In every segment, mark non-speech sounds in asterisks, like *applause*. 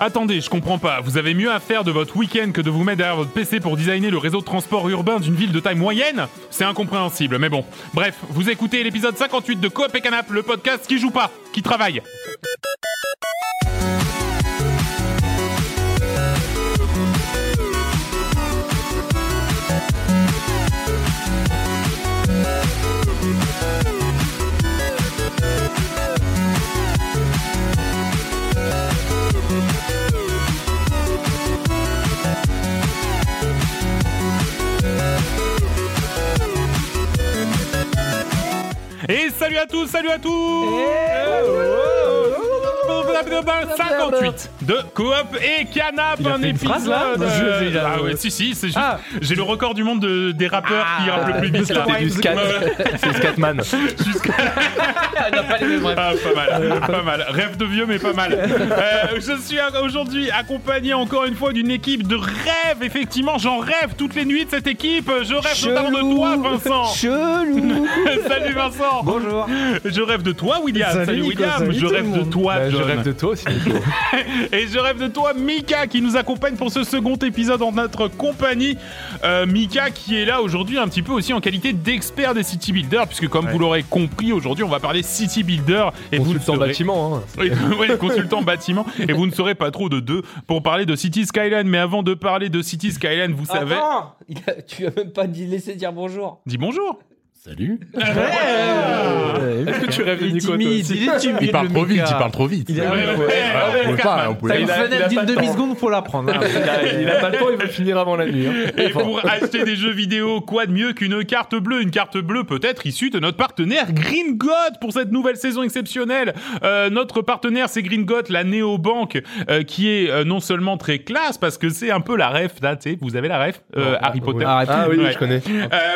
Attendez, je comprends pas. Vous avez mieux à faire de votre week-end que de vous mettre derrière votre PC pour designer le réseau de transport urbain d'une ville de taille moyenne? C'est incompréhensible, mais bon. Bref, vous écoutez l'épisode 58 de Coop et Canap, le podcast qui joue pas, qui travaille. Salut à tous, salut à tous 58 de Coop et Canap, un épisode. phrase, là euh, Je- ah ouais, si si, c'est juste. Ah. J'ai le record du monde de- des rappeurs qui rappent le plus vite là. C'était du scat. *laughs* C'est Scatman. *laughs* Ah, pas mal, pas mal. Rêve de vieux, mais pas mal. Euh, je suis aujourd'hui accompagné encore une fois d'une équipe de rêve. Effectivement, j'en rêve toutes les nuits de cette équipe. Je rêve notamment de toi, Vincent. Chelou *laughs* Salut Vincent. Bonjour Je rêve de toi, William. Salut, William. salut je rêve de toi, Bah, je rêve de toi aussi. Et je rêve de toi, Mika, qui nous accompagne pour ce second épisode en notre compagnie. Euh, Mika, qui est là aujourd'hui un petit peu aussi en qualité d'expert des city builders, puisque comme vous l'aurez compris, aujourd'hui, on va parler city builder. Et vous Consultant serez- bâtiment. Hein. *laughs* Oui, *laughs* oui, consultant bâtiment. Et vous ne serez pas trop de deux pour parler de City Skyline. Mais avant de parler de City Skyline, vous savez. Attends il a- Tu as même pas dit laisser dire bonjour Dis bonjour. Salut. Est-ce que tu rêves de Nico il est timide Il parle le trop vite, il parle trop vite. Il a- Ouais, Ouais, on pas, on pouvait T'as une fenêtre pas d'une demi-seconde pour la prendre. hein. Il a, il a pas le temps, il veut finir avant la nuit. hein. Et pour acheter des jeux vidéo, quoi de mieux qu'une carte bleue? Une carte bleue peut-être issue de notre partenaire Green God pour cette nouvelle saison exceptionnelle. Euh, notre partenaire c'est Green God, la néobanque, euh, qui est euh, non seulement très classe parce que c'est un peu la ref, là, tu sais, vous avez la ref, euh, Harry Potter. Ah oui, Ouais. je connais.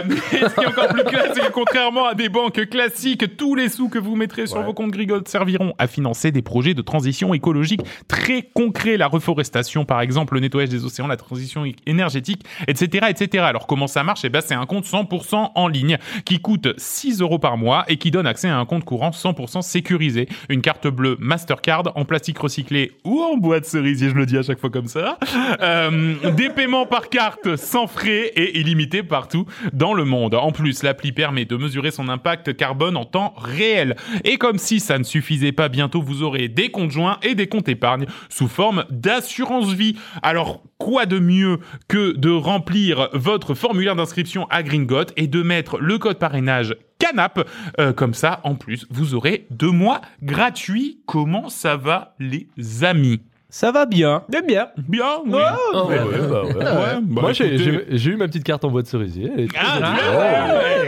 Mais ce qui est encore plus classe, c'est que contrairement à des banques classiques, tous les sous que vous mettrez sur Ouais. vos comptes Grigod serviront à financer des projets de transition écologique très concrets, la reforestation par exemple, le nettoyage des océans, la transition énergétique, etc., etc. Alors comment ça marche? Eh ben c'est un compte 100% en ligne qui coûte 6 euros par mois et qui donne accès à un compte courant 100% sécurisé, une carte bleue Mastercard en plastique recyclé ou en bois de cerisier, je le dis à chaque fois comme ça, Euh, des paiements par carte sans frais et illimités partout dans le monde. En plus, l'appli permet de mesurer son impact carbone en temps réel. Et comme si ça ne suffisait pas, bientôt vous aurez des comptes joints et des comptes épargne sous forme d'assurance vie. Alors, quoi de mieux que de remplir votre formulaire d'inscription à Gringot et de mettre le code parrainage Canap? Euh, comme ça, en plus, vous aurez deux mois gratuits. Comment ça va, les amis? Ça va bien. Bien, bien. Bien, oui. Ah ouais, ouais, bah ouais. Ouais, bah, Moi, j'ai- eu ma petite carte en bois de cerisier. elle est Ah,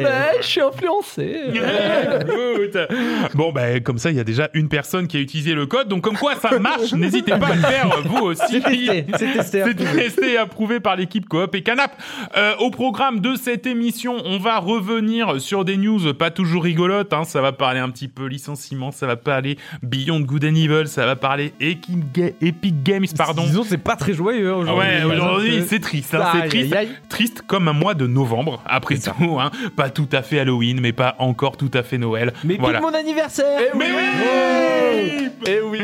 bah, je suis influencé. *laughs* Bon, ben, comme ça, il y a déjà une personne qui a utilisé le code. Donc, comme quoi ça marche, *laughs* n'hésitez pas à le faire, vous aussi. C'est testé. C'est testé. Et approuvé par l'équipe Coop et Canap. Euh, au programme de cette émission, on va revenir sur des news pas toujours rigolotes. Hein. Ça va parler un petit peu licenciement, ça va parler Beyond Good and Evil, ça va parler Epic, Ga- Epic Games, pardon. Disons, c'est pas très joyeux hein, aujourd'hui. Ouais, aujourd'hui, c'est triste. hein, c'est triste. Triste comme un mois de novembre, après tout. Hein. Pas tout à fait Halloween, mais pas encore tout à fait Noël. Mais voilà. mon anniversaire. Mais oui Eh oui.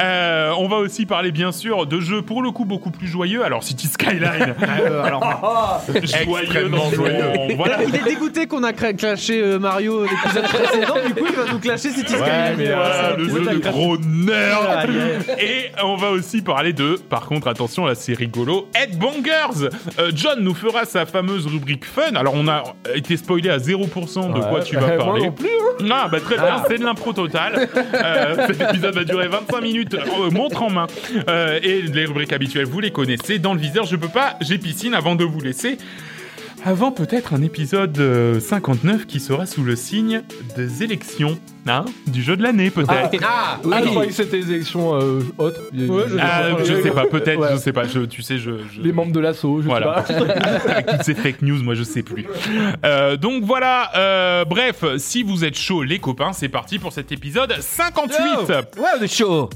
Euh, On va aussi parler, bien sûr, de jeux pour le coup beaucoup plus joyeux. Alors, City Skyline, *laughs* Euh, alors, *laughs* joyeux dans son- joyeux. *laughs* Voilà. il est dégoûté qu'on a clashé euh, Mario l'épisode précédent. Du coup, il va nous clasher City Skyline. mais, euh, Voilà, le jeu de gros nerd. Et on va aussi parler de, par contre, attention, là c'est rigolo, Headbangers. John nous fera sa fameuse rubrique fun. Alors on a été spoilé à 0% de quoi Ouais. tu vas *laughs* Moi parler. non plus, hein. Non, bah très bien, c'est de l'impro totale. Euh, cet épisode va durer 25 minutes, euh, montre en main. Euh, et les rubriques habituelles, vous les connaissez. Dans le viseur, je peux pas, j'ai piscine avant de vous laisser. Avant peut-être un épisode euh, 59 qui sera sous le signe des élections, hein, du jeu de l'année peut-être. Ah, Ah, je croyais que c'était les élections euh, autres. Ouais, je- Ah, je sais pas, peut-être, Ouais. je sais pas, je, tu sais, je... je- Les membres de l'assaut, je Voilà. sais pas. Avec *laughs* toutes ces fake news, moi je sais plus. Euh, donc voilà, euh, bref, si vous êtes chaud les copains, c'est parti pour cet épisode 58 Ouais, on est chaud.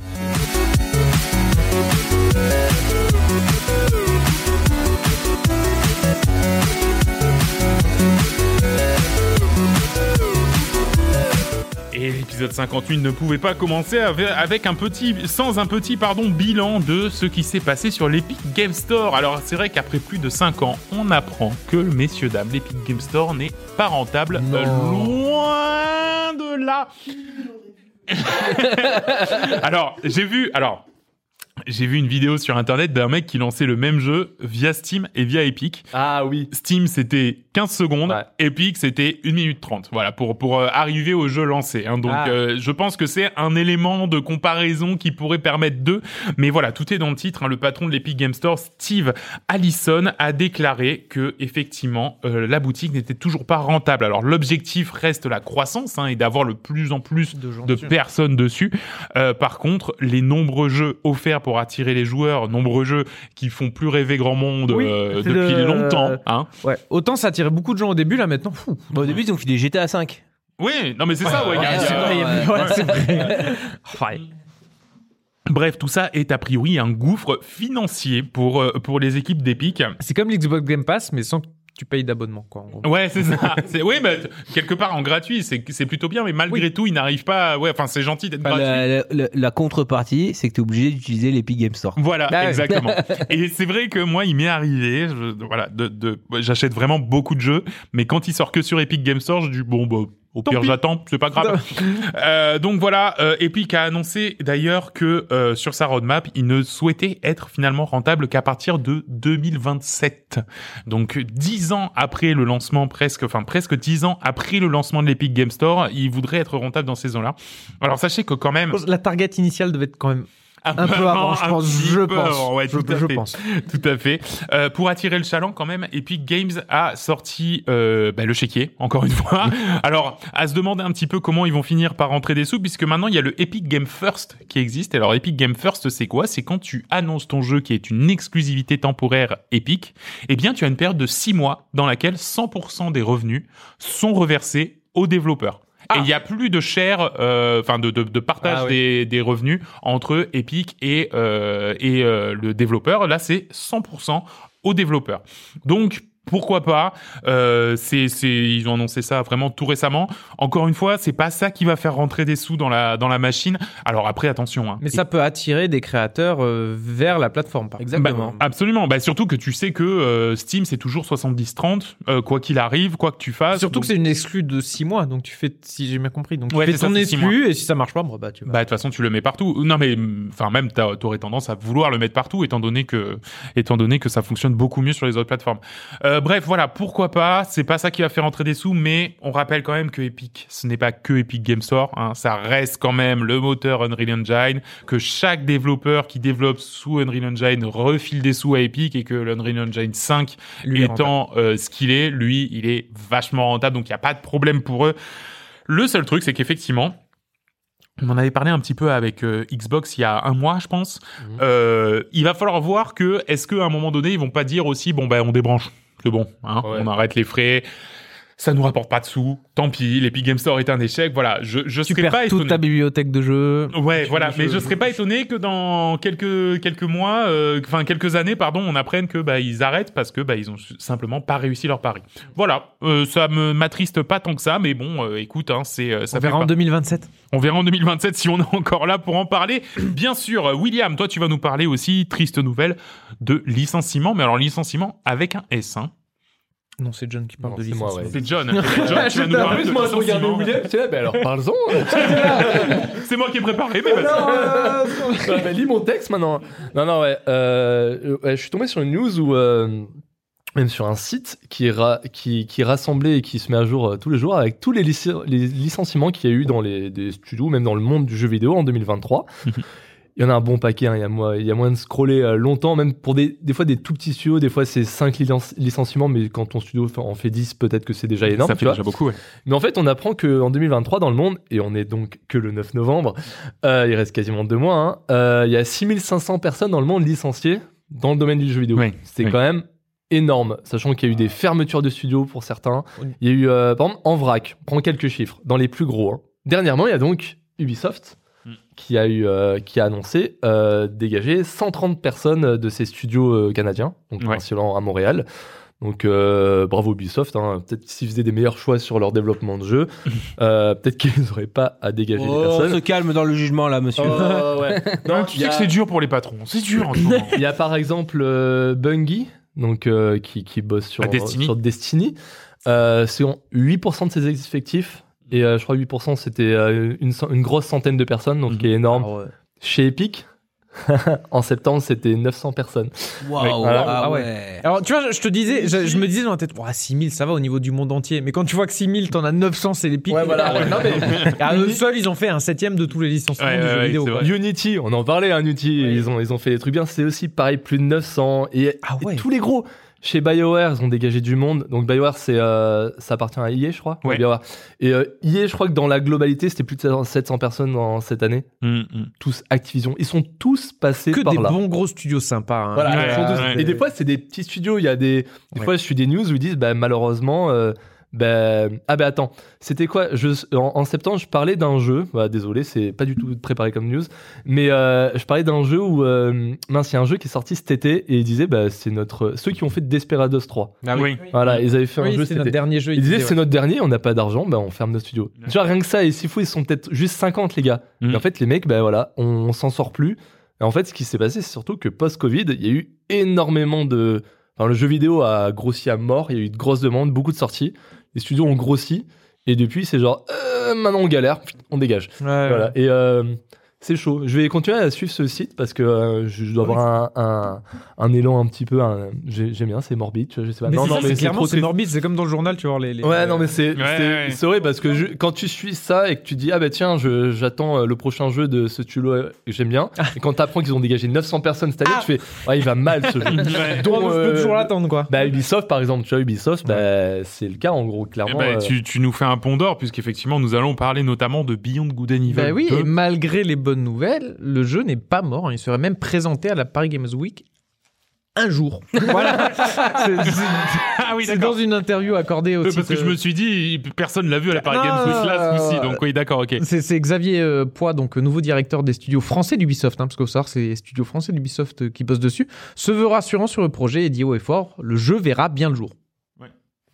Et l'épisode 58 ne pouvait pas commencer avec, un petit, sans un petit pardon, bilan de ce qui s'est passé sur l'Epic Game Store. Alors c'est vrai qu'après plus de 5 ans, on apprend que, messieurs, dames, l'Epic Game Store n'est pas rentable. Euh, loin de là. *laughs* alors, j'ai vu, alors, j'ai vu une vidéo sur internet d'un mec qui lançait le même jeu via Steam et via Epic. Ah oui. Steam, c'était 15 secondes. Ouais. Epic, c'était 1 minute 30. Voilà, pour, pour euh, arriver au jeu lancé. hein. Donc, Ah. euh, je pense que c'est un élément de comparaison qui pourrait permettre d'eux. Mais voilà, tout est dans le titre. hein. Le patron de l'Epic Game Store, Steve Allison, a déclaré que, effectivement, euh, la boutique n'était toujours pas rentable. Alors, l'objectif reste la croissance hein, et d'avoir le plus en plus De personnes dessus. Par contre, les nombreux jeux offerts pour attirer les joueurs, nombreux jeux qui font plus rêver grand monde Oui, euh, depuis le- longtemps. Hein. Ouais. Autant ça attirait beaucoup de gens au début, là maintenant. fou. Bon, au début, ils ont fait des GTA 5. Oui, non mais c'est ça. Ouais, c'est ouais. ouais, vrai. *laughs* Bref, tout ça est a priori un gouffre financier pour euh, pour les équipes d'Epic. C'est comme l'Xbox Game Pass, mais sans que tu payes d'abonnement, quoi. en gros. Ouais, c'est ça. *laughs* C'est oui, mais quelque part en gratuit, c'est c'est plutôt bien, mais malgré tout, ils n'arrivent pas. à- Ouais, enfin, c'est gentil d'être Enfin, gratuit. la, la- contrepartie, c'est que tu es obligé d'utiliser l'Epic Game Store. Voilà, Ah exactement. *laughs* Et c'est vrai que moi, il m'est arrivé, je- voilà, de, de, j'achète vraiment beaucoup de jeux, mais quand il sort que sur Epic Game Store, je dis bon, bah, au Tant pire j'attends, c'est pas grave. *laughs* Euh, donc voilà, euh, Epic a annoncé d'ailleurs que euh, sur sa roadmap, il ne souhaitait être finalement rentable qu'à partir de 2027. Donc dix ans après le lancement, presque, enfin presque dix ans après le lancement de l'Epic Game Store, il voudrait être rentable dans ces ans-là. Alors sachez que quand même, La target initiale devait être quand même un peu avant, je pense. Je peu pense. avant, ouais, Je- tout à je fait. pense. Tout à fait. Euh, pour attirer le chaland, quand même, Epic Games a sorti euh, bah, le chéquier, encore une fois. *laughs* Alors, à se demander un petit peu comment ils vont finir par rentrer des sous, puisque maintenant il y a le Epic Game First qui existe. Alors, Epic Game First, c'est quoi? C'est quand tu annonces ton jeu qui est une exclusivité temporaire Epic, eh bien, tu as une période de six mois dans laquelle 100% des revenus sont reversés aux développeurs. Et il y a plus de share, euh, enfin de, de, de partage Ah oui. des, des revenus entre Epic et euh, et euh, le développeur. Là, c'est 100% au développeur. Donc pourquoi pas? Euh, C'est c'est ils ont annoncé ça vraiment tout récemment. Encore une fois, c'est pas ça qui va faire rentrer des sous dans la dans la machine. Alors après, attention. Hein. Mais ça peut attirer des créateurs euh, vers la plateforme, par exemple. Exactement. Bah, absolument. Bah, surtout que tu sais que euh, Steam c'est toujours 70-30, euh, quoi qu'il arrive, quoi que tu fasses. Surtout Donc- que c'est une exclue de 6 mois, donc tu fais, si j'ai bien compris, donc Ouais, tu fais ton exclu, et si ça marche pas, bon, bah tu vas. Bah de toute façon tu le mets partout. Non mais enfin même t'aurais tendance à vouloir le mettre partout étant donné que étant donné que ça fonctionne beaucoup mieux sur les autres plateformes. Euh, bref voilà pourquoi pas? C'est pas ça qui va faire entrer des sous mais on rappelle quand même que Epic ce n'est pas que Epic Game Store. Hein, ça reste quand même le moteur Unreal Engine que chaque développeur qui développe sous Unreal Engine refile des sous à Epic et que l'Unreal Engine 5 Lui étant euh, ce qu'il est, lui il est vachement rentable donc il y a pas de problème pour eux. Le seul truc c'est qu'effectivement on en avait parlé un petit peu avec euh, Xbox il y a un mois, je pense. Euh, il va falloir voir que est-ce qu'à un moment donné ils vont pas dire aussi bon ben on débranche, bon, hein, Ouais. on arrête les frais, ça nous rapporte pas de sous, tant pis, l'Epic Game Store est un échec, voilà. Je je tu serais perds pas toute étonné. ta bibliothèque de jeux. Ouais, voilà, mais je serais pas étonné que dans quelques quelques mois, euh, enfin quelques années, pardon, on apprenne que bah ils arrêtent parce que bah ils ont simplement pas réussi leur pari. Voilà, euh, ça me m'attriste pas tant que ça, mais bon, euh, écoute, hein, c'est euh, ça On verra en pas- 2027. on verra en 2027 si on est encore là pour en parler. *clears throat* Bien sûr, William, toi tu vas nous parler aussi, triste nouvelle, de licenciement, mais alors licenciement avec un S. Hein. Non, c'est John qui parle Non, de c'est licence. moi, ouais. C'est John. John, tu vas nous parler de licenciement. tu là, ben alors parle-en. *laughs* C'est moi qui ai préparé, mais vas-y. Bah, lis mon texte maintenant. Non, non, ouais. euh, ouais, je suis tombé sur une news où, euh, même sur un site qui est, ra- qui, qui est rassemblé et qui se met à jour euh, tous les jours avec tous les, licenciements qu'il y a eu dans les des studios, même dans le monde du jeu vidéo en 2023. Il y en a un bon paquet, hein, il, y a moins, il y a moins de scroller euh, longtemps, même pour des, des fois des tout petits studios, des fois c'est 5 licenciements, mais quand ton studio en fait 10, peut-être que c'est déjà énorme. ça tu fait vois. déjà beaucoup. Ouais. Mais en fait, on apprend qu'en 2023, dans le monde, et on est donc que le 9 novembre, euh, il reste quasiment deux mois, hein, euh, il y a 6500 personnes dans le monde licenciées dans le domaine du jeu vidéo. Oui, C'est oui. quand même énorme, sachant qu'il y a eu des fermetures de studios pour certains. Oui. Il y a eu, euh, par exemple, en vrac, prends quelques chiffres, dans les plus gros. hein. Dernièrement, il y a donc Ubisoft. Qui a eu euh, qui a annoncé euh, dégager 130 personnes de ses studios euh, canadiens, donc Ouais. principalement à Montréal. Donc euh, bravo Ubisoft. Hein. Peut-être s'ils faisaient des meilleurs choix sur leur développement de jeu, *laughs* euh, peut-être qu'ils *laughs* n'auraient pas à dégager Oh, des on se personnes. calme dans le jugement là, monsieur. Oh, ouais. *laughs* Non, tu sais a- que c'est dur pour les patrons. C'est dur en ce moment. Il y a par exemple euh, Bungie, donc euh, qui, qui bosse sur Destiny. sur Destiny. Euh, c'est en 8% de ses effectifs. Et euh, je crois 8% c'était euh, une, grosse centaine de personnes, donc Mhm. qui est énorme. Ah ouais. Chez Epic, *laughs* en septembre, c'était 900 personnes. Waouh, Voilà. ah Ah ouais. Alors, tu vois, je te disais, je, je me disais dans la tête, oh, 6000, ça va au niveau du monde entier. Mais quand tu vois que 6000, t'en as 900, c'est les pics. Ouais, voilà. Ah *laughs* Non, mais- À eux seuls, ils ont fait un septième de tous les licenciements Ouais, du jeu vidéo. Unity, on en parlait, hein, Unity, ils, ont, ils ont fait des trucs bien. C'est aussi pareil, plus de 900. Et, Ah et ouais. tous les gros. Chez BioWare, ils ont dégagé du monde. Donc BioWare, c'est, euh, ça appartient à EA, je crois. Ouais. BioWare. Et euh, EA, je crois que dans la globalité, c'était plus de 700 personnes dans cette année. Hum, hum. Tous Activision. Ils sont tous passés Que par des là. bons gros studios sympas. hein. Voilà, Ouais, ils sont tous- ouais. Et des fois, c'est des petits studios. Il y a des. Des Ouais. fois, je suis des news où ils disent, bah, malheureusement, bah, ah, bah, attends, c'était quoi? Je, en, en septembre, je parlais d'un jeu. Bah, désolé, c'est pas du tout préparé comme news. Mais euh, je parlais d'un jeu où. euh, mince, il y a un jeu qui est sorti cet été et ils disaient, bah, c'est notre. Ceux qui ont fait Desperados 3. Ah oui. Voilà, ils avaient fait un Oui, jeu c'était notre été. dernier jeu. Ils disaient, disaient, c'est notre dernier, on n'a pas d'argent, bah, on ferme notre studio. Ouais. Tu vois, rien que ça, et s'il faut, ils sont peut-être juste 50, les gars. Mm. Et en fait, les mecs, ben voilà, on, on s'en sort plus. Et en fait, ce qui s'est passé, c'est surtout que post-Covid, il y a eu énormément de. Enfin, le jeu vidéo a grossi à mort, il y a eu de grosses demandes, beaucoup de sorties. Les studios ont grossi. Et depuis, c'est genre, euh, maintenant on galère, on dégage. ouais. Ouais, Voilà. Et euh, c'est chaud. Je vais continuer à suivre ce site parce que euh, je je dois avoir un, un, un élan un petit peu. un- j'ai- J'aime bien, c'est morbide, tu vois, je sais pas. Mais non, c'est non, ça, c'est mais clairement trop c'est morbide, c'est comme dans le journal, tu vois les. les- Ouais, non, mais c'est Ouais, c'est ouais. c'est vrai parce que je- quand tu suis ça et que tu dis ah bah tiens, je- j'attends euh, le prochain jeu de ce euh, que j'aime bien, et quand t'apprends qu'ils ont dégagé 900 personnes cette année, Ah. tu fais ouais, il va mal ce jeu. *laughs* Ouais. Donc, Dont, je peux euh, toujours l'attendre, quoi. Bah Ubisoft par exemple, tu vois Ubisoft, bah c'est le cas en gros Eh clairement. euh, tu, tu nous fais un pont d'or, puisqu'effectivement, nous allons parler notamment de Beyond Good and Evil. Bah oui, 2. et malgré les bonnes nouvelles, le jeu n'est pas mort. hein. Il serait même présenté à la Paris Games Week un jour. *laughs* Voilà. C'est- c'est- Ah oui, c'est dans une interview accordée au Euh, site, Parce que je euh, me suis dit, personne l'a vu à la Paris Non, Games Week là, ce coup-ci. euh, Donc oui, d'accord, ok. C'est c'est Xavier euh, Poix, donc euh, nouveau directeur des studios français d'Ubisoft, hein, parce qu'au savoir, c'est les studios français d'Ubisoft euh, qui bossent dessus, se veut rassurant sur le projet et dit haut et fort, le jeu verra bien le jour.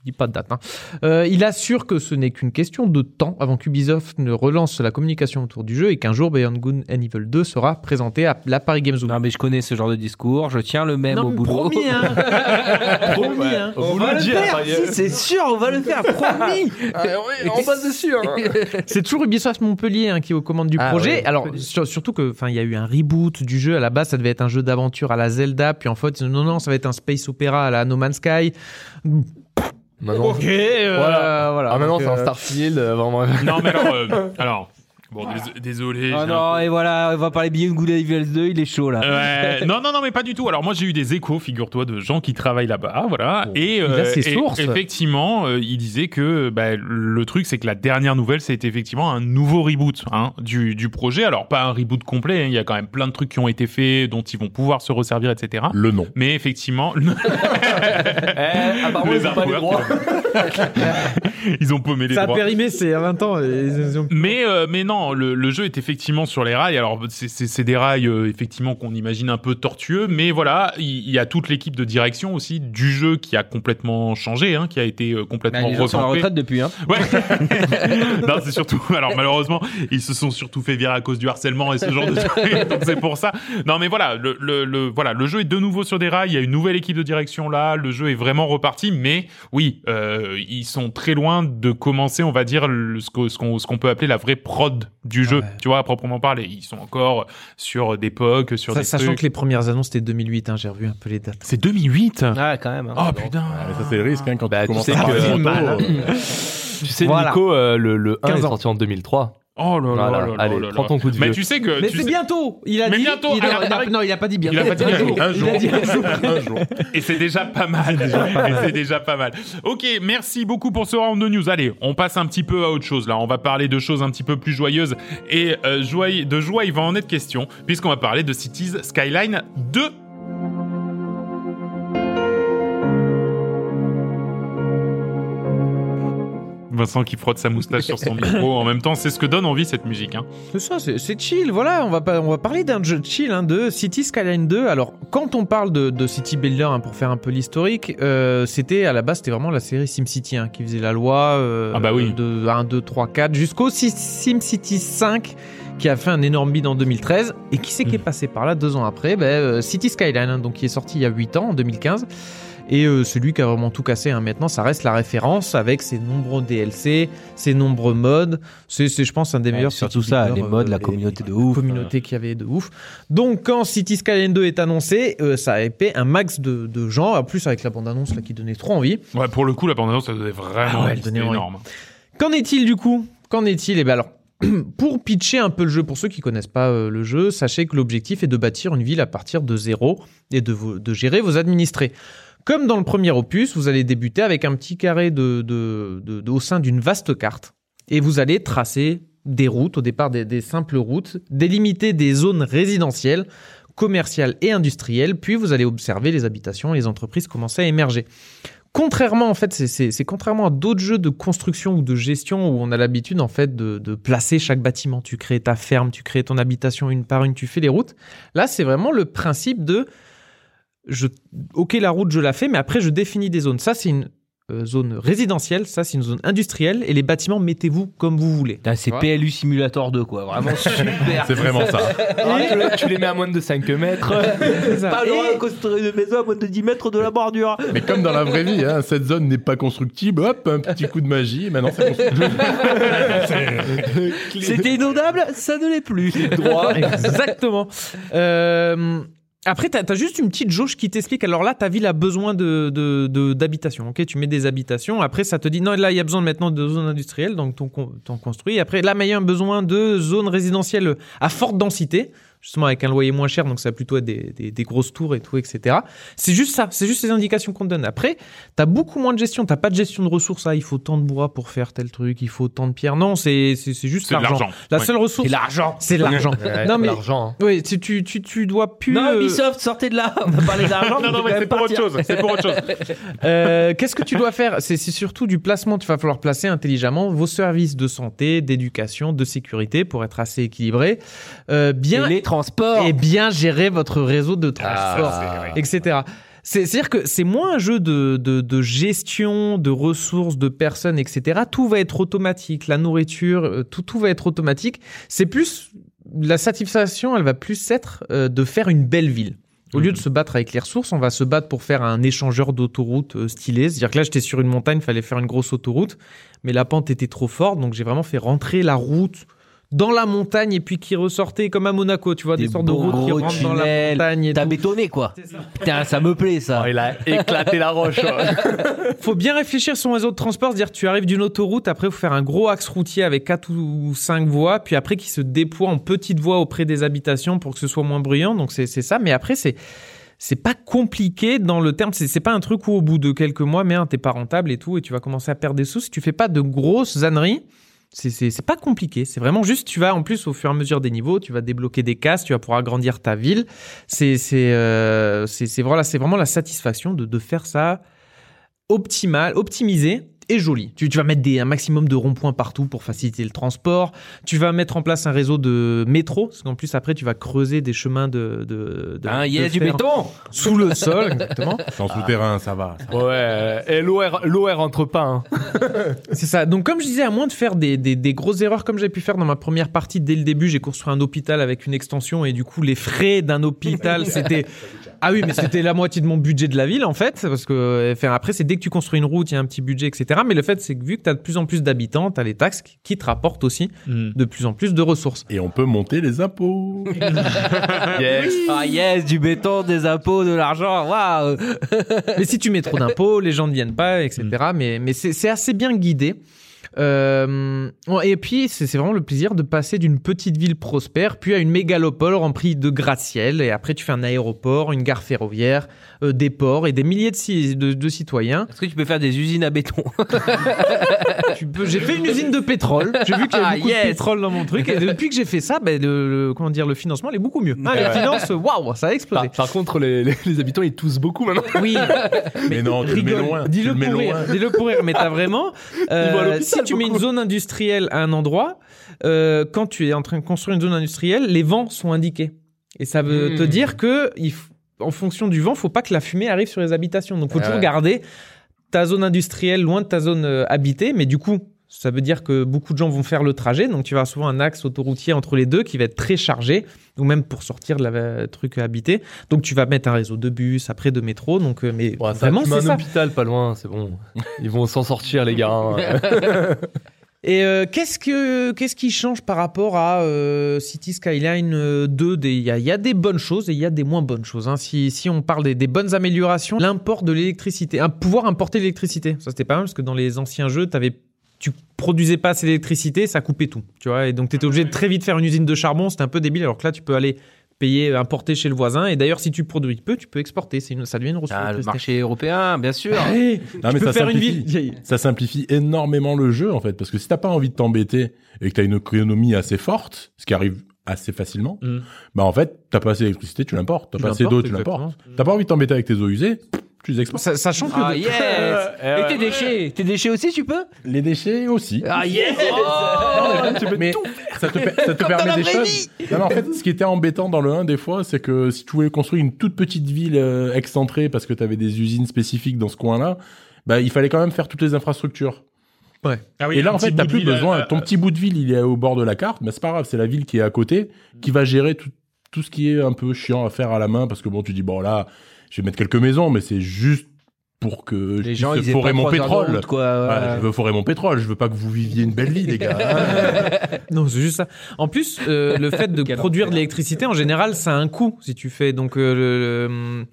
Dit pas de date. hein. Euh, il assure que ce n'est qu'une question de temps avant qu'Ubisoft ne relance la communication autour du jeu et qu'un jour Beyond Good and Evil 2 sera présenté à la Paris Games Week. Non, mais je connais ce genre de discours, je tiens le même Non, au boulot. promis, hein. *laughs* promis, hein. on On va le dit, faire, si, c'est sûr, on va le faire, promis. *laughs* Ah, ouais, on passe dessus. Hein. *laughs* C'est toujours Ubisoft Montpellier hein, qui est aux commandes du Ah projet. ouais, Alors sur- surtout que, enfin, il y a eu un reboot du jeu. À la base, ça devait être un jeu d'aventure à la Zelda, puis en fait, non, non, ça va être un space opéra à la No Man's Sky. Maintenant, Ok, euh, Voilà. voilà. ah, maintenant c'est un euh, Starfield. euh, vraiment. Non, mais alors, *laughs* euh, alors bon, dés- désolé. Oh non, et voilà, on va parler Beyond Good Evil 2, il est chaud là. non, non, non, mais pas du tout. Alors moi, j'ai eu des échos, figure-toi, de gens qui travaillent là-bas, voilà. Bon, et, il a ses et- sources. effectivement, euh, il disait que bah, le truc, c'est que la dernière nouvelle, c'était effectivement un nouveau reboot hein, du, du projet. Alors pas un reboot complet, hein, il y a quand même plein de trucs qui ont été faits, dont ils vont pouvoir se resservir, etc. Le nom. Mais effectivement, *laughs* Eh, apparemment, Les ils ont pas les droits. *laughs* ils ont paumé les Ça a droits. périmé, c'est à 20 ans. et ils ont- Mais euh, mais non, le, le jeu est effectivement sur les rails. Alors c'est- des rails euh, effectivement qu'on imagine un peu tortueux, mais voilà, il y, a toute l'équipe de direction aussi du jeu qui a complètement changé, hein, qui a été euh, Bah, complètement les gens sont revampé. retraite depuis, hein. Ouais. *laughs* non, c'est surtout. Alors malheureusement, ils se sont surtout fait virer à cause du harcèlement et ce genre de *laughs* trucs. Donc c'est pour ça. Non, mais voilà, le, le, le- voilà, le jeu est de nouveau sur des rails. Il y a une nouvelle équipe de direction là. Le jeu est vraiment reparti. Mais oui, euh, ils sont très loin de commencer, on va dire, le- ce que- ce qu'on ce qu'on peut appeler la vraie prod du jeu. Ouais. Tu vois, à proprement parler. Ils sont encore sur des POC, sur des Sachant trucs. que les premières annonces c'était 2008, hein, j'ai revu un peu les dates. C'est 2008. Ah, quand même. hein. Oh putain. Ah, ça, c'est le risque hein, quand Bah, tu tu commences sais à parler *laughs* euh, Tu sais, Voilà. Nico, euh, le, le 1 est 15 ans. sorti en 2003. Oh là là Voilà, là là allez, là là. prends ton coup de Mais vieux. tu sais que Mais c'est sais- bientôt. Il a Mais dit. bientôt, il a- ah, il a- arrête. non, il a pas dit bientôt. Il a pas dit un jour. Un Il jour. a dit un jour. un jour. *laughs* Et c'est déjà pas mal. C'est déjà pas mal. Ok, merci beaucoup pour ce round de news. Allez, on passe un petit peu à autre chose là. On va parler de choses un petit peu plus joyeuses. Et euh, joie- de joie, il va en être question, puisqu'on va parler de Cities Skyline 2. Vincent qui frotte sa moustache sur son micro. En même temps, c'est ce que donne envie cette musique. Hein. C'est ça, c'est c'est chill. Voilà, on va, pas- on va parler d'un jeu chill, hein, de City Skyline 2. Alors, quand on parle de, de City Builder, hein, pour faire un peu l'historique, euh, c'était à la base, c'était vraiment la série SimCity hein, qui faisait la loi euh, Ah bah oui. de 1, 2, 3, 4, jusqu'au Sim- SimCity 5 qui a fait un énorme bid en 2013. Et qui c'est qui est passé par là deux ans après? Ben, euh, City Skyline, hein, donc qui est sorti il y a 8 ans, en 2015. Et euh, celui qui a vraiment tout cassé hein, maintenant, ça reste la référence avec ses nombreux DLC, ses nombreux modes. C'est, c'est, je pense, un des meilleurs. Surtout ça, les modes, euh, la les- communauté de ouf. communauté qu'il y avait de ouf. Donc quand City Skyline 2 est annoncé, euh, ça a été un max de, de gens, en plus avec la bande-annonce là, qui donnait trop envie. Ouais, pour le coup, la bande-annonce, ça donnait vraiment Ah ouais, elle donnait énorme. Qu'en est-il du coup? Qu'en est-il? Eh bien alors, *clears throat* pour pitcher un peu le jeu, pour ceux qui connaissent pas euh, le jeu, sachez que l'objectif est de bâtir une ville à partir de zéro et de, de gérer vos administrés. Comme dans le premier opus, vous allez débuter avec un petit carré au sein d'une vaste carte et vous allez tracer des routes, au départ des, simples routes, délimiter des zones résidentielles, commerciales et industrielles, puis vous allez observer les habitations et les entreprises commencer à émerger. Contrairement, en fait, c'est- contrairement à d'autres jeux de construction ou de gestion où on a l'habitude, en fait, de placer chaque bâtiment. Tu crées ta ferme, tu crées ton habitation une par une, tu fais les routes. Là, c'est vraiment le principe de, je, ok, la route, je la fais, mais après, je définis des zones. Ça, c'est une euh, zone résidentielle, ça, c'est une zone industrielle, et les bâtiments, mettez-vous comme vous voulez. C'est Ouais. PLU Simulator 2, quoi. Vraiment *laughs* super. C'est vraiment ça. *laughs* Ah, tu, les- mets à moins de 5 mètres. *laughs* Pas Et- de construire une maison à moins de 10 mètres de la bordure. Mais comme dans la vraie vie, hein, cette zone n'est pas constructible, hop, un petit coup de magie, et maintenant c'est constructible. C'était inondable, ça ne l'est plus. droit. Exactement. Euh, après, tu as, juste une petite jauge qui t'explique. Alors là, ta ville a besoin de, de, de- d'habitations. ok? Tu mets des habitations. Après, ça te dit non, là, il y a besoin maintenant de zones industrielles, donc t'en construis. Après, là, mais il y a un besoin de zones résidentielles à forte densité, justement avec un loyer moins cher, donc ça va plutôt être des, des, des grosses tours et tout, etc. C'est juste ça. C'est juste ces indications qu'on te donne. Après, tu as beaucoup moins de gestion. T'as pas de gestion de ressources. Ah, il faut tant de bois pour faire tel truc, il faut tant de pierres. Non, c'est, c'est, c'est juste l'argent. l'argent. La seule ressource, C'est l'argent. c'est l'argent. Ouais, non, mais l'argent. hein. oui, tu, tu, tu, tu dois plus. Non, euh, Ubisoft, sortez de là. On va parler d'argent. Non, non, mais c'est pour autre chose. C'est pour autre chose. *laughs* euh, Qu'est-ce que tu dois faire? C'est c'est surtout du placement. Tu vas falloir placer intelligemment vos services de santé, d'éducation, de sécurité pour être assez équilibré. Euh, bien Et les transports. et bien gérer votre réseau de Ah, transport, etc. C'est- C'est-à-dire que c'est moins un jeu de, de, de gestion, de ressources, de personnes, etc. Tout va être automatique, la nourriture, euh, tout, tout va être automatique. C'est plus la satisfaction, elle va plus être euh, de faire une belle ville. Au lieu de se battre avec les ressources, on va se battre pour faire un échangeur d'autoroute euh, stylé. C'est-à-dire que là, j'étais sur une montagne, il fallait faire une grosse autoroute, mais la pente était trop forte, donc j'ai vraiment fait rentrer la route dans la montagne et puis qui ressortait comme à Monaco, tu vois, des, Des sortes de routes qui rentrent dans la montagne T'as bétonné, quoi. Ça. Putain, ça me plaît, ça. Oh, il a éclaté la roche. *laughs* Faut bien réfléchir sur son réseau de transport, c'est-à-dire tu arrives d'une autoroute, après faut faire un gros axe routier avec quatre ou cinq voies, puis après qui se déploie en petites voies auprès des habitations pour que ce soit moins bruyant. Donc c'est c'est ça, mais après c'est c'est pas compliqué dans le terme, c'est c'est pas un truc où au bout de quelques mois, mais t'es pas rentable et tout, et tu vas commencer à perdre des sous si tu fais pas de grosses âneries. C'est- pas compliqué, c'est vraiment juste, tu vas en plus au fur et à mesure des niveaux, tu vas débloquer des cases, tu vas pouvoir agrandir ta ville. C'est euh, voilà, vraiment la satisfaction de, de faire ça optimal, optimisé et joli. Tu, tu vas mettre des, un maximum de ronds-points partout pour faciliter le transport. Tu vas mettre en place un réseau de métro, parce qu'en plus après tu vas creuser des chemins de, de, de, Hein, de yes, du fer béton. sous le sol, exactement. *laughs* Sans souterrain, ça va. Ouais, et l'eau, elle- l'eau, elle rentre pas. hein. *laughs* C'est ça. Donc, comme je disais, à moins de faire des, des, des grosses erreurs comme j'ai pu faire dans ma première partie dès le début, j'ai construit un hôpital avec une extension et du coup, les frais d'un hôpital, *laughs* c'était. Ah oui, mais c'était la moitié de mon budget de la ville en fait, parce que enfin, après, c'est dès que tu construis une route, il y a un petit budget, etc. Mais le fait, c'est que vu que tu as de plus en plus d'habitants, tu as les taxes qui- te rapportent aussi de plus en plus de ressources. Et on peut monter les impôts. *laughs* Yes. Ah yes, du béton, des impôts, de l'argent. Waouh. mais si tu mets trop d'impôts, les gens ne viennent pas, etc. Mais, mais c'est c'est assez bien guidé. Euh, et puis, c'est vraiment le plaisir de passer d'une petite ville prospère, puis à une mégalopole remplie de gratte-ciel. Et après, tu fais un aéroport, une gare ferroviaire, euh, des ports et des milliers de, ci- de, de citoyens. Est-ce que tu peux faire des usines à béton? *laughs* J'ai fait une usine de pétrole. J'ai vu qu'il y *laughs* Ah, avait beaucoup yes. de pétrole dans mon truc. Et depuis que j'ai fait ça, ben, le, le- comment dire, le financement, il est beaucoup mieux. Ah, les finances, waouh, ça a explosé. Par, par contre, les, les- les habitants, ils toussent beaucoup maintenant. Oui, *laughs* Mais non, tu le mets loin. Dis-le pour rire. Dis-le pour rire. Mais t'as vraiment. Euh. Si tu mets une zone industrielle à un endroit, euh, quand tu es en train de construire une zone industrielle, les vents sont indiqués. Et ça veut Hmm. te dire que, il en fonction du vent, faut pas que la fumée arrive sur les habitations. Donc, faut Ah toujours ouais. garder ta zone industrielle loin de ta zone euh, habitée. Mais du coup, ça veut dire que beaucoup de gens vont faire le trajet. Donc, tu vas souvent un axe autoroutier entre les deux qui va être très chargé, ou même pour sortir de la euh, truc habité. Donc, tu vas mettre un réseau de bus, après de métro. Donc, euh, mais Ouais, vraiment, c'est un ça. hôpital pas loin, c'est bon. Ils vont s'en sortir, les gars. hein. *laughs* Et euh, qu'est-ce que qu'est-ce qui change par rapport à euh, City Skyline euh, 2 des- Il y, a- il y a des bonnes choses et il y a des moins bonnes choses. hein. Si, si on parle des, des bonnes améliorations, l'import de l'électricité, un pouvoir importer l'électricité, ça c'était pas mal parce que dans les anciens jeux, t'avais tu produisais pas assez d'électricité, ça coupait tout, tu vois, et donc tu étais obligé de très vite faire une usine de charbon, c'était un peu débile. Alors que là, tu peux aller payer, importer chez le voisin, et d'ailleurs, si tu produis peu, tu peux exporter, une, ça devient une ressource. Ah, le marché européen, bien sûr. Allez, Non, tu mais peux ça faire une simplifie. ville. Ça simplifie énormément le jeu, en fait. Parce que si t'as pas envie de t'embêter et que t'as une économie assez forte, ce qui arrive assez facilement, Mm. bah en fait, t'as pas assez d'électricité, tu l'importes. T'as pas assez d'eau, tu l'importes. T'as pas envie de t'embêter avec tes eaux usées, tu les exportes. Sachant que Ah, yes *laughs* Et tes déchets Tes déchets aussi, tu peux? Les déchets aussi. Ah, yes *laughs* mais ça te, per- ça te permet des choses. Non, mais en fait, ce qui était embêtant dans le 1 des fois, c'est que si tu voulais construire une toute petite ville euh, excentrée parce que tu avais des usines spécifiques dans ce coin-là, bah, il fallait quand même faire toutes les infrastructures. Ah oui, Et là, un en fait, petit t'as bout de plus ville, besoin. euh, Ton petit bout de ville, il est au bord de la carte, mais c'est pas grave, c'est la ville qui est à côté qui va gérer tout, tout ce qui est un peu chiant à faire à la main parce que bon, tu dis, bon, là, je vais mettre quelques maisons, mais c'est juste pour que je Les gens, puisse ils aient forer mon pétrole. route, quoi. Ouais, ouais. je veux forer mon pétrole, je veux pas que vous viviez une belle vie, les gars. *laughs* Non, c'est juste ça. En plus, euh, le fait de *laughs* produire de l'électricité, en général, ça a un coût si tu fais. Donc, euh, le- le-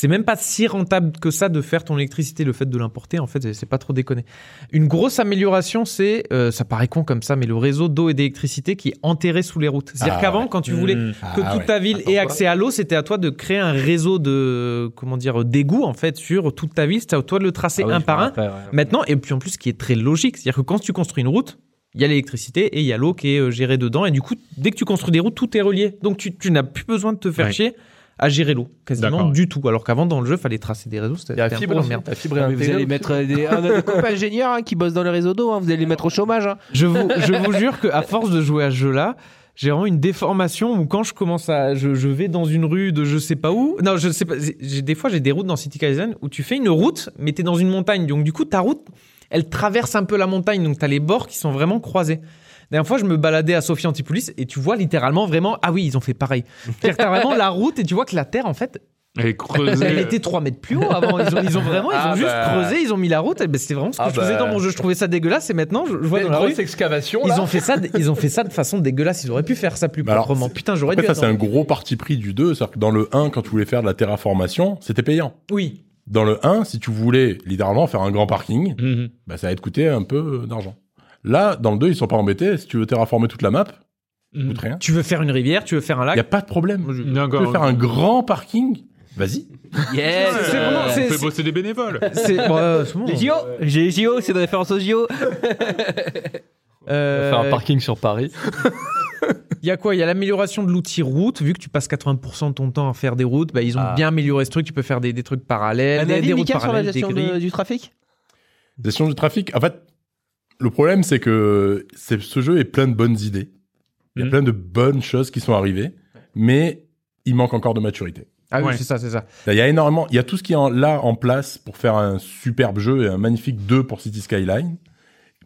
c'est même pas si rentable que ça de faire ton électricité. Le fait de l'importer, en fait, c'est- pas trop déconné. Une grosse amélioration, c'est, euh, ça paraît con comme ça, mais le réseau d'eau et d'électricité qui est enterré sous les routes. C'est-à-dire Ah qu'avant, ouais. quand tu voulais Mm. que Ah toute ouais. ta ville Attends, ait accès à l'eau, c'était à toi de créer un réseau de, comment dire, d'égout, en fait, sur toute ta ville. C'était à toi de le tracer Ah oui, un par un. ouais. Maintenant, et puis en plus, ce qui est très logique, c'est-à-dire que quand tu construis une route, il y a l'électricité et il y a l'eau qui est euh, gérée dedans. Et du coup, dès que tu construis des routes, tout est relié. Donc tu, tu n'as plus besoin de te faire Ouais. chier à gérer l'eau, quasiment du tout. Alors qu'avant, dans le jeu, fallait tracer des réseaux. C'était Il y a la c'était un fibre, merde. La fibre Ah, vous allez mettre des, un des copains ingénieurs hein, qui bossent dans les réseaux d'eau, hein, vous allez les mettre au chômage. hein. Je vous, je vous jure qu'à force de jouer à ce jeu-là, j'ai vraiment une déformation où quand je commence à, je, je vais dans une rue de je sais pas où. Non, je sais pas. J'ai des fois j'ai des routes dans City Kaizen où tu fais une route, mais t'es dans une montagne. Donc du coup ta route, elle traverse un peu la montagne. Donc t'as les bords qui sont vraiment croisés. Dernière fois, je me baladais à Sophie Antipolis et tu vois littéralement vraiment, ah oui, ils ont fait pareil. C'est-à-dire que t'as vraiment la route et tu vois que la terre, en fait, Elle est creusée. elle était 3 mètres plus haut avant. Ils ont, ils ont vraiment, ils ont Ah juste bah. creusé, ils ont mis la route. Et ben, c'était vraiment ce que Ah je faisais bah. dans mon jeu. Je trouvais ça dégueulasse et maintenant, je, je vois Une dans la rue. grosse excavation, Ils là. ont fait ça, de- ils ont fait ça de façon dégueulasse. Ils auraient pu faire ça plus Bah proprement. c'est- Putain, j'aurais Après, dû. ça, c'est un gros parti pris du 2. C'est-à-dire que dans le 1, quand tu voulais faire de la terraformation, c'était payant. Oui. Dans le 1, si tu voulais littéralement faire un grand parking, Mhm. bah, ça allait te coûter un peu d'argent. Là, dans le 2, ils sont pas embêtés. Si tu veux terraformer toute la map, ça coûte rien. Tu veux faire une rivière, tu veux faire un Il lac. n'y a pas de problème. Tu veux faire un grand parking Vas-y. *laughs* Yes C'est vraiment- On c'est- fait c'est- bosser des bénévoles. *laughs* C'est bon, euh, c'est bon. Les JO J'ai les JO, c'est de référence aux JO. *laughs* Euh, Faire un parking sur Paris. Il y a quoi? Il y a l'amélioration de l'outil route. Vu que tu passes 80% de ton temps à faire des routes, bah, ils ont Ah. bien amélioré ce truc. Tu peux faire des, des trucs parallèles, Un des, avis, des routes Mika, sur la parallèles, gestion de- du trafic? Gestion du trafic. En fait, le problème, c'est que c'est- ce jeu est plein de bonnes idées. Il y a Mhm. plein de bonnes choses qui sont arrivées, mais il manque encore de maturité. Ah oui, Ouais. c'est ça, c'est ça. Il y a énormément, il y a tout ce qui est en- là en place pour faire un superbe jeu et un magnifique 2 pour City Skyline.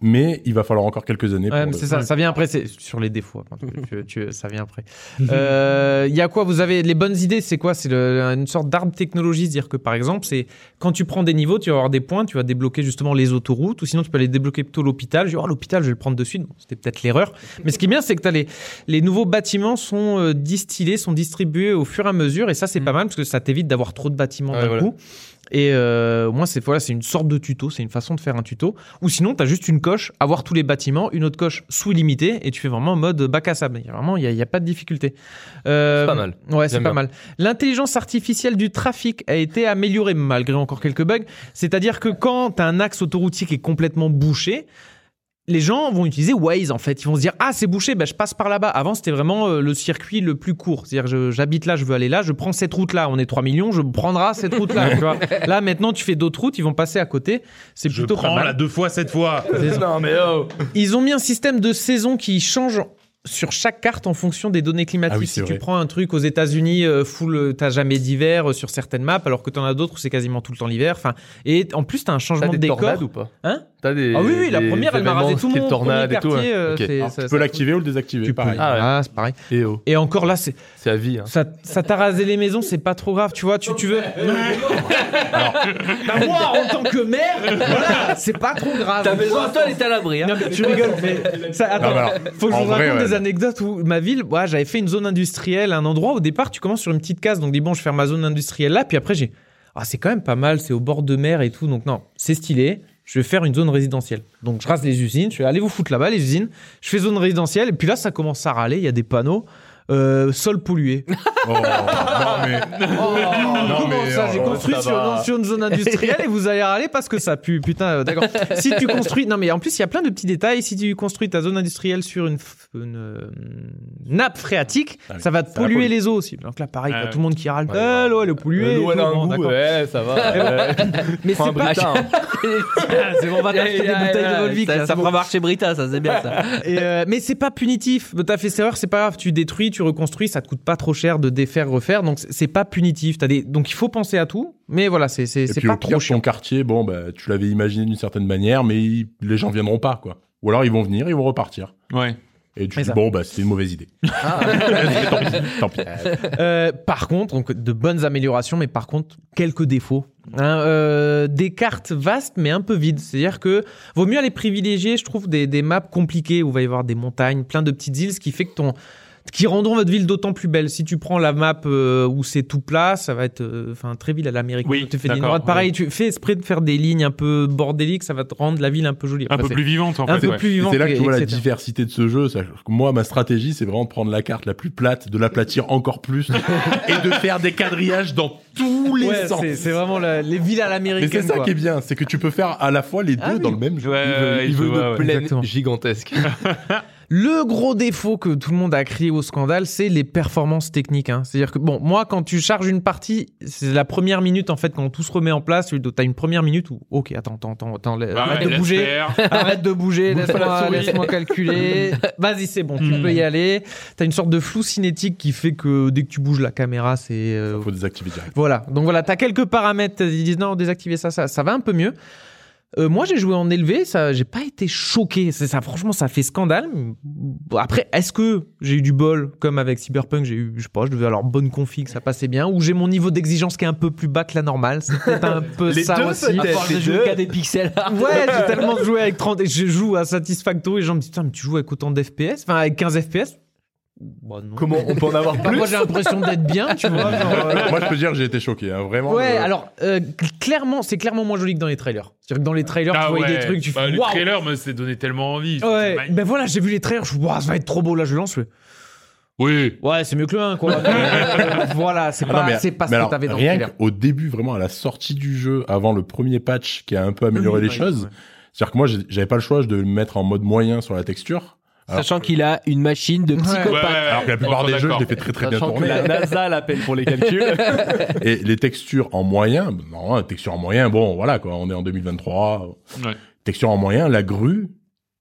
Mais il va falloir encore quelques années. Ouais, pour le- c'est ça, ça vient après, c'est sur les défauts. hein, tu- tu- ça vient après. *laughs* Euh, Il y a quoi Vous avez les bonnes idées C'est quoi C'est une sorte d'arbre technologie, c'est-à-dire que par exemple, c'est quand tu prends des niveaux, tu vas avoir des points, tu vas débloquer justement les autoroutes, ou sinon tu peux aller débloquer plutôt l'hôpital. Je dis, oh, l'hôpital, je vais le prendre de suite. Bon, C'était peut-être l'erreur. Mais ce qui est bien, c'est que as les, les nouveaux bâtiments sont euh, distillés, sont distribués au fur et à mesure, et ça, c'est Mm. pas mal parce que ça t'évite d'avoir trop de bâtiments Ouais, d'un voilà. coup. Et euh, au moins, c'est voilà, une sorte de tuto, c'est une façon de faire un tuto. Ou sinon, tu as juste une coche, avoir tous les bâtiments, une autre coche sous illimité, et tu fais vraiment en mode bac à sable. Il y a vraiment, il n'y a, pas de difficulté. Euh, C'est pas mal. Ouais, c'est pas bien. mal. L'intelligence artificielle du trafic a été améliorée malgré encore quelques bugs. C'est-à-dire que quand tu as un axe autoroutier qui est complètement bouché, les gens vont utiliser Waze en fait. Ils vont se dire ah c'est bouché, bah, je passe par là-bas. Avant c'était vraiment euh, le circuit le plus court. C'est-à-dire je- j'habite là, je veux aller là, je prends cette route-là. On est 3 millions, je prendrai cette route-là. *laughs* tu vois. Là maintenant tu fais d'autres routes, ils vont passer à côté. C'est Je plutôt pas prends mal. la deux fois cette fois. *laughs* Non, mais oh Ils ont mis un système de saison qui change sur chaque carte en fonction des données climatiques. Ah oui, si tu prends un truc aux États-Unis, euh, full, euh, t'as jamais d'hiver euh, sur certaines maps, alors que t'en as d'autres où c'est quasiment tout le temps l'hiver. Enfin, et en plus t'as un changement de des décor. tornades ou pas? Hein? T'as des. Ah oui, oui, la des première, elle m'a rasé tout style mon tornade premier et tout. quartier. ouais. euh, Ok. c'est- Alors, ça- tu peux l'activer ou le désactiver, Tu peux. pareil. Ah ouais. Ah, c'est pareil. Et oh, Et encore là, c'est c'est à vie. Hein. ça, ça t'a rasé les maisons, c'est pas trop grave, tu vois. Tu, tu veux. *laughs* Bah, moi, en tant que maire, voilà, c'est pas trop grave. Ta maison à toi, elle est à l'abri. Hein. Non, mais tu rigoles, mais ça, attends, Non, mais alors, faut que je vous vrai, raconte ouais. des anecdotes où ma ville, ouais, j'avais fait une zone industrielle, un endroit au départ, tu commences sur une petite case, donc dis bon, je vais faire ma zone industrielle là, puis après j'ai, ah c'est quand même pas mal, c'est au bord de mer et tout, donc non, c'est stylé. Je vais faire une zone résidentielle. Donc je rase les usines, je vais aller vous foutre là-bas les usines. Je fais zone résidentielle et puis là ça commence à râler, il y a des panneaux. Euh, sol pollué. *laughs* Oh, non, mais. Non, Comment mais, ça J'ai euh, construit ça sur, va. non, sur une zone industrielle et vous allez râler parce que ça pue. Putain, euh, d'accord. si tu construis, non mais en plus il y a plein de petits détails. Si tu construis ta zone industrielle sur une, f- une, euh, nappe phréatique, Ah ça va te polluer pollue. les eaux aussi. Donc là, pareil, Ah ouais. tout le monde qui râle. Ouais, Eh, l'eau elle est polluée. L'eau, elle a un goût, ouais, ça va. *laughs* *laughs* Mais c'est pas. Hein. c'est bon, on va t'acheter des bouteilles de Volvic. Ça, fera marcher Brita, ça c'est bien ça. Mais c'est pas punitif. T'as fait cette erreur, c'est pas grave. Tu détruis, tu reconstruis, ça te coûte pas trop cher de défaire, refaire. Donc c'est- pas punitif. T'as des... Donc il faut penser à tout. Mais voilà, c'est pas au pire, trop ton chiant. quartier, bon, bah, tu l'avais imaginé d'une certaine manière, mais il- les gens viendront pas, quoi. Ou alors ils vont venir, ils vont repartir. Ouais. Et tu Mais dis, ça- bon, bah, c'était une mauvaise idée. *laughs* tant pis, tant pis. Euh, par contre, donc de bonnes améliorations, mais par contre quelques défauts. Hein, euh, des cartes vastes mais un peu vides. C'est-à-dire que vaut mieux aller privilégier, je trouve, des, des maps compliquées où il va y avoir des montagnes, plein de petites îles, ce qui fait que ton qui rendront votre ville d'autant plus belle. Si tu prends la map euh, où c'est tout plat, ça va être euh, enfin très ville à l'américaine. Oui, tu fais des droites. Pareil, oui. tu fais exprès de faire des lignes un peu bordéliques, ça va te rendre la ville un peu jolie. Un peu plus vivante en un fait. peu ouais. plus Et vivant. C'est là que tu vois la diversité de ce jeu. Moi, ma stratégie, c'est vraiment de prendre la carte la plus plate, de l'aplatir encore plus *laughs* et de faire des quadrillages dans tous les Ouais, sens. c'est vraiment la- les villes à Mais l'américaine. c'est ça quoi. qui est bien, c'est que tu peux faire à la fois les deux Ah oui. dans le même jeu. Ouais, Il veut, il veut vois, une ouais. plaine Exactement. *laughs* Le gros défaut que tout le monde a crié au scandale, c'est les performances techniques. hein. C'est-à-dire que, bon, moi, quand tu charges une partie, c'est la première minute, en fait, quand tout se remet en place, tu as une première minute où, ok, attends, attends, attends, attends, arrête de laisse bouger, *laughs* arrête de bouger, laisse-moi calculer. *laughs* Vas-y, c'est bon, tu Hmm. peux y aller. T'as une sorte de flou cinétique qui fait que dès que tu bouges la caméra, c'est... euh, Il faut désactiver direct. voilà, donc voilà, t'as quelques paramètres, ils disent non, désactiver ça, ça, ça va un peu mieux. Euh, moi, j'ai joué en élevé, ça, j'ai pas été choqué. C'est ça, franchement, ça fait scandale. Après, est-ce que j'ai eu du bol comme avec Cyberpunk J'ai eu, je sais pas, je devais avoir bonne config, ça passait bien. Ou j'ai mon niveau d'exigence qui est un peu plus bas que la normale. C'est peut-être un peu Les ça deux, aussi. À les deux. qu'à des pixels. *laughs* Ouais, j'ai tellement joué avec 30 et je joue à Satisfactory et les gens me disent putain, mais tu joues avec autant d'FPS, enfin avec 15 FPS. Bah non. Comment on peut en avoir *laughs* plus moi j'ai l'impression d'être bien, tu vois. genre, euh, Moi, je *laughs* peux dire que j'ai été choqué, hein, vraiment. Ouais, euh, alors euh, cl- clairement, c'est clairement moins joli que dans les trailers. C'est-à-dire que dans les trailers, tu Ah voyais ouais. des trucs, tu Bah, fais Le trailer me s'est donné tellement envie. Ouais, ben voilà, j'ai vu les trailers, je me suis dit, Ouah, ça va être trop beau là, je lance. Oui. Ouais, c'est mieux que le 1 quoi. *laughs* Voilà, c'est Ah pas, non, mais- c'est pas ce mais que alors, t'avais dans le rien trailer. qu'au début, vraiment à la sortie du jeu, avant le premier patch qui a un peu amélioré Oui, les ouais, choses, ouais. c'est-à-dire que moi, j'avais pas le choix, je devais le mettre en mode moyen sur la texture. Alors- Sachant qu'il a une machine de Ouais, psychopathe. ouais, Alors que la plupart des jeux, je d'accord. les fais très très bien Sachant que tourner. la NASA l'appelle pour les calculs. *laughs* Et les textures en moyen, non, les textures en moyen, bon, voilà quoi, on est en 2023. Ouais. Texture en moyen, la grue,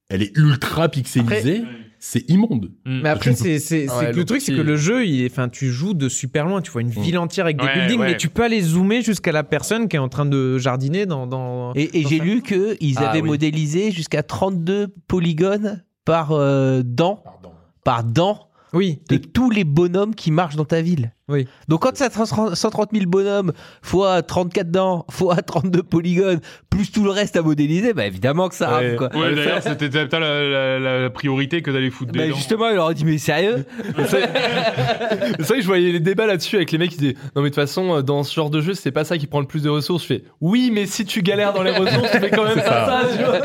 elle est ultra pixelisée, c'est immonde. Mm. Mais après, c'est, c'est, Ouais, que le truc, c'est que le jeu, il est, enfin, tu joues de super loin. Tu vois une ville entière avec des Ouais, buildings, ouais. mais tu peux aller zoomer jusqu'à la personne qui est en train de jardiner dans. dans... Et, j'ai lu qu'ils Ah avaient oui. modélisé jusqu'à 32 polygones par euh, dent, par dent Oui. de tous les bonhommes qui marchent dans ta ville. Oui. Donc quand ça 130 000 bonhommes fois 34 dents *laughs* fois 32 polygones plus tout le reste à modéliser, bah évidemment que ça Ouais. rame quoi. Ouais, d'ailleurs, c'était peut-être la, la, la, priorité que d'aller foutre Bah des dents. justement, il leur a dit mais sérieux? *laughs* C'est vrai que je voyais les débats là-dessus avec les mecs qui disaient Non, mais de toute façon, euh, dans ce genre de jeu, c'est pas ça qui prend le plus de ressources. Je fais Oui, mais si tu galères dans les *laughs* ressources, tu fais quand même C'est pas ça. ça, tu vois.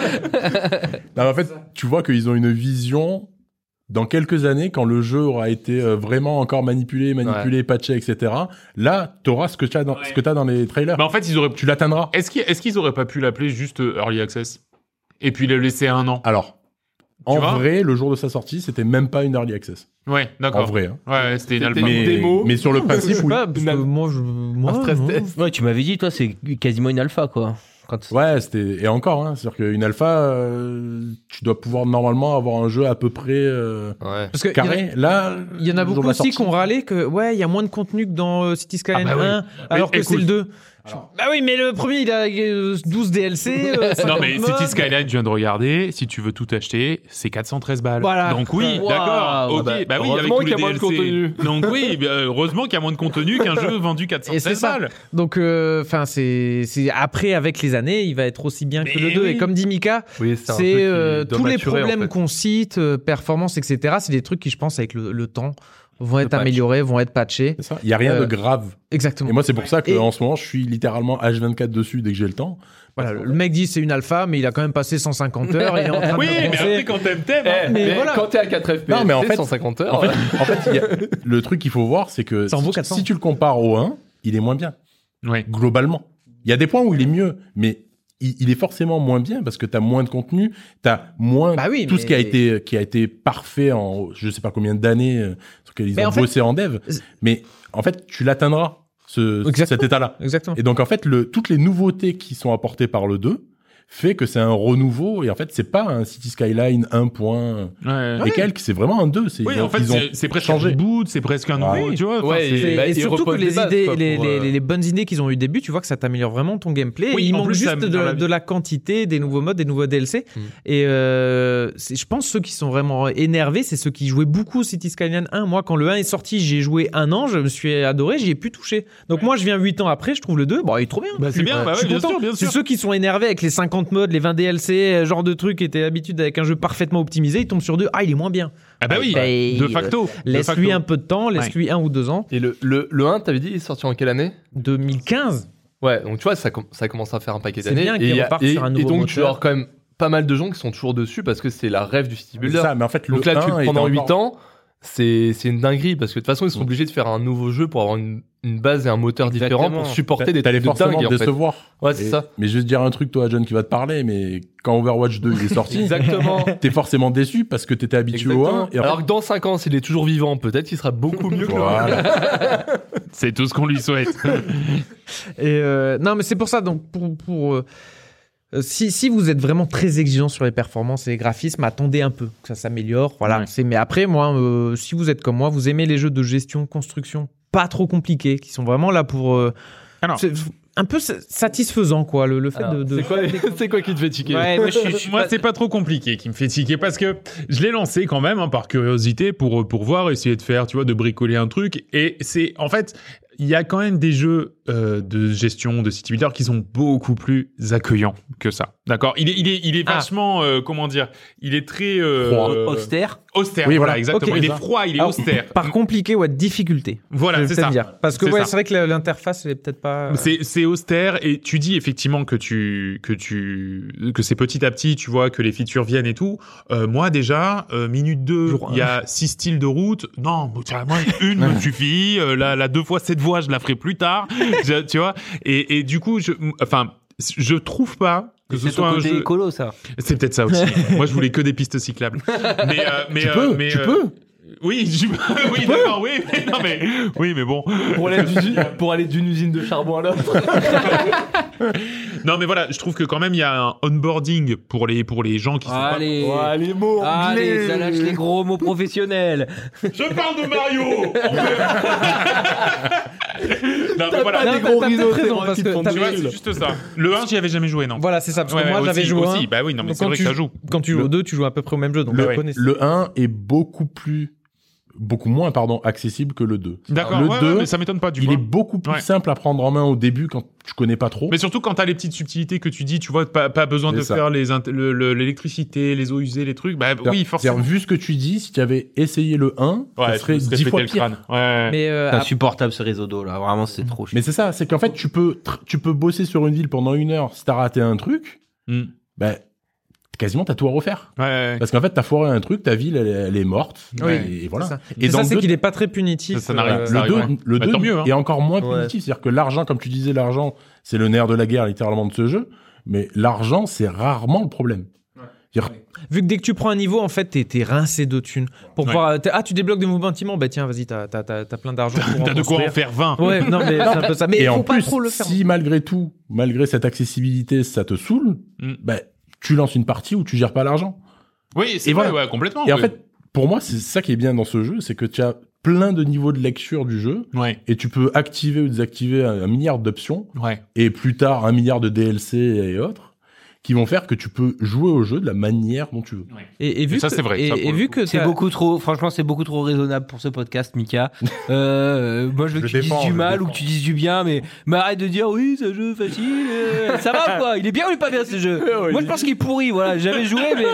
Non, mais en fait, tu vois qu'ils ont une vision dans quelques années, quand le jeu aura été euh, vraiment encore manipulé, manipulé, patché, etc. Là, t'auras ce que tu as dans, ce que t'as dans les trailers. Bah, en fait, ils auraient. Tu l'atteindras. Est-ce qu'ils est qu'ils auraient pas pu l'appeler juste euh, Early Access Et puis le laisser un an? Alors, En vrai, le jour de sa sortie, c'était même pas une early access. Ouais, En d'accord. vrai. hein. Ouais, c'était une alpha. une Mais, démo. mais sur le *laughs* Je principe, sais oui. pas, parce que Une- moi, je, moi, Un stress non. test. Ouais, tu m'avais dit, toi, c'est quasiment une alpha, quoi. Quand... Ouais, c'était et encore, hein, c'est-à-dire qu'une alpha, euh, tu dois pouvoir normalement avoir un jeu à peu près euh, Ouais. Parce que il y en a- carré. Là, Il y en a beaucoup aussi qui ont râlé que ouais, il y a moins de contenu que dans euh, City Skyline Ah bah oui. 1, alors que écoute. c'est le 2. Bah oui, mais le premier il a euh, 12 DLC. euh, *laughs* Non 50 mais. City Skyline, je viens de regarder. Si tu veux tout acheter, c'est 413 balles. Voilà. Donc oui, d'accord. Ok. Ah bah, Bah, oui, avec heureusement tous les qu'il y a moins de DLC. contenu. *laughs* Donc oui, bah, heureusement qu'il y a moins de contenu qu'un jeu *laughs* vendu Et c'est 413 ça. balles. Donc euh, enfin c'est c'est après avec les années, il va être aussi bien que le 2 oui. et comme dit Mika, Oui, c'est euh, tous les en problèmes fait. qu'on cite, euh, performance etc, c'est des trucs qui je pense avec le, le temps vont être patch. améliorés, vont être patchés. Ça. Il y a rien Euh, de grave. Exactement. Et moi, c'est pour ça que Et- en ce moment, je suis littéralement H24 dessus dès que j'ai le temps. Voilà, le mec dit c'est une alpha mais il a quand même passé 150 heures, est en train *laughs* Oui, de mais penser- après quand t'aimes t'aimes. hein. Eh, Mais mais voilà. quand t'es à 4 FPS, Non, mais en fait- 150 heures. En fait, *laughs* en fait, il y a- le truc qu'il faut voir, c'est que Ça en vaut si, 400. si tu le compares au 1, il est moins bien Ouais. globalement. Il y a des points où il est mieux, mais il, il est forcément moins bien parce que tu as moins de contenu, tu as moins Bah oui, tout ce qui a été qui a été parfait en je sais pas combien d'années euh, sur lequel ils Mais ont en fait- bossé en dev. Mais en fait, tu l'atteindras ce, cet état-là. Exactement. Et donc en fait, le, toutes les nouveautés qui sont apportées par le 2 fait que c'est un renouveau et en fait, c'est pas un City Skyline 1 point Ouais. et quelques, c'est vraiment un 2, c'est Oui, ils ont- en fait, ils ont c'est- presque changé. un boot, c'est presque un nouveau, Ouais. tu vois. Ouais, c'est- C'est- bah, et surtout que les les bases, idées, quoi, les, pour, les- euh, les bonnes idées qu'ils ont eu au début, tu vois que ça t'améliore vraiment ton gameplay. Oui, Et il manque plus, juste de, la de la quantité, des nouveaux modes, des nouveaux DLC. Mm. Et euh, je pense ceux qui sont vraiment énervés, c'est ceux qui jouaient beaucoup City Skyline 1. Moi, quand le 1 est sorti, j'ai joué un an, je me suis adoré, j'y ai pu toucher. Donc moi, je viens 8 ans après, je trouve le 2, bon, il est trop bien. Bah, c'est bien, Je suis ouais, bien sûr, bien C'est sûr. ceux qui sont énervés avec les 50 modes, les 20 DLC, euh, genre de trucs, qui étaient habitués avec un jeu parfaitement optimisé, ils tombent sur deux. Ah, il est moins bien. Ah bah oui, Bah, de facto. Laisse-lui un peu de temps, laisse-lui un ou deux ans. Et le, le, le 1, t'avais dit, il est sorti en quelle année? 2015. Ouais, donc tu vois, ça, com- ça commence à faire un paquet C'est d'années. bien Et, il donc, tu as quand même pas mal de gens qui sont toujours dessus parce que c'est la rêve du City Builder. ça, mais en fait, le Donc là, tu, 1 était pendant 8 encore- ans, c'est c'est une dinguerie parce que de toute façon, ils sont Mm. obligés de faire un nouveau jeu pour avoir une, une base et un moteur différent Exactement. pour supporter des T'allais trucs de forcément dingue. te en fait. décevoir. Ouais, c'est ça. Mais je vais te dire un truc, toi, John, qui va te parler, mais quand Overwatch 2 il est sorti, Exactement. *laughs* t'es forcément déçu parce que t'étais habitué au 1. Et en Alors que dans 5 ans, s'il est toujours vivant, peut-être qu'il sera beaucoup mieux que le voilà. *laughs* C'est tout ce qu'on lui souhaite. *laughs* Et euh, non, mais c'est pour ça. Donc, pour, pour euh, si, si vous êtes vraiment très exigeant sur les performances et les graphismes, attendez un peu que ça s'améliore. Voilà. Ouais. C'est. Mais après, moi, euh, si vous êtes comme moi, vous aimez les jeux de gestion, construction, pas trop compliqués, qui sont vraiment là pour. euh, Alors. c'est un peu sa- satisfaisant, quoi, le, le fait Alors, de. de- C'est quoi, *laughs* c'est quoi qui te fait tiquer? Ouais, moi, je suis- je suis Moi, pas- c'est pas trop compliqué qui me fait tiquer parce que je l'ai lancé quand même hein, par curiosité pour pour voir, essayer de faire, tu vois, de bricoler un truc. Et c'est en fait, il y a quand même des jeux euh, de gestion de city builder qui sont beaucoup plus accueillants que ça. D'accord Il est il est il est Ah. vachement euh, comment dire Il est très euh, Froid. euh, Austère. austère. Oui, voilà, exactement. Il est froid, il est Alors, austère. Par compliqué, ouais, difficulté. Voilà, c'est ça. dire. Parce que C'est ouais, c'est vrai que l'interface, elle est peut-être pas. C'est c'est austère et tu dis effectivement que tu que tu que c'est petit à petit tu vois que les features viennent et tout. Euh, moi déjà euh, minute 2 Jour il y a six styles de route. Non, bon, tiens, moi une *laughs* me suffit. Euh, la la deux fois cette voie je la ferai plus tard. *laughs* Je- tu vois et et du coup je enfin je trouve pas que ce C'est soit un côté jeu. écolo, ça. C'est peut-être ça aussi. *laughs* moi je voulais que des pistes cyclables. Mais euh, mais tu euh, peux, mais, tu euh, peux. Oui, je- oui d'accord, oui, mais non mais oui mais bon. pour aller d'une usine de charbon à l'autre. *laughs* Non mais voilà, je trouve que quand même il y a un onboarding pour les pour les gens qui sont pas Allez. Ouais, les mots Allez, ça lâche les gros mots professionnels. Je parle de Mario *laughs* Non, mais voilà. t'as- peut-être raison, c'est parce que Tu vois, c'est juste ça. Le 1, j'y avais jamais joué, non. Voilà, c'est ça. Parce que Ouais, moi, j'avais aussi, joué. un. aussi. Bah oui, non, mais c'est quand vrai tu- que ça joue. Quand tu joues Le- au 2, tu joues à peu près au même jeu. Donc, Le- je ouais. connais. Le 1 est beaucoup plus, beaucoup moins, pardon, accessible que le 2. D'accord, Le ouais, ouais, 2, mais ça m'étonne pas du Il coup. est beaucoup plus Ouais. simple à prendre en main au début quand tu connais pas trop. Mais surtout quand t'as les petites subtilités que tu dis, tu vois, pas, pas besoin de ça. faire les int- le- le- l'électricité, les eaux usées, les trucs. Bah oui, forcément. C'est-à-dire, vu ce que tu dis, si tu avais essayé le 1, Ouais, ça je serait me serais 10 fois le pire. Ouais. Mais euh, insupportable ce réseau d'eau là, vraiment c'est trop chiant. Mais c'est ça, c'est qu'en fait, tu peux, tu peux bosser sur une ville pendant une heure si t'as raté un truc, Hmm. ben, quasiment t'as tout à refaire. Ouais, ouais. Parce qu'en fait, t'as foiré un truc, ta ville, elle, est- elle est morte. Oui, et, et voilà. ça. Et dans ça, le c'est qu'il est pas très punitif. Ça, ça n'arrive- euh, ça le arrive, 2, ouais. le Bah, 2 tant mieux, hein. est encore moins Ouais. punitif. C'est-à-dire que l'argent, comme tu disais, l'argent, c'est le nerf de la guerre littéralement de ce jeu. Mais l'argent, c'est rarement le problème. Vu que dès que tu prends un niveau, en fait, t'es t'es rincé de thunes. Pour Ouais. pouvoir, ah, tu débloques des mouvements bâtiments, bah tiens, vas-y, t'as t'as- t'as- t'as plein d'argent T'as de quoi en faire 20. Ouais, non, mais c'est un peu ça. Mais et faut en pas plus, trop le faire. si malgré tout, malgré cette accessibilité, ça te saoule, Mm. bah, tu lances une partie où tu gères pas l'argent. Oui, c'est vrai, voilà. ouais, complètement. Et en fait, pour moi, c'est ça qui est bien dans ce jeu, c'est que tu as plein de niveaux de lecture du jeu Ouais, et tu peux activer ou désactiver un, un milliard d'options ouais. et plus tard un milliard de DLC et autres qui vont faire que tu peux jouer au jeu de la manière dont tu veux. Et, et vu Et ça, que- c'est vrai, Et, ça, vu coup. que C'est beaucoup trop, franchement, c'est beaucoup trop raisonnable pour ce podcast, Mika. *laughs* Euh, moi, je veux que Je tu défends, dises du mal défends. ou que tu dises du bien, mais, mais arrête de dire oui, c'est un jeu facile. euh, ça va quoi Il est bien ou il est pas bien ce jeu? *laughs* Moi, je pense qu'il est pourri. Voilà, j'ai jamais joué, mais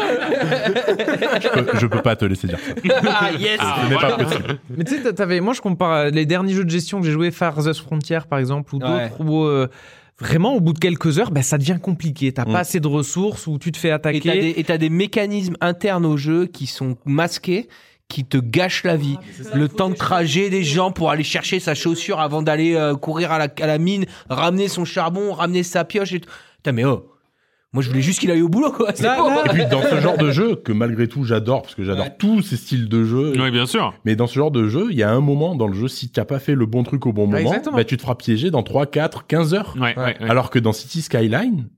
Je peux, je peux pas te laisser dire ça. *laughs* ah yes. Ah, Ce n'est voilà. pas possible. Mais tu sais, t'avais, moi je compare les derniers jeux de gestion que j'ai joué, Farthest Frontier par exemple, ou Ouais. d'autres, où euh, vraiment au bout de quelques heures, bah, ça devient compliqué. T'as Mm. pas assez de ressources, ou tu te fais Et t'as attaquer. des, et t'as des mécanismes internes au jeu qui sont masqués, qui te gâchent la vie. Le temps de trajet des gens pour aller chercher sa chaussure avant d'aller euh, courir à la, à la mine, ramener son charbon, ramener sa pioche et tout. Putain, mais oh, moi je voulais juste qu'il aille au boulot, quoi. C'est Là, bon. là- Et puis dans ce genre de jeu que malgré tout j'adore parce que j'adore Ouais. tous ces styles de jeu. Oui, bien sûr. Mais dans ce genre de jeu, il y a un moment dans le jeu si t'as pas fait le bon truc au bon Ah, moment, bah tu te feras piéger dans 3 4 15 heures. Ouais, ouais, ouais. Alors que dans City Skyline,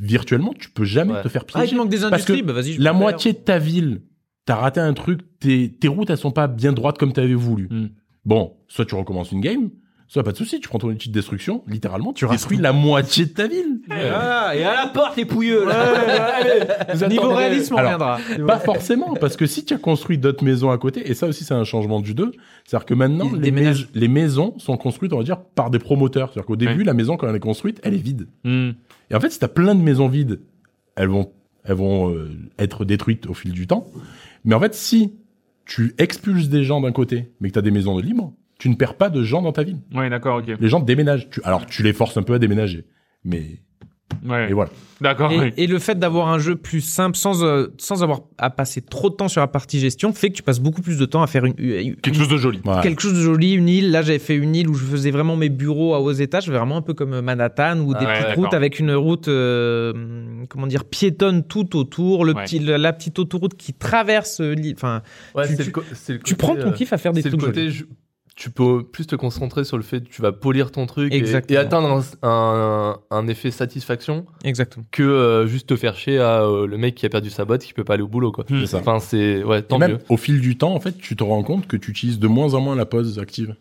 virtuellement, tu peux jamais Ouais. te faire Ah, il piéger. te manque des Parce industries, que bah vas-y. je la moitié de ta ville, t'as raté un truc, tes, tes routes elles sont pas bien droites comme t'avais voulu. Hmm. Bon, soit tu recommences une game, soit pas de souci, tu prends ton outil de destruction, littéralement, tu détruis la moitié de ta ville. *laughs* Ah, et à la porte, les pouilleux, là. Niveau réalisme, on Alors, reviendra. Pas forcément, parce que si tu as construit d'autres maisons à côté, et ça aussi c'est un changement du 2, c'est-à-dire que maintenant Ils les, déménagent. mais- les maisons sont construites, on va dire, par des promoteurs. C'est-à-dire qu'au début, Ouais. la maison quand elle est construite, elle est vide. Hmm. Et en fait, si t'as plein de maisons vides, elles vont, elles vont euh, être détruites au fil du temps. Mais en fait, si tu expulses des gens d'un côté, mais que t'as des maisons de libre, tu ne perds pas de gens dans ta ville. Ouais, d'accord, ok. Les gens déménagent. Tu, alors, tu les forces un peu à déménager. Mais, Ouais. et voilà. D'accord, Et, oui. et le fait d'avoir un jeu plus simple sans, euh, sans avoir à passer trop de temps sur la partie gestion fait que tu passes beaucoup plus de temps à faire une, une- Quelque chose de joli. Voilà. quelque chose de joli, une île. Là, j'avais fait une île où je faisais vraiment mes bureaux à hauts étages, vraiment un peu comme Manhattan ou des Ouais, petites routes avec une route, euh, comment dire, piétonne tout autour, le Ouais. petit, la, la petite autoroute qui traverse l'île. Enfin, Ouais, Tu- le prends ton euh, kiff à faire des le trucs côté, jolis. Tu peux plus te concentrer sur le fait que tu vas polir ton truc et, Exactement. et atteindre un, un- un effet satisfaction Exactement. que euh, juste te faire chier à euh, le mec qui a perdu sa botte qui peut pas aller au boulot quoi. C'est ça. Enfin c'est ouais Et tant même mieux. au fil du temps, en fait, tu te rends compte que tu utilises de moins en moins la pause active.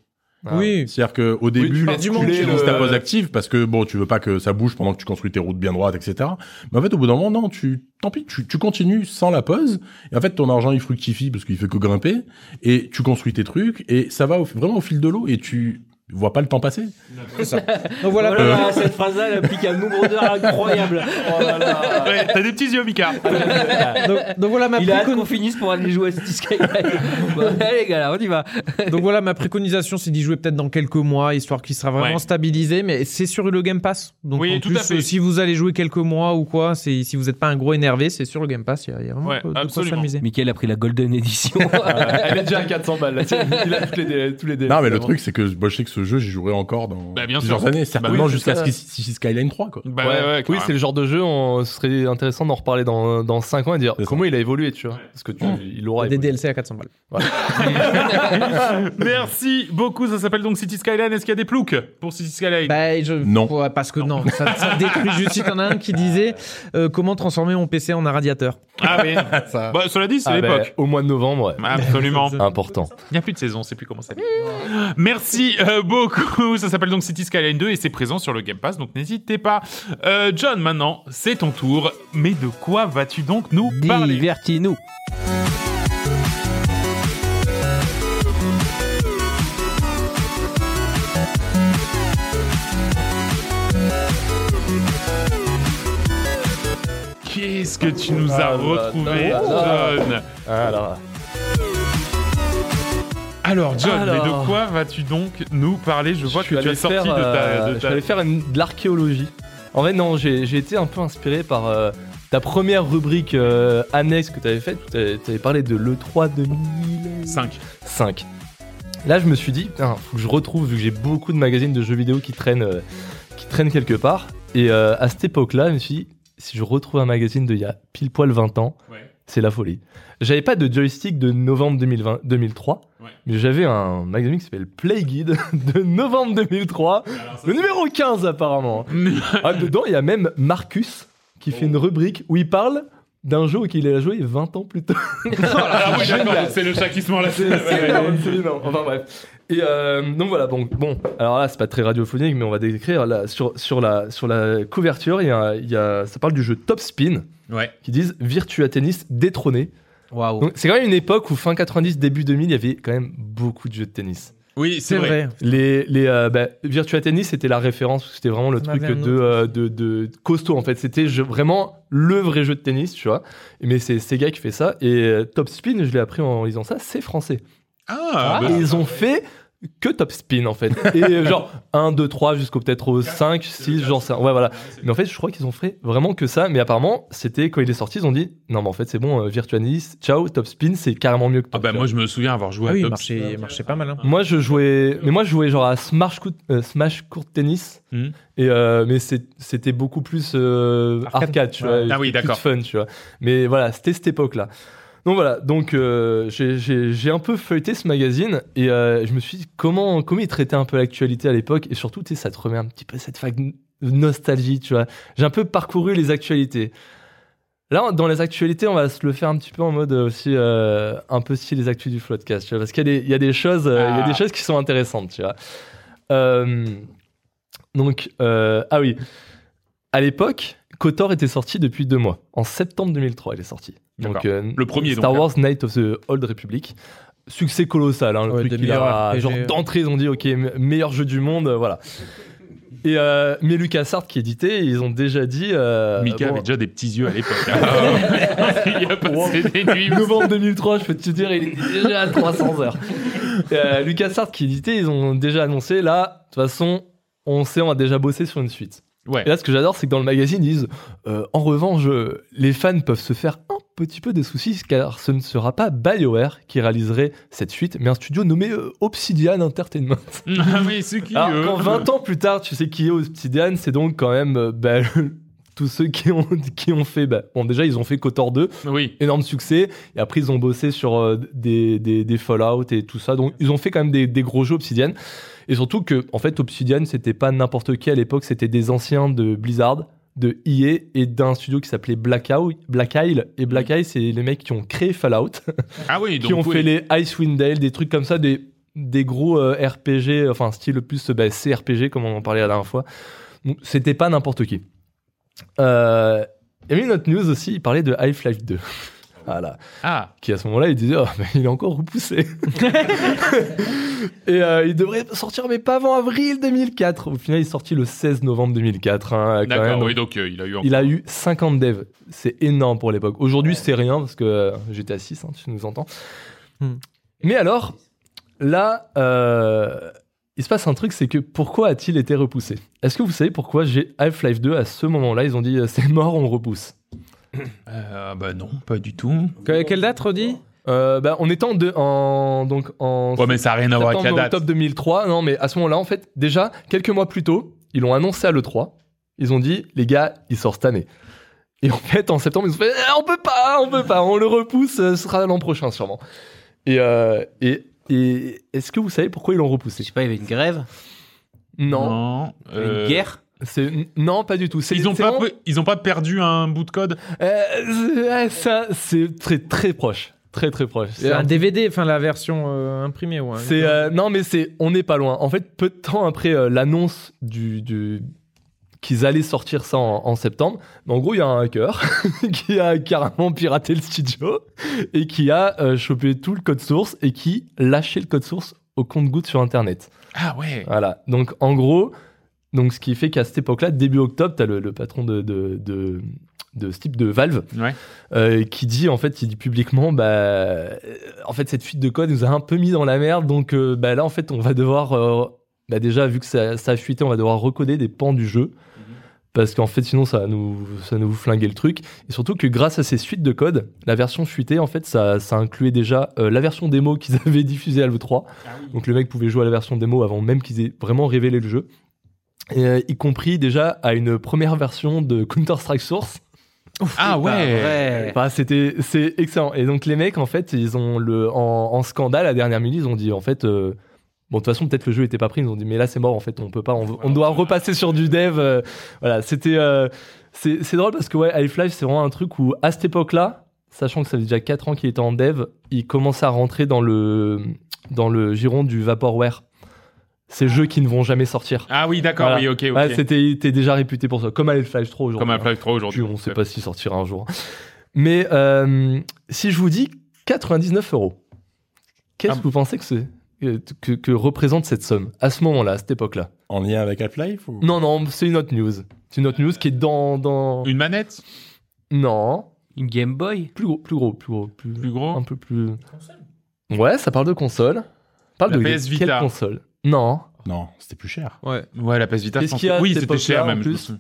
Ah. Oui. C'est-à-dire qu'au début, tu tu utilises ta pause active parce que bon, tu veux pas que ça bouge pendant que tu construis tes routes bien droites, etc. Mais en fait, au bout d'un moment, non, tu, tant pis, tu, tu continues sans la pause. Et en fait, ton argent, il fructifie parce qu'il fait que grimper. Et tu construis tes trucs et ça va au- vraiment au fil de l'eau et tu vois pas le temps passer. *laughs* Donc voilà. Voilà, *laughs* cette phrase-là, elle implique un nombre d'heures incroyable. *laughs* Ouais, t'as des petits yeux, Mika. donc, donc voilà ma Il a hâte précon- qu'on finisse pour aller jouer à City Skyline. bon, allez, les gars, là, on y va. Donc voilà, ma préconisation, c'est d'y jouer peut-être dans quelques mois, histoire qu'il sera vraiment Ouais. stabilisé. Mais c'est sur le Game Pass. Donc Oui, en tout plus, à fait. euh, si vous allez jouer quelques mois ou quoi, c'est si vous n'êtes pas un gros énervé, c'est sur le Game Pass. Il y a, il y a vraiment Ouais, de quoi absolument. s'amuser. Michael a pris la Golden Edition. Elle est déjà à 400 balles. Là. Il a tous les délais- tous les délais. Non, mais le truc, c'est que moi, je sais que ce jeu, j'y jouerai encore dans Bah, bien plusieurs sûr. années, certainement oui, c'est jusqu'à. Sky- City Skyline 3, quoi. Bah Ouais, ouais, oui, c'est le genre de jeu, on, ce serait intéressant d'en reparler dans, dans 5 ans et dire comment il a évolué, tu vois. Parce que tu, il aura Des. DLC à 400 balles. *laughs* Merci beaucoup. Ça s'appelle donc City Skyline. Est-ce qu'il y a des ploucs pour City Skyline? Bah, je... Non. Ouais, parce que non, ça, ça détruit juste. Il y en a un qui disait euh, comment transformer mon PC en un radiateur. Ah oui. *laughs* Ça. Bah, cela dit, c'est Ah, bah, l'époque. au mois de novembre, ouais. Absolument. Important. Il n'y a plus de saison, c'est plus comment ça. Merci euh, beaucoup. Ça s'appelle donc City Skyline 2 et c'est présent sur le Game Pass, donc n'hésitez pas. Euh, John, maintenant, c'est ton tour. Mais de quoi vas-tu donc nous parler? Divertis-nous. Qu'est-ce que tu nous as Ah retrouvé. John? Alors, Alors, John, mais de quoi vas-tu donc nous parler Je vois je que tu es sorti faire, de ta. euh, de je faire une- de l'archéologie. En fait, non, j'ai été un peu inspiré par euh, ta première rubrique euh, annexe que tu avais faite. Tu avais parlé de l'E3 2005. 5. Là, je me suis dit, putain, faut que je retrouve, vu que j'ai beaucoup de magazines de jeux vidéo qui traînent, euh, qui traînent quelque part. Et à cette époque-là, je me suis dit, si je retrouve un magazine d'il y a pile poil 20 ans, c'est la folie. J'avais pas de joystick de novembre 2020, 2003, Ouais. mais j'avais un magazine qui s'appelle Play Guide *laughs* de novembre 2003, le numéro 15 apparemment. *laughs* Ah, dedans, il y a même Marcus qui fait une rubrique où il parle d'un jeu qu'il a joué 20 ans plus tôt. *laughs* Ah oui, donc c'est le chat qui se mord la C'est. Enfin bref. Et euh, donc voilà, bon, bon, alors là, c'est pas très radiophonique, mais on va décrire. Là, sur, sur, la, sur la couverture, il y a, il y a, ça parle du jeu Top Spin, Ouais. qui disent Virtua Tennis détrôné. Waouh. Donc c'est quand même une époque où fin 90, début 2000, il y avait quand même beaucoup de jeux de tennis. Oui, C'est vrai. Les, les euh, bah, Virtua Tennis, c'était la référence, c'était vraiment le truc de, euh, de, de costaud en fait. C'était vraiment le vrai jeu de tennis, tu vois. Mais c'est Sega qui fait ça. Et euh, Top Spin, je l'ai appris en lisant ça, c'est français. Ah, bah, Et ils ont fait que top spin en fait. Et euh, genre 1, 2, 3 jusqu'au peut-être au 5, 6, genre ça. Ouais, voilà. Mais en fait, je crois qu'ils ont fait vraiment que ça. Mais apparemment, c'était quand il est sorti, ils ont dit non, mais en fait, c'est bon, euh, ciao, top spin, c'est carrément mieux que Ah top. bah moi je me souviens avoir joué Ah à oui, il Top marchait, il marchait pas mal. hein. Moi, je jouais, mais moi, je jouais genre à Smash, Court- euh, Smash Court Tennis. Hmm. Et euh, mais c'était beaucoup plus euh, Arcade. arcade, tu vois. Ah oui, d'accord. fun, tu vois. Mais voilà, c'était cette époque-là. Donc voilà, donc euh, j'ai- un peu feuilleté ce magazine et euh, je me suis dit comment comment il traitait un peu l'actualité à l'époque et surtout tu sais ça te remet un petit peu cette vague de nostalgie, tu vois. J'ai un peu parcouru les actualités. Là, dans les actualités, on va se le faire un petit peu en mode aussi euh, un peu style les actus du Floodcast, tu vois, parce qu'il y, a des- il y a des choses, il y a Ah. des choses qui sont intéressantes, tu vois. Donc, ah oui, à l'époque, Kotor était sorti depuis deux mois. En septembre 2003, il est sorti. Donc, euh, Le premier, Star donc, Wars Night of the Old Republic. Succès colossal, hein, le Ouais, truc des qu'il a- genre d'entrée, ils ont dit ok, me- meilleur jeu du monde, euh, voilà. Et euh, mais LucasArts qui éditait, ils ont déjà dit. euh, Mika bon, avait déjà des petits yeux à l'époque. hein. *laughs* *laughs* il a passé des nuits. Novembre 2003, je peux te dire, il était déjà à 300 heures. *laughs* Euh, LucasArts qui éditait, ils ont déjà annoncé là, de toute façon, on sait, on a déjà bossé sur une suite. Ouais. Et là, ce que j'adore, c'est que dans le magazine, ils disent euh, En revanche, les fans peuvent se faire un petit peu de soucis, car ce ne sera pas BioWare qui réaliserait cette suite, mais un studio nommé euh, Obsidian Entertainment. *laughs* Ah oui, c'est qui Alors, quand 20 ans plus tard, tu sais qui est Obsidian, c'est donc quand même euh, bah, *laughs* tous ceux qui ont, *laughs* qui ont fait. bah, bon, déjà, ils ont fait KOTOR 2, Oui. énorme succès, et après, ils ont bossé sur euh, des, des, des Fallout et tout ça, donc ils ont fait quand même des, des gros jeux Obsidian. Et surtout que, en fait, Obsidian, c'était pas n'importe qui à l'époque, c'était des anciens de Blizzard, de EA et d'un studio qui s'appelait Black, Black Isle. Et Black Isle, c'est les mecs qui ont créé Fallout, *laughs* Ah oui, donc qui ont oui. fait les Icewind Dale, des trucs comme ça, des, des gros euh, RPG, enfin, style plus bah, CRPG, comme on en parlait la dernière fois. Donc, c'était pas n'importe qui. Euh, il y a eu une autre news aussi, il parlait de Half-Life 2. *laughs* Voilà Ah, qui à ce moment-là il disait oh, mais il est encore repoussé *laughs* et euh, il devrait sortir mais pas avant avril 2004 au final il est sorti le 16 novembre 2004 hein, d'accord. Oui, donc euh, il a eu. il a eu 50 devs c'est énorme pour l'époque aujourd'hui c'est rien parce que euh, j'étais à 6 hein, tu nous entends Hmm. mais alors là euh, il se passe un truc c'est que pourquoi a-t-il été repoussé? Est-ce que vous savez pourquoi j'ai Half-Life 2 à ce moment-là? Ils ont dit euh, c'est mort on repousse Euh, bah non, pas du tout. Que- quelle date, redit euh, bah, on était en, deux- en donc en Ouais, mais ça n'a rien à voir avec la date. octobre 2003. Non, mais à ce moment-là, en fait, déjà, quelques mois plus tôt, ils l'ont annoncé à l'E3. Ils ont dit, les gars, il sort cette année. Et en fait, en septembre, ils ont fait, Eh, on peut pas, on peut pas, on le repousse, euh, ce sera l'an prochain, sûrement. Et, euh, et, et est-ce que vous savez pourquoi ils l'ont Je repoussé sais pas, il y avait une grève, Non. il y avait euh, une guerre. C'est non, pas du tout. C'est- Ils ont c'est pas, vraiment- pe- ils ont pas perdu un bout de code. Euh, c'est- ouais, ça, c'est très très proche, très très proche. C'est Un un DVD, enfin la version euh, imprimée. Ouais. C'est euh, non mais c'est on n'est pas loin. En fait, peu de temps après euh, l'annonce du, du- qu'ils allaient sortir ça en, en septembre, en gros il y a un hacker *laughs* qui a carrément piraté le studio et qui a euh, chopé tout le code source et qui lâchait le code source au compte-goutte sur internet. Ah ouais. Voilà. Donc en gros, donc ce qui fait qu'à cette époque-là, début octobre, t'as le, le patron de, de, de, de ce type de Valve Ouais. euh, qui dit en fait, il dit publiquement, bah, euh, en fait cette fuite de code nous a un peu mis dans la merde, donc euh, bah, là en fait on va devoir, bah, déjà vu que ça, ça a fuité, on va devoir recoder des pans du jeu. Parce qu'en fait, sinon, ça va nous, ça va nous flinguer le truc. Et surtout que grâce à ces suites de code, la version fuitée, en fait, ça, ça incluait déjà euh, la version démo qu'ils *laughs* avaient diffusée à l'E3. Donc le mec pouvait jouer à la version démo avant même qu'ils aient vraiment révélé le jeu. Et, euh, y compris déjà à une première version de Counter-Strike Source. Ah ouais. Ouais. Enfin, c'était, c'est excellent. Et donc les mecs, en fait, ils ont le, en, en scandale à la dernière minute, ils ont dit, en fait, euh, bon, de toute façon, peut-être le jeu était pas pris. Ils ont dit, mais là, c'est mort. En fait, on peut pas. On, on doit repasser sur du dev. euh, voilà, c'était, euh, c'est, drôle parce que ouais, Half-Life, c'est vraiment un truc où à cette époque-là, sachant que ça fait déjà 4 ans qu'il était en dev, il commençait à rentrer dans le, dans le giron du vaporware. Ces jeux qui ne vont jamais sortir. Ah oui, d'accord, Voilà. oui, ok, ok. Ouais, c'était, déjà réputé pour ça, comme Half-Life 3 aujourd'hui. Comme Half-Life 3 aujourd'hui. On sait pas s'il sortira un jour. Mais euh, si je vous dis 99 euros, qu'est-ce Ah. que vous pensez que, c'est, que, que représente cette somme à ce moment-là, à cette époque-là En lien avec Half-Life ou... Non, non, c'est une autre news. C'est une autre news qui est dans. dans... Une manette? Non, Une Game Boy? Plus gros, plus gros, plus gros. Plus, Plus gros? Un peu plus. Ouais, ça parle de console. Parle La de PS quelle Vita. console? Non. Non, c'était plus cher. Ouais. Ouais, la PS Vita. Qu'est-ce je qu'il y a Oui, c'était cher même. plus?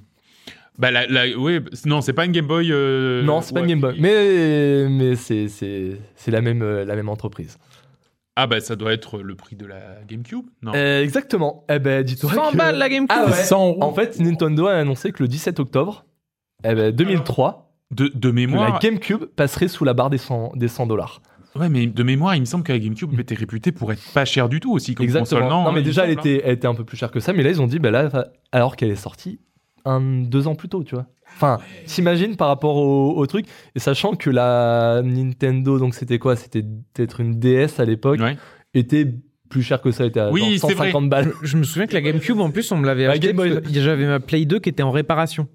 Bah, la, la- ouais, non, c'est pas une Game Boy. euh, non, c'est pas une Game Boy. Mais, mais c'est, c'est, c'est la, même, euh, la même entreprise. Ah, bah, ça doit être le prix de la GameCube Non. Euh, exactement. Eh ben, dis-toi. 100 que- balles la GameCube Ah ouais. 100 euros. En fait, Nintendo a annoncé que le 17 octobre eh ben, 2003, De, de que mémoire. la GameCube passerait sous la barre des 100 des 100 dollars. Ouais, mais de mémoire, il me semble que la GameCube était réputée pour être pas chère du tout aussi comme Exactement. console. non, Non, mais déjà, elle hein. était, elle était un peu plus chère que ça, mais là, ils ont dit, ben là, alors qu'elle est sortie un, deux ans plus tôt, tu vois. Enfin, t'imagines par rapport au, au truc, et sachant que la Nintendo, donc c'était quoi? C'était peut-être une DS à l'époque, Ouais. était plus chère que ça, était à Oui, genre c'est vrai. 150 balles. Je me souviens que la GameCube, en plus, on me l'avait La acheté. J'avais ma Play 2 qui était en réparation.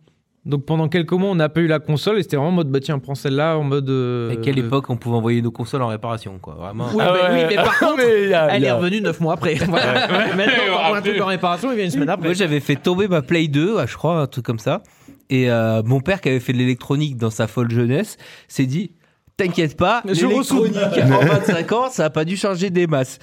Donc pendant quelques mois, on n'a pas eu la console et c'était vraiment en mode, bah tiens, prends celle-là en mode. euh, À quelle euh, époque on pouvait envoyer nos consoles en réparation, quoi? Vraiment. Oui, Ah oui, mais par *laughs* contre, Mais il y a- elle est revenue 9 mois après. *laughs* Voilà. Maintenant, quand on a un truc en réparation, il vient une semaine après. Moi, j'avais fait tomber ma Play 2, ah, je crois, un truc comme ça. Et euh, mon père, qui avait fait de l'électronique dans sa folle jeunesse, s'est dit T'inquiète pas, Je l'électronique en 25 ans, ça a pas dû changer des masses.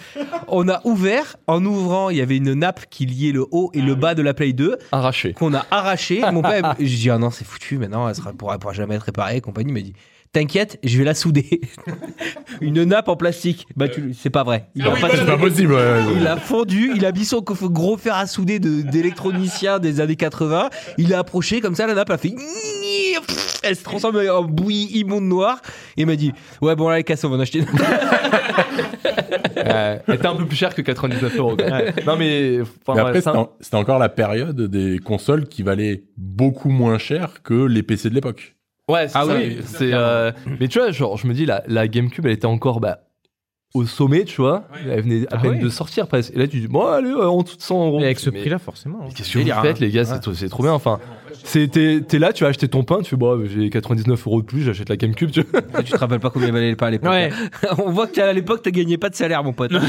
On a ouvert, en ouvrant, il y avait une nappe qui liait le haut et le bas de la Play 2 arraché. qu'on a arraché. Mon *laughs* père, j'ai dit ah non, c'est foutu, maintenant elle sera pourra, pourra jamais être réparée. Et compagnie Il m'a dit T'inquiète, je vais la souder. *laughs* une nappe en plastique. Bah tu, c'est pas vrai. Il a oui, pas bah, C'est pas possible. ouais. il a fondu, il a mis son gros fer à souder de- d'électronicien des années 80. Il a approché comme ça, la nappe a fait. *laughs* Elle se transforme en bouillie immonde noire. Et il m'a dit Ouais, bon, là, les casse, on va en acheter une. *laughs* Euh, elle était un peu plus cher que 99 euros. Non, mais. enfin, Mais ouais, après, ça- c'était en- c'était encore la période des consoles qui valaient beaucoup moins cher que les PC de l'époque. Ouais, c'est Ah ça. oui, c'est. euh, Mais tu vois, genre, je me dis, la, la GameCube, elle était encore bah, au sommet, tu vois. Elle venait à Ah peine ouais. de sortir presque. Et là, tu dis, bon, allez, euh, en dessous de 100 euros. Et avec ce prix-là, forcément. hein. mais Qu'est-ce que vous faites, hein. les gars? C'est trop- C'est trop bien. Enfin, c'est- t'es t'es là, tu vas acheter ton pain, tu fais, bon, j'ai 99 euros de plus, j'achète la GameCube, tu vois. tu te rappelles pas combien valait le pain à l'époque Ouais. hein *laughs* On voit qu'à l'époque, t'as gagné pas de salaire, mon pote. *laughs* ouais,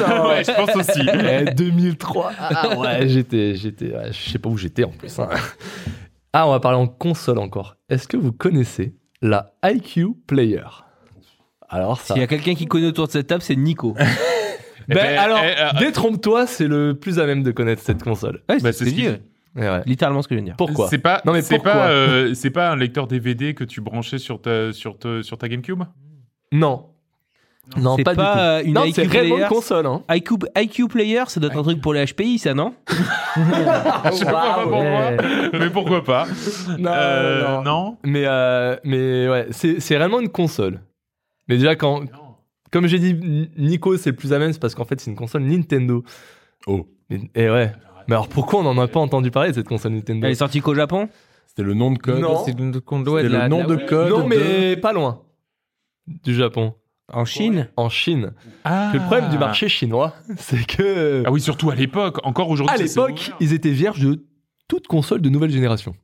je pense aussi. *laughs* Eh, 2003. Ah ouais, j'étais, j'étais, ouais, je sais pas où j'étais en plus. hein. Ah, on va parler en console encore. Est-ce que vous connaissez la IQ Player? Alors ça. S'il y a quelqu'un qui connaît autour de cette table, c'est Nico. *laughs* Ben, ben, alors, eh, euh, détrompe-toi, c'est le plus à même de connaître cette console. Ouais, Bah, c'est c'est ce ce que je qu'il dis. Eh ouais. Littéralement ce que je viens de dire. Pourquoi? C'est pas, Non, mais c'est pourquoi? pas, euh, c'est pas un lecteur DVD que tu branchais sur ta, sur ta, sur ta GameCube? Non. Non, C'est pas, pas, du euh, tout. une non, IQ c'est une console. Hein. IQ, IQ Player, ça doit être un truc pour les HPI, ça, non? *laughs* Je sais pas pourquoi, Ouais. mais pourquoi pas Non, Euh, non. non. Mais, euh, mais ouais, c'est c'est réellement une console. Mais déjà, quand, comme j'ai dit, Nico, c'est le plus à même, c'est parce qu'en fait, c'est une console Nintendo. Oh. Mais- Et ouais. Mais alors pourquoi on n'en a pas entendu parler de cette console Nintendo? Elle est sortie qu'au Japon? C'était le nom de code. Non. C'est le nom de code. Non, de- mais pas loin du Japon. En Chine En Chine. Ah. Le problème du marché chinois, *laughs* c'est que Ah oui, surtout à l'époque. Encore aujourd'hui. à l'époque, ils étaient vierges de toute console de nouvelle génération.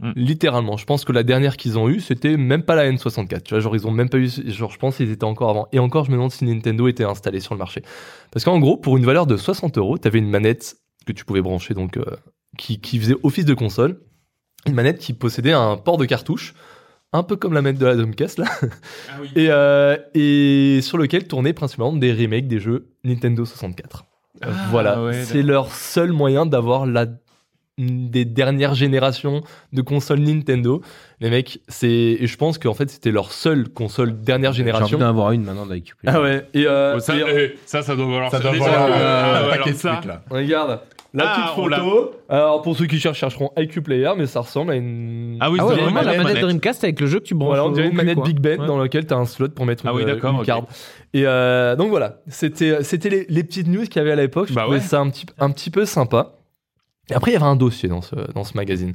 Hmm. Littéralement, je pense que la dernière qu'ils ont eue, c'était même pas la N64. Tu vois, genre ils ont même pas eu, genre je pense qu'ils étaient encore avant. Et encore, je me demande si Nintendo était installé sur le marché. Parce qu'en gros, pour une valeur de 60 euros, t'avais une manette que tu pouvais brancher, donc euh, qui, qui faisait office de console, une manette qui possédait un port de cartouche, un peu comme la manette de la Dreamcast là, Ah oui. et, euh, et sur lequel tournaient principalement des remakes des jeux Nintendo 64. Euh, Ah, voilà, ouais, c'est leur seul moyen d'avoir la des dernières générations de consoles Nintendo. Les mecs, c'est et je pense qu'en fait c'était leur seule console dernière J'ai envie génération. d'en avoir une maintenant Player. Ah ouais. Et, euh, Oh, ça, et- eh, ça, ça doit valoir Ça doit déjà, valoir euh, un paquet de ça, trucs là. regarde, La Ah, petite photo. Alors pour ceux qui cherchent, chercheront IQ Player, mais ça ressemble à une. Ah oui, Ah une vraiment la manette. manette Dreamcast avec le jeu que tu branches. Voilà, on dirait une manette quoi. Big Ben Ouais. dans laquelle tu as un slot pour mettre Ah une, oui, euh, d'accord, une ok. carte. Et euh, donc voilà, c'était c'était les, les petites news qu'il y avait à l'époque. Je Bah trouvais ouais. ça un petit, un petit peu sympa. Et après, il y avait un dossier dans ce, dans ce magazine.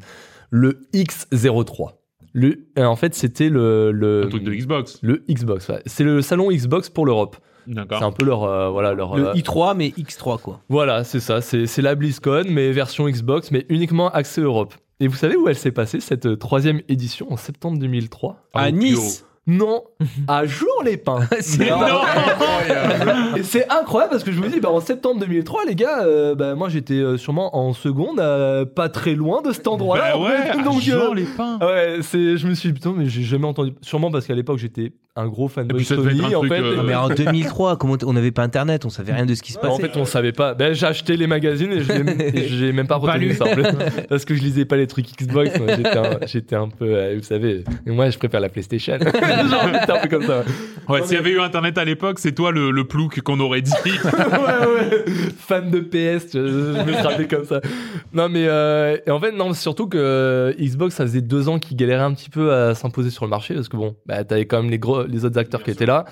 Le X03. Le, euh, en fait, c'était le, le, Un truc de Xbox. le Xbox. ouais. C'est le salon Xbox pour l'Europe. C'est un peu leur. euh, voilà, leur Le euh, i3, mais X3, quoi. voilà, c'est ça. C'est c'est la BlizzCon, mais version Xbox, mais uniquement accès Europe. Et vous savez où elle s'est passée, cette euh, troisième édition, en septembre 2003 À Au Nice. Non, à jour les pins. *laughs* C'est Incroyable. *laughs* Et c'est incroyable parce que je me dis, bah, en septembre 2003, les gars, euh, bah, moi j'étais sûrement en seconde, euh, pas très loin de cet endroit-là. Bah ouais, *laughs* Donc, euh, les pains. ah ouais, c'est, je me suis dit, putain, mais j'ai jamais entendu. Sûrement parce qu'à l'époque j'étais un gros fan Et de puis ça devait Sony, en fait. euh, Non, mais en *laughs* 2003, comment on n'avait pas internet, on savait rien de ce qui se Bah, en passait. fait, on savait pas. Ben, j'ai acheté les magazines et j'ai même *laughs* pas retenu lu. ça en plus. *laughs* parce que je lisais pas les trucs Xbox. moi, J'étais un, peu, euh, vous savez. Moi, je préfère la PlayStation. Genre, un peu comme ça. Ouais, s'il y avait eu Internet à l'époque, c'est toi le, le plouc qu'on aurait dit. ouais, ouais. Fan de PS, je, je me rappelais comme ça. Non, mais euh, et en fait, non, surtout que Xbox, ça faisait deux ans qu'ils galéraient un petit peu à s'imposer sur le marché parce que bon, bah, t'avais quand même les gros, les autres acteurs qui étaient là.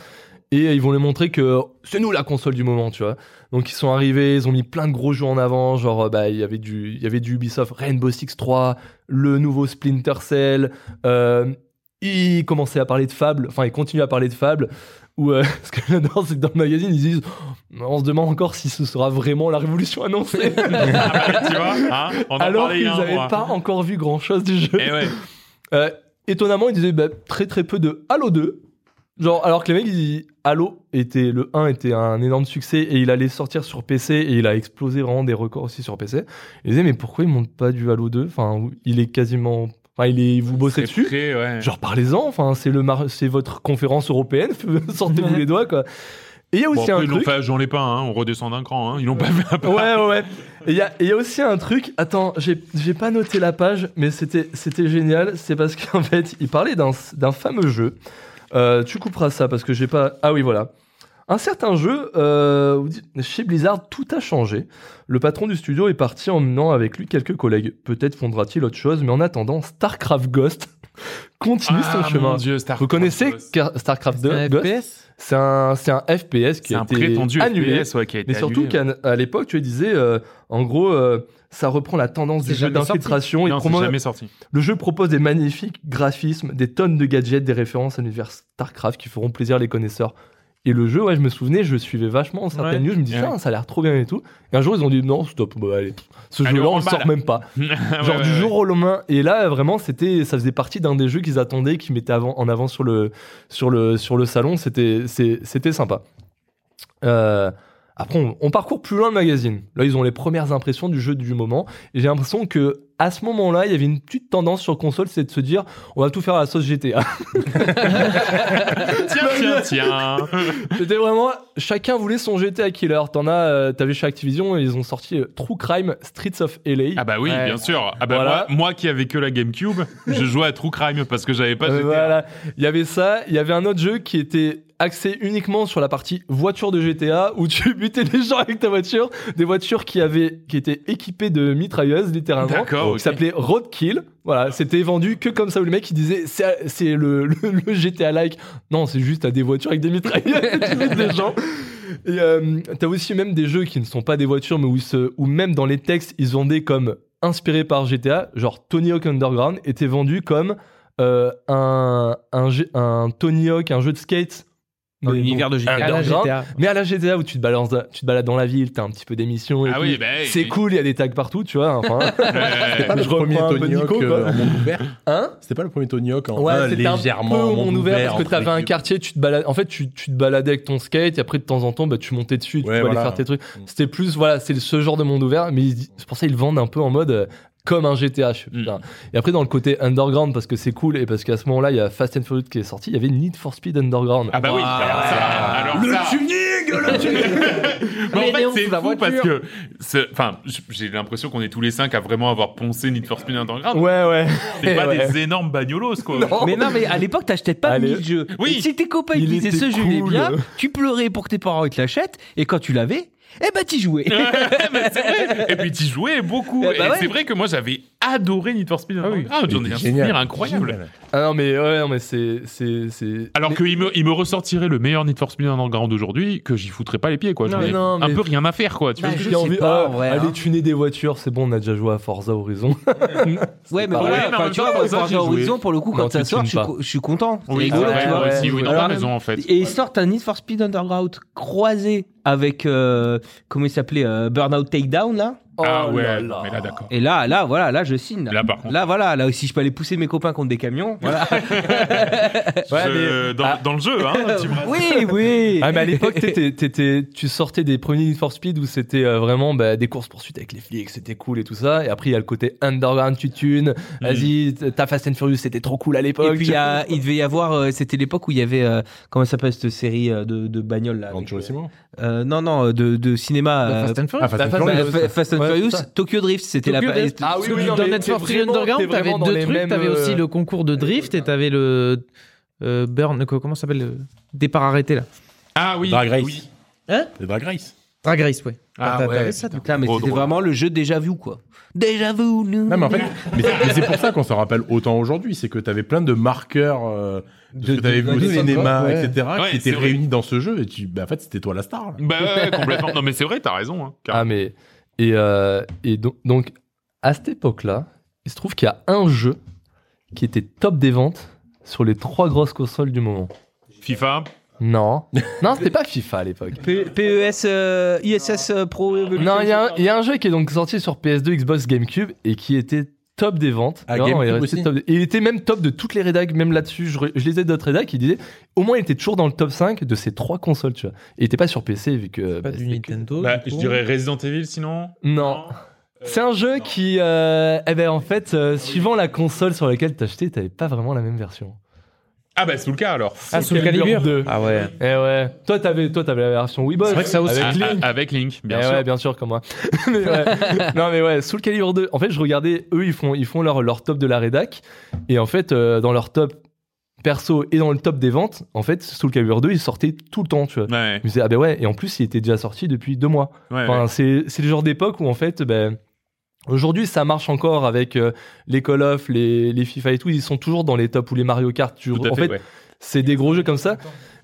Et ils vont les montrer que c'est nous la console du moment, tu vois. Donc ils sont arrivés, ils ont mis plein de gros jeux en avant, genre euh, bah il y avait du il y avait du Ubisoft Rainbow Six 3, le nouveau Splinter Cell, euh, ils commençaient à parler de Fable, enfin ils continuent à parler de Fable où euh, *laughs* ce que j'adore c'est que dans le magazine ils disent on se demande encore si ce sera vraiment la révolution annoncée *laughs* Ah bah, tu vois, hein, on en *laughs* alors qu'ils n'avaient mois. pas encore vu grand chose du jeu. Eh ouais. Euh, étonnamment, ils disaient bah, très très peu de Halo 2. Genre, alors que les mecs, ils disent Halo était, le 1 était un énorme succès et il allait sortir sur PC et il a explosé vraiment des records aussi sur PC. Ils disaient, mais pourquoi ils montent pas du Halo 2 Enfin, il est quasiment. Enfin, il est, vous bossez C'est dessus? prêt, ouais. Genre, parlez-en. Enfin, c'est le mar- c'est votre conférence européenne. *laughs* Sortez-vous les doigts, quoi. Et il y a Bon, aussi après, un ils l'ont truc. fait à Jean Lépin, hein, on redescend d'un cran. Hein. Ils l'ont pas fait à Ouais, ouais, ouais. Et il y a, y aussi un truc. Attends, j'ai pas noté la page, mais c'était génial. C'est parce qu'en fait, il parlait d'un fameux jeu. Euh, tu couperas ça parce que j'ai pas. Ah oui, voilà. Un certain jeu, euh, chez Blizzard, tout a changé. Le patron du studio est parti emmenant avec lui quelques collègues. Peut-être fondra-t-il autre chose, mais en attendant, StarCraft Ghost *laughs* continue Ah, son chemin. mon Dieu, Starcraft Vous connaissez Ghost. StarCraft C'est un 2 Ghost FPS C'est un, c'est un FPS qui C'est a un été prétendu annulé. FPS ouais, qui a été Mais surtout annulé. qu'à à l'époque, tu disait, euh, en gros, euh, ça reprend la tendance du jeu d'infiltration. Jamais sorti. Le jeu propose des magnifiques graphismes, des tonnes de gadgets, des références à l'univers StarCraft qui feront plaisir les connaisseurs. Et le jeu, ouais, je me souvenais, je suivais vachement certaines Ouais. news, je me dis, Ouais. Tiens, ça a l'air trop bien et tout. Et un jour, ils ont dit, non, stop, bah, allez, ce jeu-là, on le sort même pas. *laughs* Genre du jour au lendemain. Et là, vraiment, c'était, ça faisait partie d'un des jeux qu'ils attendaient, qu'ils mettaient avant, en avant sur le, sur le, sur le salon. C'était, c'était sympa. Euh, après, on, parcourt plus loin le magazine. Là, ils ont les premières impressions du jeu du moment. J'ai l'impression que à ce moment-là, il y avait une petite tendance sur console, c'est de se dire, on va tout faire à la sauce GTA. *laughs* Tiens, tiens, tiens. C'était vraiment, chacun voulait son GTA Killer. T'en as, euh, t'avais chez Activision, ils ont sorti euh, True Crime Streets of LA. Ah bah oui, Ouais. bien sûr. Ah bah Voilà. moi, moi qui avais que la GameCube, je jouais à True Crime parce que j'avais pas Euh, GTA. voilà. Il y avait ça. Il y avait un autre jeu qui était axé uniquement sur la partie voiture de GTA où tu *laughs* butais des gens avec ta voiture, des voitures qui avaient qui étaient équipées de mitrailleuses littéralement, D'accord, qui ok. s'appelait Roadkill. Voilà, c'était vendu que comme ça où le mec il disait c'est le, le, le GTA like. Non, c'est juste à des voitures avec des mitrailleuses et *laughs* tu butes des *laughs* gens. Et euh, t'as aussi même des jeux qui ne sont pas des voitures, mais où, se, où même dans les textes, ils ont des comme inspirés par GTA, genre Tony Hawk Underground était vendu comme euh, un, un Tony Hawk, un jeu de skate. Dans mais l'univers bon, de GTA. À la. GTA. Mais à la GTA où tu te balances, tu te balades dans la ville, t'as un petit peu d'émissions Ah tout. oui, bah, c'est oui. cool, il y a des tags partout, tu vois. Enfin, *laughs* Ouais, pas le premier un Tony Hawk euh, en monde ouvert. hein C'était pas le premier Tony Hawk en Ouais, un c'était un peu légèrement au monde ouvert parce que t'avais un quartier, tu te balades. En fait, tu, tu te baladais avec ton skate et après de temps en temps, bah, tu montais dessus, tu Ouais, pouvais aller faire tes trucs. Mm. C'était plus, voilà, c'est ce genre de monde ouvert, mais ils- c'est pour ça qu'ils le vendent un peu en mode euh, comme un GTA. Mm. Et après, dans le côté underground, parce que c'est cool et parce qu'à ce moment-là, il y a Fast and Furious qui est sorti, il y avait Need for Speed Underground. Ah bah oui, Ah, alors ça, alors le ça. tuning, le *laughs* tuning Mais en fait, c'est fou parce que, enfin, j'ai l'impression qu'on est tous les cinq à vraiment avoir poncé Need for Speed Underground. Ouais, ouais. C'est pas *laughs* Ouais. des énormes bagnolos, quoi. Non. Mais non, mais à l'époque, t'achetais pas Allez. 1000 jeux. Oui. Et si tes copains ils disaient ce jeu il est cool. bien, tu pleurais pour que tes parents ils te l'achètent. Et quand tu l'avais, Eh ben, t'y jouais. *laughs* Et puis tu jouais beaucoup. Eh et ouais. c'est vrai que moi j'avais adoré Need for Speed Underground. J'en ai un Génial. souvenir incroyable. Génial. Ah non, mais ouais, non, mais c'est. c'est, c'est... Alors mais- qu'il me, il me ressortirait le meilleur Need for Speed Underground d'aujourd'hui, que j'y foutrais pas les pieds, quoi. Non, mais non, un peu rien à faire, quoi. Tu vois Bah, sais envie, pas, ah, vrai, aller hein. tuner des voitures, c'est bon, on a déjà joué à Forza Horizon. *laughs* Ouais, mais enfin, tu vois, ça, Forza. Horizon, pour le coup, quand ça sort, je suis, content. C'est Oui, rigolo, vrai, tu vois. ouais, oui, non, raison, en fait. Et ils sortent un Need for Speed Underground croisé avec, euh, comment il s'appelait, euh, Burnout Takedown, là. Ah Oh ouais, là mais là, d'accord. Et là, là, voilà, là, je signe. Là, par contre. Là, voilà, là aussi, je peux aller pousser mes copains contre des camions. Voilà. *laughs* Ouais, Je- mais- dans, ah. dans le jeu, hein. oui, oui. Ah, mais à l'époque, tu sortais des premiers Need for Speed où c'était euh, vraiment bah, des courses poursuites avec les flics, c'était cool et tout ça. Et après, il y a le côté underground, tu tunes. Vas-y, ta Fast and Furious, c'était trop cool à Et l'époque. puis il, y a- il devait y avoir, euh, c'était l'époque où il y avait, euh, comment ça s'appelle cette série euh, de, de bagnoles là avec, euh, Non, non, de, de cinéma. The euh, Fast and Furious Ah, Fast and Furious. Furious. Tokyo Drift, c'était la. Drift. Ah oui, oui, non, dans mais Need for t'es Speed vraiment- Underground, t'es t'avais vraiment dans deux les trucs. mêmes, T'avais aussi euh, le concours de drift et t'avais le euh, burn. quoi, Comment ça s'appelle le départ arrêté là Ah oui. Drag Race. oui. Hein C'est Drag Race. Drag Race, ouais. Ah T'as- ouais. t'avais ça, toi. Putain, mais Trop c'était drôle. vraiment le jeu déjà vu quoi. Déjà vu. nous. Non, mais en fait, mais c'est- mais c'est pour ça qu'on s'en rappelle autant aujourd'hui. C'est que t'avais plein de marqueurs euh, de ce De- que t'avais de- vu au de- cinéma, ouais. etc., Ouais, qui c'est étaient vrai. réunis dans ce jeu. Et tu, bah, en fait, c'était toi la star. là. Bah ouais, complètement. Non, mais c'est vrai, t'as raison. Hein, Ah, mais. Et, euh, et donc, donc, à cette époque-là, il se trouve qu'il y a un jeu qui était top des ventes sur les trois grosses consoles du moment. FIFA. Non. *laughs* non, c'était pas FIFA à l'époque. P- PES, euh, ISS euh, Pro Evolution. Non, il y, a un- il y a un jeu qui est donc sorti sur PS2, Xbox, GameCube et qui était top des ventes. Ah, il, top était même top de toutes les rédacs, même là-dessus. Je, re- je lisais d'autres rédacs qui disaient au moins il était toujours dans le top 5 de ces trois consoles, tu vois. Et il était pas sur PC vu que. Pas bah, du que- Nintendo. Bah, du je dirais Resident Evil sinon. Non. C'est un jeu qui, euh, eh ben en fait, euh, suivant la console sur laquelle t'achetais, t'avais pas vraiment la même version. Ah bah, Soul K alors. Ah, Soul Calibur 2. Ah ouais. Eh ouais. Toi, t'avais, toi, t'avais la version Wii. C'est vrai que ça aussi. Avec Link. avec Link, bien Eh sûr. Ouais, bien sûr, comme moi. *laughs* Mais ouais. non, mais ouais, Soul Calibur 2. En fait, je regardais, eux, ils font, ils font leur, leur top de la rédac. Et en fait, euh, dans leur top perso et dans le top des ventes, en fait, Soul Calibur 2, il sortait tout le temps, tu vois. Ouais, Je me disais, ah ben ouais, et en plus, il était déjà sorti depuis deux mois. ouais, Enfin, ouais. c'est, c'est le genre d'époque où, en fait, ben. Aujourd'hui, ça marche encore avec euh, les Call of, les, les FIFA et tout. Ils sont toujours dans les tops ou les Mario Kart. Tu- Tout à en fait, fait, ouais. c'est des gros jeux comme ça.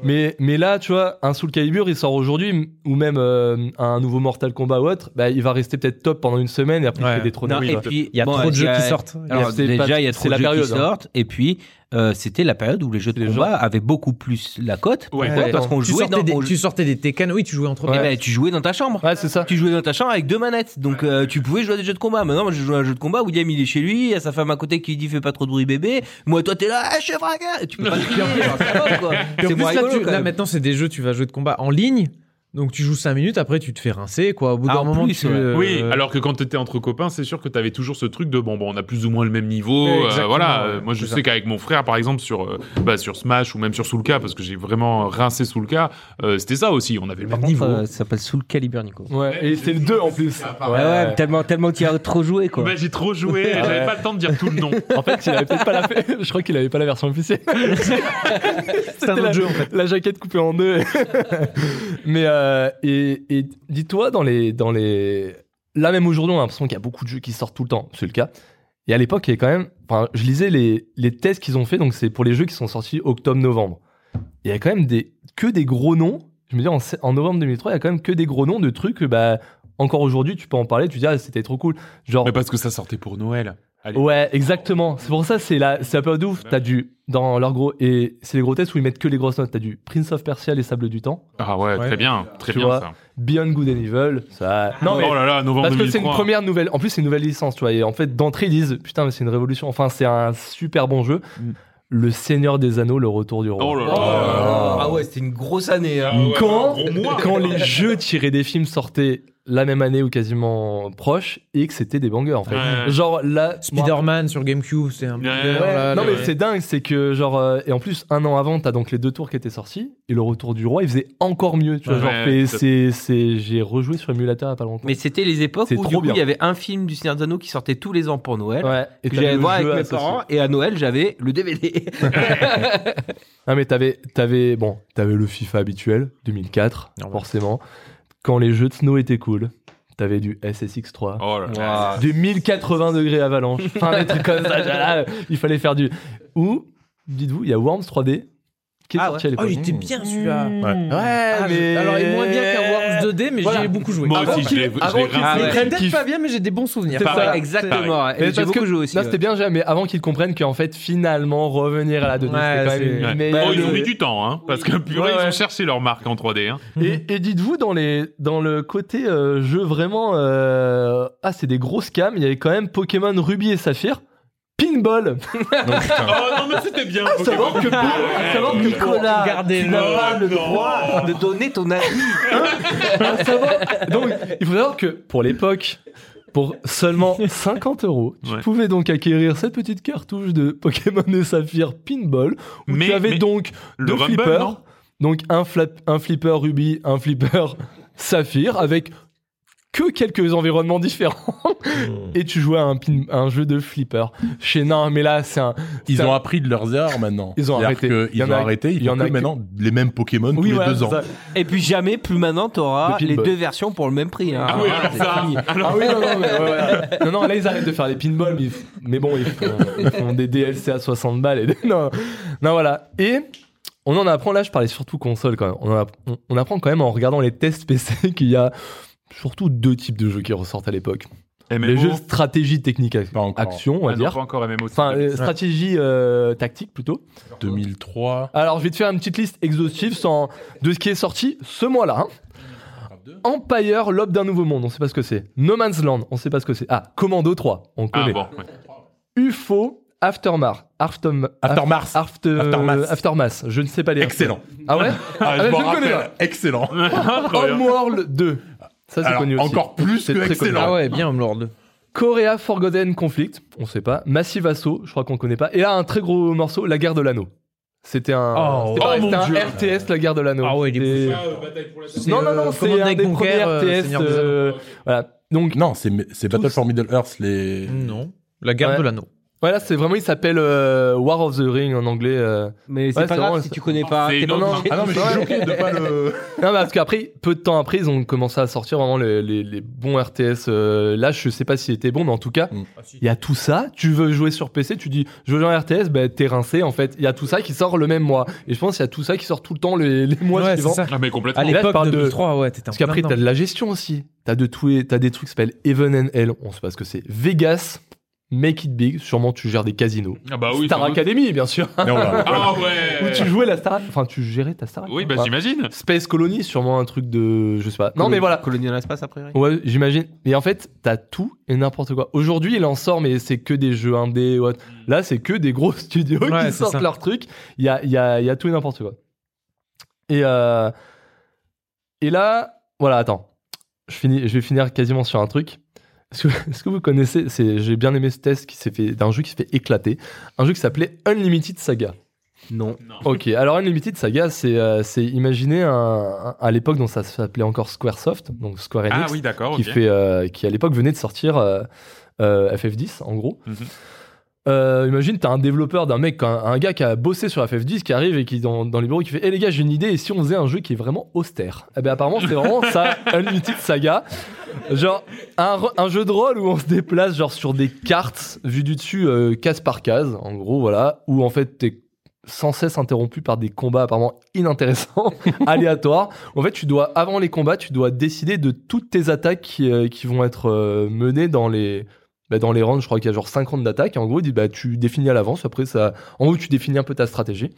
Mais, mais là, tu vois, un Soul Calibur, il sort aujourd'hui, ou même euh, un nouveau Mortal Kombat ou autre, bah, il va rester peut-être top pendant une semaine et après Ouais. il fait des. Non, Oui, et puis, Il y a bon, trop de jeux qui sortent. Alors C'est déjà, il y a c'est trop de la jeux période, qui hein. sortent. Et puis, euh, c'était la période où les jeux de Les combat avaient beaucoup plus la cote. Ouais. Parce qu'on jouait sortais dans... des, on- tu sortais des Tekken, oui, tu jouais entre Eh Ouais. ben, tu jouais dans ta chambre. Ouais, c'est ça. Tu jouais dans ta chambre avec deux manettes, donc euh, tu pouvais jouer à des jeux de combat. Maintenant, moi, je joue à un jeu de combat. William, il est chez lui, il y a sa femme à côté qui lui dit fais pas trop de bruit, bébé. Moi, toi, t'es là, ah, chef, regarde. Tu peux pas *laughs* crier, C'est là, là, maintenant, c'est des jeux, tu vas jouer de combat en ligne. Donc tu joues 5 minutes, après tu te fais rincer, quoi. Au bout Ah, d'un en moment, plus, tu. ouais. euh, Oui, alors que quand t'étais entre copains, c'est sûr que t'avais toujours ce truc de bon, bon, on a plus ou moins le même niveau. Euh, voilà. ouais, Euh, moi, je sais qu'avec mon frère, par exemple, sur euh, bah, sur Smash ou même sur Soulka, parce que j'ai vraiment rincé Soulka, euh, c'était ça aussi. On avait le Par même contre, niveau. ça s'appelle Soul Calibur, Nico. Ouais, et c'est le 2 en plus. Ouais, ouais, tellement, tellement tu as trop joué, quoi. Bah, j'ai trop joué, Ah j'avais ouais. pas le temps de dire tout le nom. En fait, il avait peut-être pas la *laughs* je crois qu'il avait pas la version officielle. *laughs* Un la, jeu en fait. la jaquette coupée en deux. *laughs* Mais euh, et, dis-toi dans les dans les là même aujourd'hui on a l'impression qu'il y a beaucoup de jeux qui sortent tout le temps, c'est le cas. Et à l'époque il y quand même, je lisais les les tests qu'ils ont fait donc c'est pour les jeux qui sont sortis octobre-novembre. Il y a quand même des que des gros noms. Je me dis en, en novembre 2003 il y a quand même que des gros noms de trucs bah encore aujourd'hui tu peux en parler tu dis ah c'était trop cool genre Mais parce que ça sortait pour Noël. Allez. Ouais, exactement. C'est pour ça, c'est la, c'est la période ouf. T'as du, dans leur gros, et c'est les gros tests où ils mettent que les grosses notes. T'as du Prince of Persia, les sables du temps, Ah ouais, Ouais. très bien, très Tu bien vois. ça. Beyond Good and Evil, ça. Non, mais, oh là là, novembre parce que c'est 2003. une première nouvelle, en plus c'est une nouvelle licence, tu vois. Et en fait, d'entrée, ils disent, putain, mais c'est une révolution. Enfin, c'est un super bon jeu. Mm. Le Seigneur des Anneaux, le retour du roi. Oh là là. Ah ouais, c'était une grosse année. Hein. Ah ouais, quand, un gros mois. quand les jeux tirés des films sortaient la même année ou quasiment proches et que c'était des bangers en fait. Ouais. Genre là, Spider-Man sur GameCube, c'est un peu. Ouais, Ouais, là, non mais c'est dingue, c'est que genre euh, et en plus un an avant t'as donc les deux tours qui étaient sortis et le retour du roi il faisait encore mieux, tu vois Ouais, genre c'est c'est j'ai rejoué sur émulateur il y a pas longtemps. Mais c'était les époques C'est où du coup il y avait un film du Seigneur des Anneaux qui sortait tous les ans pour Noël. ouais, et que j'allais le voir avec jeu mes associé. parents et à Noël j'avais le DVD. Ah *laughs* mais t'avais t'avais bon, t'avais le FIFA habituel 2004 Normal. forcément. Quand les jeux de snow étaient cool, t'avais du SSX3. Oh là là. Du 1080 degrés avalanche. Enfin, des trucs comme ça. là, il fallait faire du. Ou, dites-vous, il y a Worms 3D qui est Ah sorti ouais. à Oh, l'époque. il était bien celui-là. Ouais. Ouais, Ah, mais. Alors, il est moins bien qu'un Worms 2D, mais Voilà. j'ai beaucoup joué. Moi aussi, je l'ai. Ah Peut-être pas bien, mais j'ai des bons souvenirs. C'est Pareil, ça. exactement. Mais J'ai beaucoup joué aussi. Non, ouais. c'était bien mais avant qu'ils comprennent qu'en fait, finalement, revenir à la 2D, Ouais, c'était quand c'est- même Oh, ils ont mis du temps, hein, parce que purée, ils ont cherché leur marque en 3D. Hein. Et, et dites-vous, dans, les, dans le côté euh, jeu vraiment. euh, ah, c'est des grosses cams, il y avait quand même Pokémon Ruby et Saphir. Pinball *laughs* Oh non, mais c'était bien. savoir Pokémon. que- à savoir que Nicolas, Regardez, tu n'as non, pas le droit de donner ton avis. *laughs* à savoir- Donc, il faut savoir que pour l'époque, pour seulement 50 euros, tu Ouais. pouvais donc acquérir cette petite cartouche de Pokémon et Saphir Pinball, où Mais- tu avais mais donc le deux Rumble, flippers. donc un, flap- un flipper Ruby, un flipper Saphir, avec que quelques environnements différents. et tu jouais à un, pin- un jeu de flipper. Chez non, mais là, c'est un. Ils ont un- appris de leurs erreurs maintenant. Ils ont arrêté. que Il y Ils en ont a- arrêté. il y en a que que- maintenant les mêmes Pokémon tous Oui, les voilà, deux ans. ça. Et puis jamais, plus maintenant, t'auras Le les deux versions pour le même prix. hein. Ah oui, alors ça. fini. Alors, Ah oui, non, non, mais ouais, ouais. *laughs* non, non, là, ils arrêtent de faire des pinballs, mais, mais bon, ils font, ils font des DLC à 60 balles. Et des- non, non, voilà. Et on en apprend, là, je parlais surtout console quand même. On, en app- on- on apprend quand même en regardant les tests PC *laughs* qu'il y a surtout deux types de jeux qui ressortent à l'époque. MMO. Les jeux stratégie technique ac- Pas encore. action, on va Ah non, dire. pas encore MMO. Enfin, euh, stratégie euh, tactique plutôt. 2003. Alors, je vais te faire une petite liste exhaustive sans... de ce qui est sorti ce mois-là. hein. Empire, l'aube d'un nouveau monde, on sait pas ce que c'est. No Man's Land, on sait pas ce que c'est. Ah, Commando 3, on Ah connaît. bon. ouais. UFO, Aftermath. Afterm- Aftermath. After- Aftermath. Aftermath, je ne sais pas lire. Excellent. Ah ouais? *laughs* Ah, Ah, je connais. Excellent. *laughs* Homeworld 2. Ça, c'est Alors, connu aussi. encore plus C'est que très connu. excellent. Ah ouais, bien Homeworld 2. Korea Forgotten Conflict, on sait pas. Massive Assault, je crois qu'on connaît pas. Et là, un très gros morceau, La guerre de l'anneau. C'était un, Oh, c'était pareil, oh c'était un RTS, La guerre de l'anneau. Ah ouais, il est Et- C'est, Non, non, non, euh, c'est Command un des Conquer, premiers euh, RTS. Anneaux. euh, voilà. Donc, Non, c'est c'est Battle for Middle Earth les. Non. La guerre Ouais. de l'anneau. Voilà, c'est vraiment, il s'appelle euh, War of the Ring en anglais. euh. Mais c'est Ouais, pas c'est grave vraiment- si tu connais pas. C'est T'es une pas autre- obligé. Ah non mais je suis choqué de pas le. *laughs* Non, parce qu'après, peu de temps après, ils ont commencé à sortir vraiment les, les- les bons RTS. euh, là, je sais pas s'il était bon, mais en tout cas, Mm. il y a tout ça. Tu veux jouer sur PC, tu dis, je veux jouer en RTS, ben t'es rincé. En fait, il y a tout ça qui sort le même mois. Et je pense qu'il y a tout ça qui sort tout le temps les, les mois Ouais, c'est suivants. ça. Ah, mais complètement. À là, je l'époque parle de de- 2003, ouais, t'étais en Parce qu'après, plein t'as de la gestion aussi. T'as de tout, et- t'as des trucs qui s'appellent Even and Hell. On sait pas ce que c'est. Vegas, Make It Big. Sûrement, tu gères des casinos. Ah bah oui. Star. Academy, bien sûr. *laughs* Ah Où ouais. tu jouais la Star, enfin, tu gérais ta Star. Oui, bah Enfin, j'imagine. Space Colony, sûrement un truc de, je sais pas. Non, mais voilà. Colonie dans l'espace, a priori. Ouais, j'imagine. Et en fait, t'as tout et n'importe quoi. Aujourd'hui, il en sort, mais c'est que des jeux indés. ou autre. Là, c'est que des gros *laughs* studios Ouais, qui sortent ça. leurs trucs. Il y a, il y, a, il y a tout et n'importe quoi. Et, euh, et là, voilà, attends. Je, finis, je vais finir quasiment sur un truc. Est-ce que, vous connaissez c'est, J'ai bien aimé ce test qui s'est fait d'un jeu qui s'est fait éclater. Un jeu qui s'appelait Unlimited Saga. Non. Ok, alors Unlimited Saga, c'est, euh, c'est imaginer un, un- à l'époque dont ça s'appelait encore Squaresoft, donc Square Enix Ah oui, d'accord. qui ok. fait euh, qui à l'époque venait de sortir euh, euh, FF10 en gros. Mhm. Euh, imagine t'as un développeur d'un mec un, un gars qui a bossé sur FF10 qui arrive et qui dans, dans les bureaux qui fait hé les gars j'ai une idée et si on faisait un jeu qui est vraiment austère? Eh ben apparemment c'est vraiment ça *laughs* Unlimited Saga genre un, un jeu de rôle où on se déplace genre sur des cartes vues du dessus euh, case par case en gros voilà où en fait t'es sans cesse interrompu par des combats apparemment inintéressants, *laughs* aléatoires. En fait, tu dois, avant les combats, tu dois décider de toutes tes attaques qui, euh, qui vont être euh, menées dans les, bah, dans les rounds. Je crois qu'il y a genre 50 d'attaques. Et en gros, ils disent, bah, tu définis à l'avance. Après, ça, en gros, tu définis un peu ta stratégie.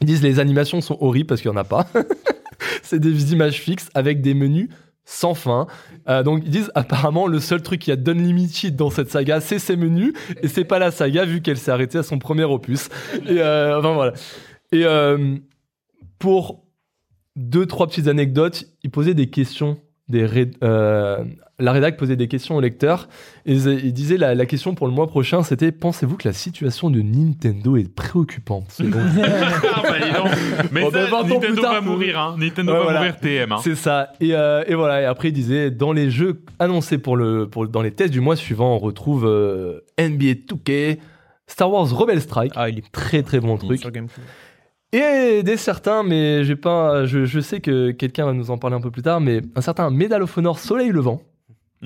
Ils disent, les animations sont horribles parce qu'il n'y en a pas. *laughs* C'est des images fixes avec des menus sans fin. Euh, donc ils disent apparemment le seul truc qu'il y a d'unlimited dans cette saga, c'est ses menus et c'est pas la saga vu qu'elle s'est arrêtée à son premier opus. *laughs* Et euh, enfin voilà. Et euh, pour deux trois petites anecdotes, ils posaient des questions. Des la rédac posait des questions aux lecteurs et ils disaient la, la question pour le mois prochain c'était pensez-vous que la situation de Nintendo est préoccupante *laughs* Ah bah dis donc. Mais Oh, ça, 20 ans plus Nintendo tard, va mourir, hein. Nintendo Ouais, va voilà. mourir TM. Hein. C'est ça. Et, euh, et voilà. Et après, il disait dans les jeux annoncés pour le, pour, dans les tests du mois suivant, on retrouve euh, NBA 2K, Star Wars Rebel Strike. Ah, il est Très très bon truc. sur GameCube. Et des certains, mais j'ai pas, je, je sais que quelqu'un va nous en parler un peu plus tard, mais un certain Medal of Honor Soleil Levant.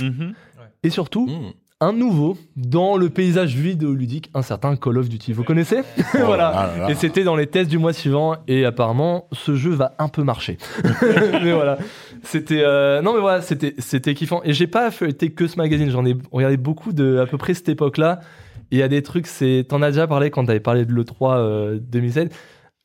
Mhm. Et surtout, Mmh. un nouveau dans le paysage vidéoludique, un certain Call of Duty. Vous connaissez *laughs* Voilà. Ah là là. Et c'était dans les tests du mois suivant, et apparemment, ce jeu va un peu marcher. *laughs* mais voilà, c'était euh, non mais voilà, c'était c'était kiffant. Et j'ai pas feuilleté que ce magazine, j'en ai regardé beaucoup de à peu près cette époque-là. Et il y a des trucs, c'est t'en as déjà parlé quand t'avais parlé de le 3 euh, 2007.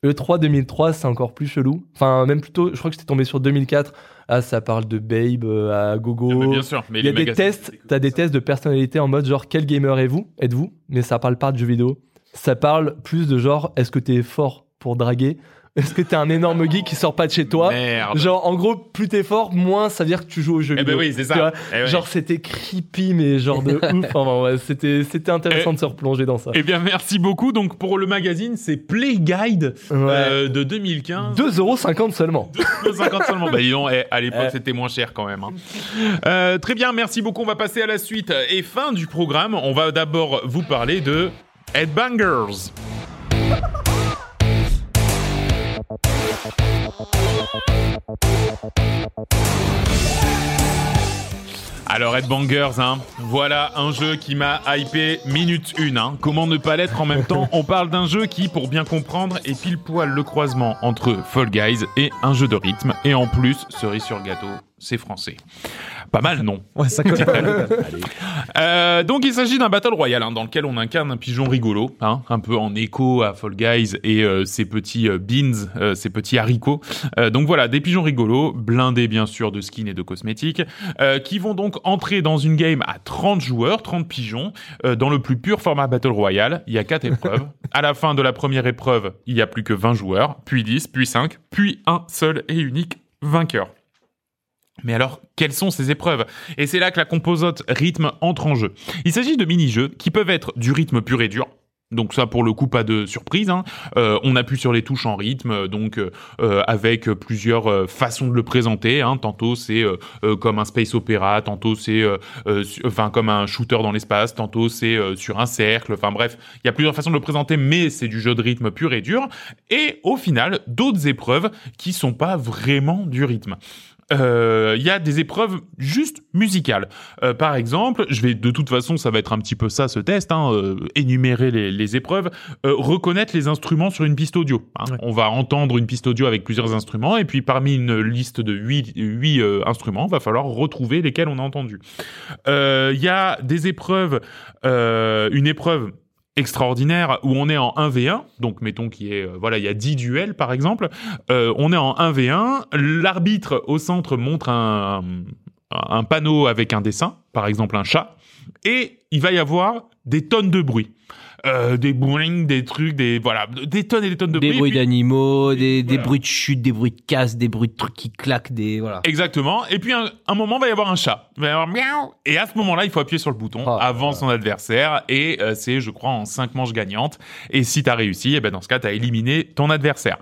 Le 3 2003, c'est encore plus chelou. Enfin, même plutôt, je crois que c'était tombé sur 2004. Ah, ça parle de Babe euh, à Gogo. Ah, mais bien sûr. Mais Il y a des tests, t'as des tests de personnalité en mode genre quel gamer êtes-vous? Êtes-vous? Mais ça parle pas de jeux vidéo. Ça parle plus de genre est-ce que t'es fort pour draguer? Est-ce que t'es un énorme geek qui sort pas de chez toi Merde. Genre en gros plus t'es fort, moins ça veut dire que tu joues aux jeux Eh vidéo. ben oui, c'est ça. Eh ouais. Genre c'était creepy mais genre de *laughs* ouf. Enfin, ouais, c'était c'était intéressant Eh. de se replonger dans ça. Eh bien, merci beaucoup. Donc, pour le magazine, c'est Play Guide Ouais. euh, de 2015. 2,50€ seulement. *laughs* 2,50 seulement. Bah, dis donc, eh, à l'époque, c'était moins cher quand même. hein. Euh, très bien, merci beaucoup. On va passer à la suite et fin du programme. On va d'abord vous parler de Headbangers. Alors Headbangers, hein, voilà un jeu qui m'a hypé minute une. Hein. Comment ne pas l'être en même temps? On parle d'un jeu qui, pour bien comprendre, est pile poil le croisement entre Fall Guys et un jeu de rythme. Et en plus, cerise sur gâteau, c'est français. Pas mal, non Ouais, ça colle. *laughs* euh, donc il s'agit d'un battle royale hein, dans lequel on incarne un pigeon rigolo, hein, un peu en écho à Fall Guys et euh, ses petits euh, beans, euh, ses petits haricots. Donc voilà, des pigeons rigolos, blindés bien sûr de skins et de cosmétiques, qui vont donc entrer dans une game à 30 joueurs, 30 pigeons, dans le plus pur format battle royale. Il y a quatre *laughs* épreuves. à la fin de la première épreuve, il y a plus que 20 joueurs, puis 10, puis 5, puis un seul et unique vainqueur. Mais alors, quelles sont ces épreuves? Et c'est là que la composante rythme entre en jeu. Il s'agit de mini-jeux qui peuvent être du rythme pur et dur. Donc ça, pour le coup, pas de surprise. hein. Euh, on appuie sur les touches en rythme, donc euh, euh, avec plusieurs euh, façons de le présenter. hein. Tantôt c'est comme un space opéra, tantôt c'est enfin comme un shooter dans l'espace, tantôt c'est sur un cercle. Enfin bref, il y a plusieurs façons de le présenter, mais c'est du jeu de rythme pur et dur. Et au final, d'autres épreuves qui sont pas vraiment du rythme euh, il y a des épreuves juste musicales. Euh, par exemple, je vais de toute façon, ça va être un petit peu ça ce test, hein, euh, énumérer les, les épreuves, euh, reconnaître les instruments sur une piste audio. hein. Ouais. On va entendre une piste audio avec plusieurs instruments et puis parmi une liste de huit, huit euh, instruments, va falloir retrouver lesquels on a entendu. Euh, Il y a des épreuves, euh, une épreuve extraordinaire où on est en 1v1 donc mettons qu'il euh, voilà il y a 10 duels par exemple euh, on est en 1v1 l'arbitre au centre montre un, un panneau avec un dessin par exemple un chat et il va y avoir des tonnes de bruit Euh, des boing des trucs des voilà des tonnes et des tonnes de Des bruit bruits Et puis- d'animaux, des, des bruits de chute, des bruits de casse, des bruits de trucs qui claquent, des voilà. Exactement. Et puis, un, un moment, va y avoir un chat. Il va y avoir miaou. Et à ce moment-là, il faut appuyer sur le bouton Ah, avant son adversaire. Et euh, c'est, je crois, en cinq manches gagnantes. Et si t'as réussi, eh ben, dans ce cas, t'as éliminé ton adversaire.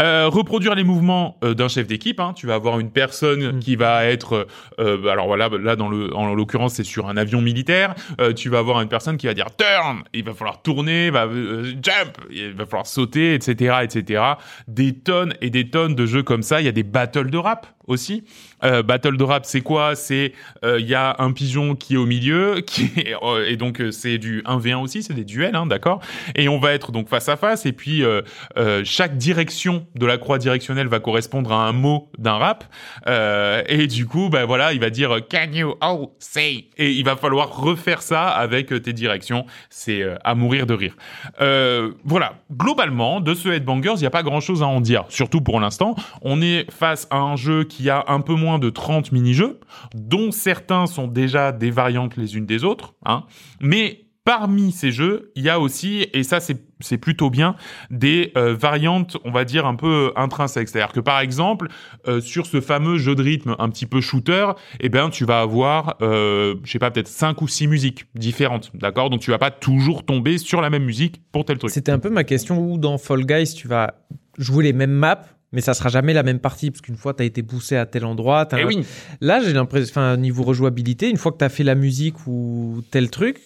Euh, reproduire les mouvements euh, d'un chef d'équipe. Hein. Tu vas avoir une personne qui va être, euh, alors voilà, là dans le, en l'occurrence c'est sur un avion militaire. Euh, tu vas avoir une personne qui va dire turn. Il va falloir tourner, va euh, jump. Il va falloir sauter, etc., etc. Des tonnes et des tonnes de jeux comme ça. Il y a des battles de rap aussi. Euh, battle de rap, c'est quoi? C'est euh, il y a un pigeon qui est au milieu, *laughs* euh, et donc euh, c'est du 1v1 aussi, c'est des duels, hein, d'accord? Et on va être donc face à face, et puis euh, euh, chaque direction de la croix directionnelle va correspondre à un mot d'un rap, euh, et du coup, bah voilà, il va dire Can you all say? Et il va falloir refaire ça avec euh, tes directions. C'est euh, à mourir de rire. Euh, voilà, globalement, de ce Headbangers, il n'y a pas grand-chose à en dire, surtout pour l'instant. On est face à un jeu qui a un peu moins de 30 mini-jeux, dont certains sont déjà des variantes les unes des autres, hein. mais parmi ces jeux, il y a aussi, et ça c'est plutôt bien, des euh, variantes, on va dire, un peu intrinsèques. C'est-à-dire que, par exemple, euh, sur ce fameux jeu de rythme un petit peu shooter, eh ben, tu vas avoir, euh, je sais pas, peut-être cinq ou six musiques différentes, d'accord? Donc, tu vas pas toujours tomber sur la même musique pour tel truc. C'était un peu ma question où dans Fall Guys, tu vas jouer les mêmes maps, mais ça sera jamais la même partie, parce qu'une fois, tu as été poussé à tel endroit. t'as Eh un- oui, Là, j'ai l'impression, enfin, niveau rejouabilité, une fois que tu as fait la musique ou tel truc,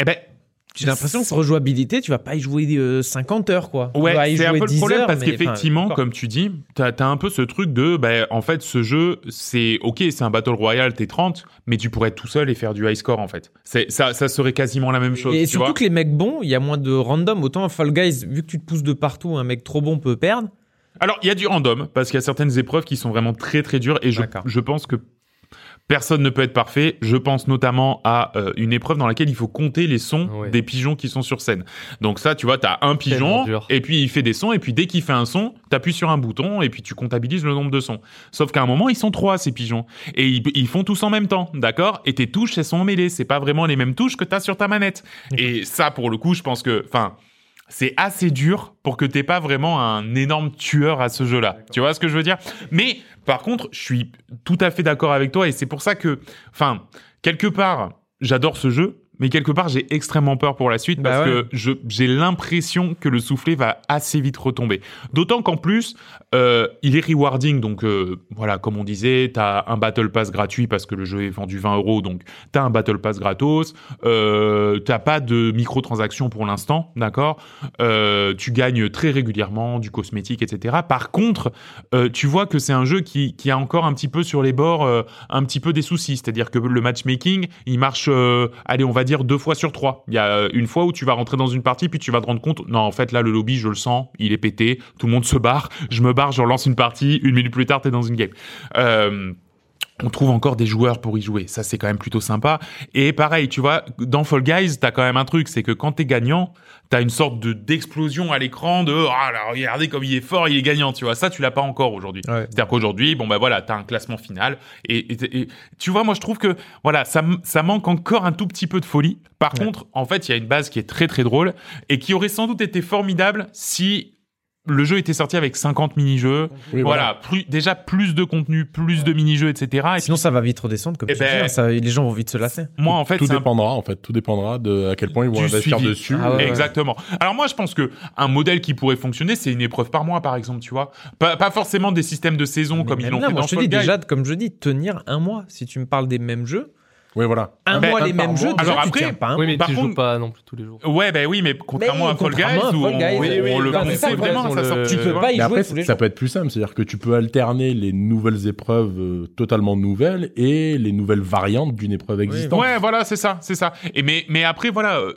eh ben, J'ai l'impression que rejouabilité, tu vas pas y jouer euh, 50 heures, quoi. Ouais, c'est un peu le 10 problème heures, parce qu'effectivement, comme tu dis, t'as as un peu ce truc de, bah, en fait, ce jeu, c'est ok, c'est un battle royale, t'es 30, mais tu pourrais être tout seul et faire du high score en fait. Ça, ça serait quasiment la même chose. Et tu surtout vois que les mecs bons, il y a moins de random. Autant Fall Guys, vu que tu te pousses de partout, un mec trop bon peut perdre. Alors, il y a du random parce qu'il y a certaines épreuves qui sont vraiment très très dures et je, je pense que personne ne peut être parfait. Je pense notamment à euh, une épreuve dans laquelle il faut compter les sons des pigeons qui sont sur scène. Donc ça, tu vois, t'as un pigeon et puis il fait des sons et puis dès qu'il fait un son, t'appuies sur un bouton et puis tu comptabilises le nombre de sons. Sauf qu'à un moment, ils sont trois ces pigeons et ils, ils font tous en même temps, d'accord? Et tes touches, elles sont emmêlées. C'est pas vraiment les mêmes touches que t'as sur ta manette. Et ça, pour le coup, je pense que, enfin. C'est assez dur pour que t'aies pas vraiment un énorme tueur à ce jeu-là. Tu vois ce que je veux dire? Mais par contre, je suis tout à fait d'accord avec toi et c'est pour ça que, enfin, quelque part, j'adore ce jeu, mais quelque part, j'ai extrêmement peur pour la suite Bah parce ouais. que j'ai l'impression que le soufflet va assez vite retomber. D'autant qu'en plus, euh, il est rewarding, donc euh, voilà, comme on disait, t'as un battle pass gratuit parce que le jeu est vendu 20 euros, donc t'as un battle pass gratos. Euh, t'as pas de microtransactions pour l'instant, d'accord. Euh, tu gagnes très régulièrement du cosmétique, etc. Par contre, tu vois que c'est un jeu qui, qui a encore un petit peu sur les bords, un petit peu des soucis. C'est-à-dire que le matchmaking, il marche, allez, on va dire deux fois sur trois. Il y a euh, une fois où tu vas rentrer dans une partie, puis tu vas te rendre compte, non, en fait, là, le lobby, je le sens, il est pété, tout le monde se barre, je me barre, je relance une partie, une minute plus tard, t'es dans une game. Euh, on trouve encore des joueurs pour y jouer. Ça, c'est quand même plutôt sympa. Et pareil, tu vois, dans Fall Guys, t'as quand même un truc, c'est que quand t'es gagnant, t'as une sorte de d'explosion à l'écran de ah là, regardez comme il est fort, il est gagnant, tu vois. Ça, tu l'as pas encore aujourd'hui. Ouais. C'est-à-dire qu'aujourd'hui, bon bah voilà, t'as un classement final et, et- et tu vois, moi je trouve que voilà, ça ça manque encore un tout petit peu de folie. Par Ouais. contre, en fait, il y a une base qui est très très drôle et qui aurait sans doute été formidable si le jeu était sorti avec 50 mini-jeux. Oui, voilà, plus, déjà plus de contenu, plus de mini-jeux, etc. Et Sinon, ça va vite redescendre, comme Eh tu ben- dis. hein, ça- les gens vont vite se lasser. moi en fait, tout un dépendra en fait, tout dépendra de à quel point ils vont investir suivi. dessus. Ah ouais, ouais. Exactement. Alors moi, je pense que un modèle qui pourrait fonctionner, c'est une épreuve par mois, par exemple, tu vois. Pas, pas forcément des systèmes de saison comme Mais ils l'ont fait moi, dans je te dis déjà, comme je dis, tenir un mois. Si tu me parles des mêmes jeux, Oui, voilà. un mois un les mêmes jeux, déjà, Alors tu après- tiens pas un Oui, mais Par tu joues contre- pas non plus tous les jours. Ouais, ben oui, mais contrairement Mais à Fall Guys, où Fall on, Guys, on- oui, oui, on le pensait ça, vraiment le- sortie. tu peux pas y Mais jouer après, tous les ça jours. peut être plus simple, c'est-à-dire que tu peux alterner les nouvelles épreuves euh, totalement nouvelles et les nouvelles variantes d'une épreuve existante. Ouais, voilà, c'est ça, c'est ça. Et mais mais après voilà, euh,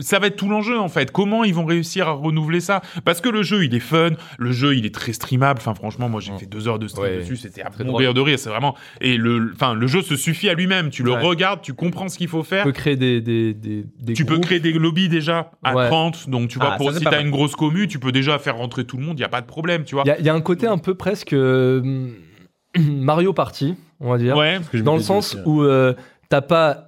ça va être tout l'enjeu en fait. Comment ils vont réussir à renouveler ça? Parce que le jeu, il est fun, le jeu, il est très streamable. Enfin, franchement, moi, j'ai fait deux heures de stream Ouais. dessus, c'était à Très mourir de rire. C'est vraiment et le, enfin, le jeu se suffit à lui-même. Tu le Ouais. regardes, tu comprends ce qu'il faut Tu faire. peux créer des, des, des, des Tu peux créer des lobbies déjà à Ouais. 30, donc tu vois, Ah, pour si t'as une grosse commu, tu peux déjà faire rentrer tout le monde, il y a pas de problème, tu vois. Il y, a- il y a un côté un peu presque euh, *clears throat* Mario Party, on va dire. Ouais, Dans le sens hein. où euh, t'as pas,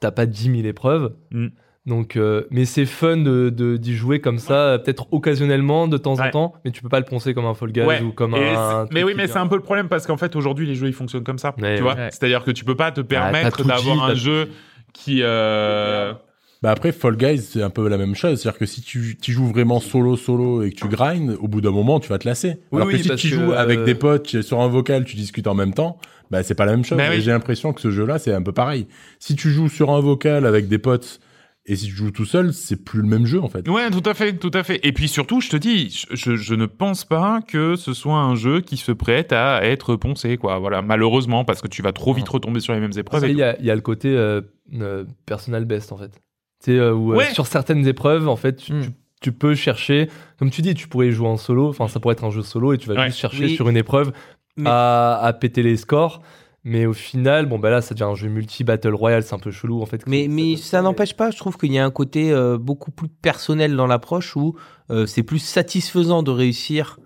t'as pas 10 000 épreuves. Mm. Donc, euh, mais c'est fun de, de- d'y jouer comme ça, peut-être occasionnellement, de temps Ouais. en temps, mais tu peux pas le poncer comme un Fall Guys Ouais. ou comme Et un. mais oui, mais vient. c'est un peu le problème parce qu'en fait aujourd'hui les jeux ils fonctionnent comme ça. Ouais, tu ouais. vois, Ouais. c'est-à dire que tu peux pas te t'as permettre d'avoir un jeu qui. euh, Bah après, Fall Guys, c'est un peu la même chose. C'est-à-dire que si tu, tu joues vraiment solo, solo et que tu grindes, au bout d'un moment, tu vas te lasser. Oui, Alors oui, que si tu joues avec euh, des potes sur un vocal, tu discutes en même temps, bah c'est pas la même chose. Bah oui. Et j'ai l'impression que ce jeu-là, c'est un peu pareil. Si tu joues sur un vocal avec des potes et si tu joues tout seul, c'est plus le même jeu en fait. Ouais, tout à fait, tout à fait. Et puis surtout, je te dis, je, ne pense pas que ce soit un jeu qui se prête à être poncé, quoi. Voilà, malheureusement, parce que tu vas trop vite retomber sur les mêmes épreuves. Il y a, il y a le côté euh, euh, personal best en fait. Tu sais, euh, où euh, Ouais. sur certaines épreuves, en fait, tu, Mm. tu- tu peux chercher, comme tu dis, tu pourrais jouer en solo, enfin ça pourrait être un jeu solo et tu vas Ouais. juste chercher Oui. sur une épreuve Mais- à, à péter les scores. Mais au final, bon bah là, ça devient un jeu multi-battle royale, c'est un peu chelou en fait. Mais, mais ça n'empêche pas, je trouve qu'il y a un côté euh, beaucoup plus personnel dans l'approche où euh, c'est plus satisfaisant de réussir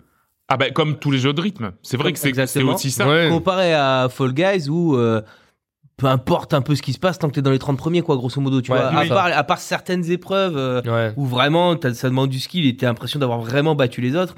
Ah bah comme tous les jeux de rythme. C'est vrai que c'est aussi ça. Ouais. comparé à Fall Guys où euh, peu importe un peu ce qui se passe tant que t'es dans les 30 premiers, quoi, grosso modo, tu Ouais, vois. oui, À oui. part, à part certaines épreuves euh, Ouais. où vraiment ça demande du skill et t'as l'impression d'avoir vraiment battu les autres.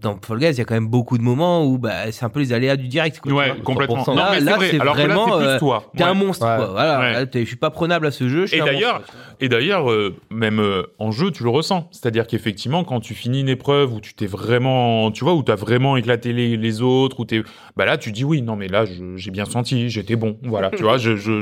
Dans Fall Guys, il y a quand même beaucoup de moments où bah, c'est un peu les aléas du direct. Quoi, Ouais, complètement. 100%. Non, Là- mais là, c'est vrai. vraiment, euh. T'es Ouais. un monstre, Ouais. quoi. Voilà, Ouais. Là, t'es- je suis pas prenable à ce jeu. je suis Et d'ailleurs, monstre. et d'ailleurs, euh, même euh, en jeu, tu le ressens. C'est-à-dire qu'effectivement, quand tu finis une épreuve où tu t'es vraiment, tu vois, où t'as vraiment éclaté les, les autres, où t'es, bah là, tu dis oui, non, mais là, j'ai bien senti, j'étais bon. Voilà, tu vois, je, je,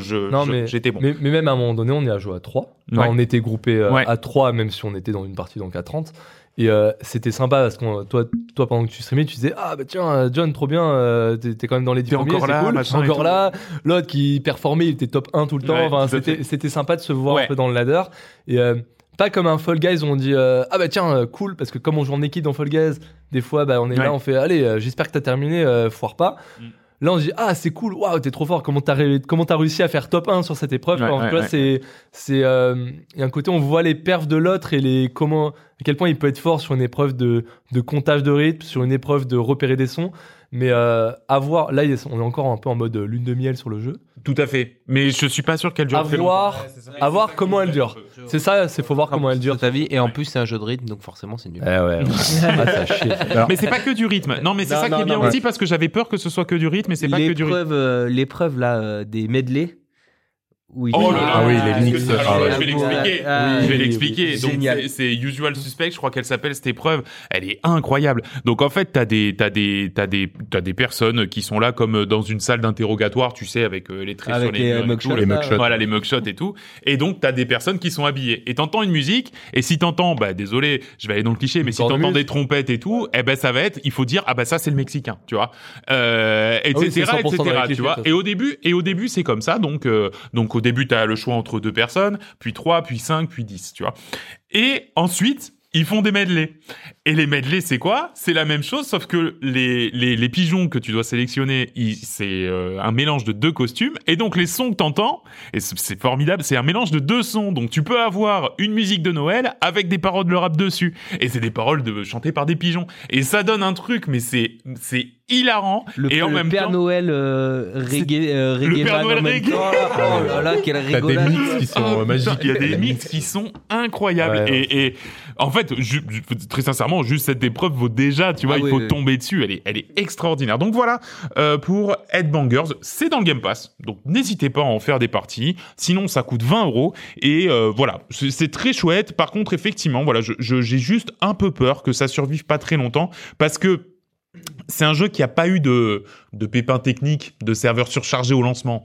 j'étais bon. Mais, mais même à un moment donné, on y a joué à 3. Enfin. On était groupés euh, Ouais. à 3, même si on était dans une partie donc à 30. Et euh, c'était sympa parce que toi, toi, pendant que tu streamais, tu disais Ah, bah tiens, euh, John, trop bien, euh, t'es t'es quand même dans les 10 T'es premiers, encore c'est là, cool. et encore là. L'autre qui performait, il était top 1 tout le temps. Ouais, enfin, tout c'était c'était sympa de se voir Ouais. un peu dans le ladder. Et euh, pas comme un Fall Guys où on dit euh, Ah, bah tiens, euh, cool, parce que comme on joue en équipe dans Fall Guys, des fois, bah, on est Ouais. là, on fait Allez, j'espère que t'as terminé, foire pas. Mm. Là, on se dit ah c'est cool, waouh t'es trop fort. Comment t'as ré- comment t'as réussi à faire top 1 sur cette épreuve Ouais, que là, ouais. c'est c'est euh, il y a un côté on voit les perfs de l'autre et les comment à quel point il peut être fort sur une épreuve de de comptage de rythme, sur une épreuve de repérer des sons. Mais euh, à voir, là on est encore un peu en mode lune de miel sur le jeu. Tout à fait. Mais je suis pas sûr qu'elle dure À très voir, longtemps. à voir comment elle dure. C'est ça, c'est faut voir comment elle dure. ta vie. Et en plus, c'est un jeu de rythme, donc forcément, c'est nul. Eh ouais. ouais. *laughs* ah, ça chie. Mais c'est pas que du rythme. Non, mais c'est Non, ça qui non, est bien non, aussi parce que j'avais peur que ce soit que du rythme, mais c'est pas que du rythme. L'épreuve, euh, l'épreuve là euh, des medley. Où il Oh là là, Ah oui, les alors, ah ouais. je vais l'expliquer. Ah, je vais oui, l'expliquer. oui, Donc c'est- c'est Usual Suspect, je crois qu'elle s'appelle cette épreuve. Elle est incroyable. Donc en fait, t'as des t'as des t'as des t'as des personnes qui sont là comme dans une salle d'interrogatoire, tu sais, avec euh, les traits Avec sur les, les, murs euh, et tout, mugshots, Les mugshots. Voilà les mugshots et tout. Et donc t'as des personnes qui sont habillées. Et t'entends une musique. Et si t'entends, bah désolé, je vais aller dans le cliché, mais si t'entends des trompettes et tout, eh ben ça va être, il faut dire ah bah ça c'est le mexicain, tu vois, euh, Ah oui, etc. 100% dans etc. Tu vois. Et au début et au début c'est comme ça. Donc euh, donc au début t'as le choix entre deux personnes, puis trois, puis cinq, puis dix, tu vois. Et ensuite ils font des medley. Et les medley, c'est quoi? C'est la même chose, sauf que les, les, les pigeons que tu dois sélectionner, c'est euh, un mélange de deux costumes. Et donc les sons que t'entends, et c'est c'est formidable, c'est un mélange de deux sons. Donc tu peux avoir une musique de Noël avec des paroles de rap dessus. Et c'est des paroles de, chantées par des pigeons. Et ça donne un truc, mais c'est c'est hilarant. Le, et en le même Père temps, Noël euh, reggae, euh, reggae Père man Noël reggae. temps, là. Oh là là, quelle T'as des rigolade. mix qui sont Ah, euh, putain, magiques. Il y a des mix qui sont incroyables. Ouais, et, et en fait, ju- ju- très sincèrement, juste cette épreuve vaut déjà, tu vois, Ah il oui, faut oui. tomber dessus. Elle est, elle est extraordinaire. Donc voilà, euh, pour Headbangers, c'est dans le Game Pass. Donc n'hésitez pas à en faire des parties. Sinon, ça coûte 20 euros. Et euh, voilà, c'est très chouette. Par contre, effectivement, voilà, je- je- j'ai juste un peu peur que ça survive pas très longtemps parce que c'est un jeu qui a pas eu de, de pépins techniques, de serveurs surchargés au lancement.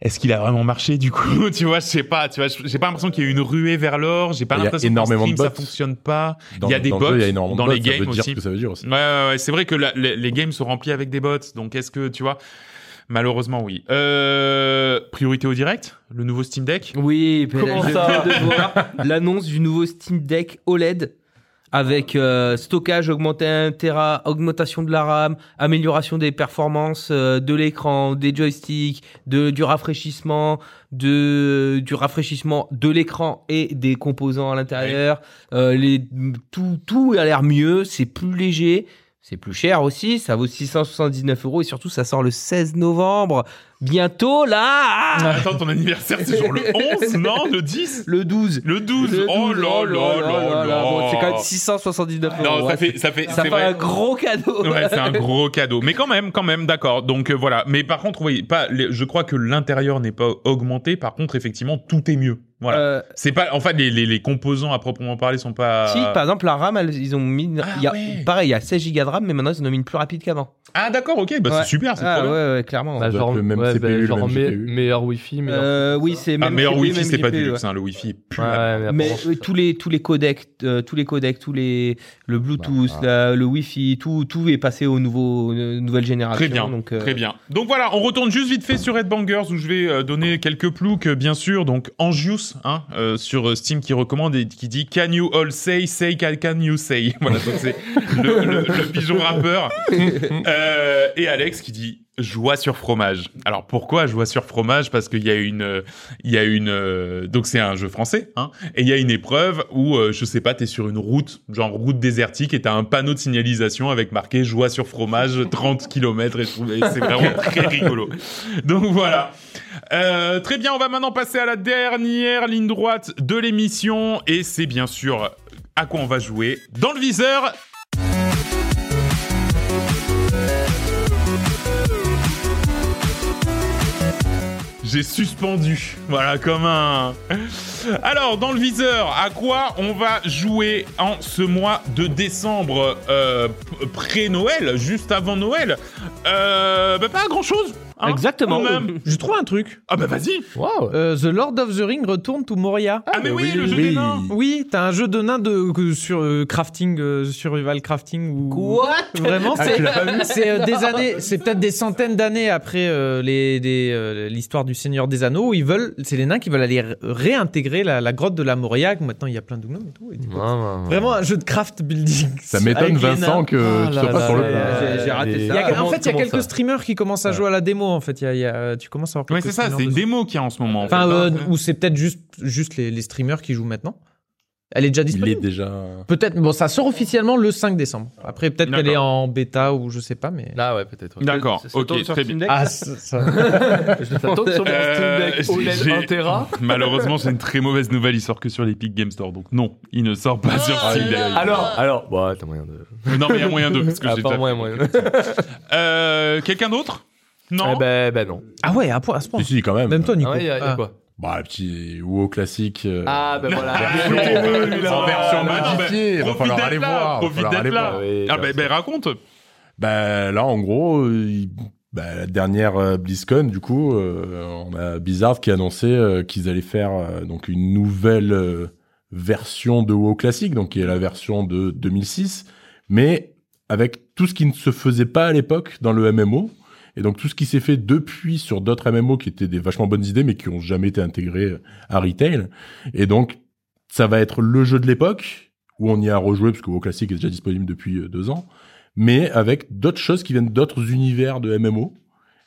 Est-ce qu'il a vraiment marché du coup? *laughs* Tu vois, je sais pas. Tu vois, j'ai pas l'impression qu'il y a eu une ruée vers l'or. J'ai pas l'impression que stream, ça bots. fonctionne pas. Dans- il y a des dans le jeu, bots il y a énormément dans de les bots, ça games dire aussi. ce que ça veut dire aussi. Ouais, ouais, ouais, c'est vrai que la- les, les games sont remplis avec des bots. Donc est-ce que tu vois Malheureusement, oui. Euh, priorité au direct, le nouveau Steam Deck? Oui, Comment ça viens de voir l'annonce du nouveau Steam Deck OLED avec euh, stockage augmenté à 1 Tera, augmentation de la RAM, amélioration des performances euh, de l'écran, des joysticks, de, du rafraîchissement, de, du rafraîchissement de l'écran et des composants à l'intérieur. Euh, les, tout, tout a l'air mieux, c'est plus léger. C'est plus cher aussi, ça vaut 679 euros et surtout ça sort le 16 novembre. Bientôt là *laughs* Attends, ton anniversaire, c'est genre le 11, non Le 10 Le 12. Le 12 Le Oh 12, là là là là Bon, c'est quand même 679 euros. Non, ça ouais. fait, ça fait, Ça fait vrai. un gros cadeau. Ouais, c'est un *laughs* gros cadeau. Mais quand même, quand même, d'accord. Donc euh, voilà. Mais par contre, oui, pas. les- je crois que l'intérieur n'est pas augmenté. Par contre, effectivement, tout est mieux. Voilà. Euh, C'est pas. En fait, les, les, les composants à proprement parler sont pas. Si, par exemple, la RAM, elles- ils ont mis. Ah, il y a, ouais. Pareil, il y a 16 Go de RAM, mais maintenant, ils en ont mis une plus rapide qu'avant. Ah d'accord, ok. Bah Ouais. c'est super, c'est Ah, trop ouais, bien. ouais, clairement. Bah, genre, le même ouais, CPU, bah, le genre même me- GPU. meilleur Wi-Fi, meilleur. Euh, oui, c'est Ah, meilleur GPU, Wi-Fi, c'est pas du luxe. Hein, le Wi-Fi est plus. Ouais, la- ouais, mais euh, tous les tous les codecs, euh, tous les codecs, tous les le Bluetooth, Bah, la- le Wi-Fi, tout tout est passé au nouveau euh, nouvelle génération. Très bien, Donc, euh, très bien. Donc voilà, on retourne juste vite fait sur Headbangers où je vais donner quelques ploucs, bien sûr. Donc Angius, hein, euh, sur euh, Steam qui recommande et qui dit Can you all say, say can, can you say? *laughs* Voilà, donc c'est le, le- le pigeon rappeur. *laughs* Euh, et Alex qui dit Joie sur fromage. Alors pourquoi joie sur fromage? Parce qu'il y a une, euh, il y a une, euh, donc c'est un jeu français, hein, et il y a une épreuve où euh, je sais pas, t'es sur une route, genre route désertique, et t'as un panneau de signalisation avec marqué joie sur fromage, *laughs* 30 km, et, je trouve- c'est vraiment très rigolo. Donc voilà. Euh, très bien, on va maintenant passer à la dernière ligne droite de l'émission, et c'est bien sûr à quoi on va jouer dans le viseur. J'ai suspendu. Voilà, comme un. Alors, dans le viseur, à quoi on va jouer en ce mois de décembre euh, pré-Noël, juste avant Noël? Euh, Bah, pas grand chose. Exactement. Même. Je trouve un truc. Ah, bah, vas-y. Waouh. Euh, the Lord of the Ring retourne to Moria. Ah, mais oui, oui, le jeu oui. des nains. Oui, t'as un jeu de nains de sur euh, crafting, euh, survival crafting ou Quoi Vraiment, Ah, c'est pas euh, des années, c'est peut-être des centaines d'années après euh, les, des, euh, l'histoire du Seigneur des Anneaux. où Ils veulent, c'est les nains qui veulent aller ré- réintégrer la, la grotte de la Moria. que Maintenant, il y a plein de gnomes et tout. et Vraiment un jeu de craft building. Ça m'étonne, Vincent, que Ah tu sois pas là sur le. J'ai- raté ça. En fait, il y a quelques streamers qui commencent à jouer à la démo. En fait, il y a, il y a- tu commences à avoir. Ouais, c'est ça, c'est une démo qu'il y a en ce moment. en Enfin, fait, euh, ou c'est peut-être juste, juste les, les streamers qui jouent maintenant. Elle est déjà Il est disponible. déjà. Peut-être. Bon, ça sort officiellement le 5 décembre. Après, peut-être qu'elle est en bêta ou je sais pas, mais. Ah ouais, peut-être. ouais. D'accord, ok, très Steam bien. Deck Ah, ça. *laughs* sur mon Euh, Steam Deck j'ai- OLED j'ai- 1 Tera. *laughs* Malheureusement, c'est une très mauvaise nouvelle. Il sort que sur l'Epic Game Store. Donc, non, il ne sort pas sur Steam Deck. Alors, alors, ouais, t'as moyen de. Non, mais il y a moyen de. Parce que Ah, j'ai moyen, moyen. Euh, Quelqu'un d'autre? Non Eh ben, ben non. Ah ouais, à, point- à ce point. Si, si, quand même. Même toi, Nico. Ah ouais, y a, y a Ah. quoi Bah, petit WoW classique. euh, Ah ben voilà. En version modifiée, il va falloir aller là, voir, il va Profite falloir d'être aller là. voir. Oui, Ah, bien ben, sûr. ben, raconte. Bah là, en gros, euh, il- bah, la dernière euh, BlizzCon, du coup, euh, on a Blizzard qui a annoncé euh, qu'ils allaient faire euh, donc une nouvelle euh, version de WoW classique, donc qui est la version de 2006, mais avec tout ce qui ne se faisait pas à l'époque dans le MMO. Et donc tout ce qui s'est fait depuis sur d'autres MMO qui étaient des vachement bonnes idées, mais qui ont jamais été intégrés euh, à retail. Et donc ça va être le jeu de l'époque où on y a rejoué parce que WoW classique est déjà disponible depuis euh, deux ans mais avec d'autres choses qui viennent d'autres univers de MMO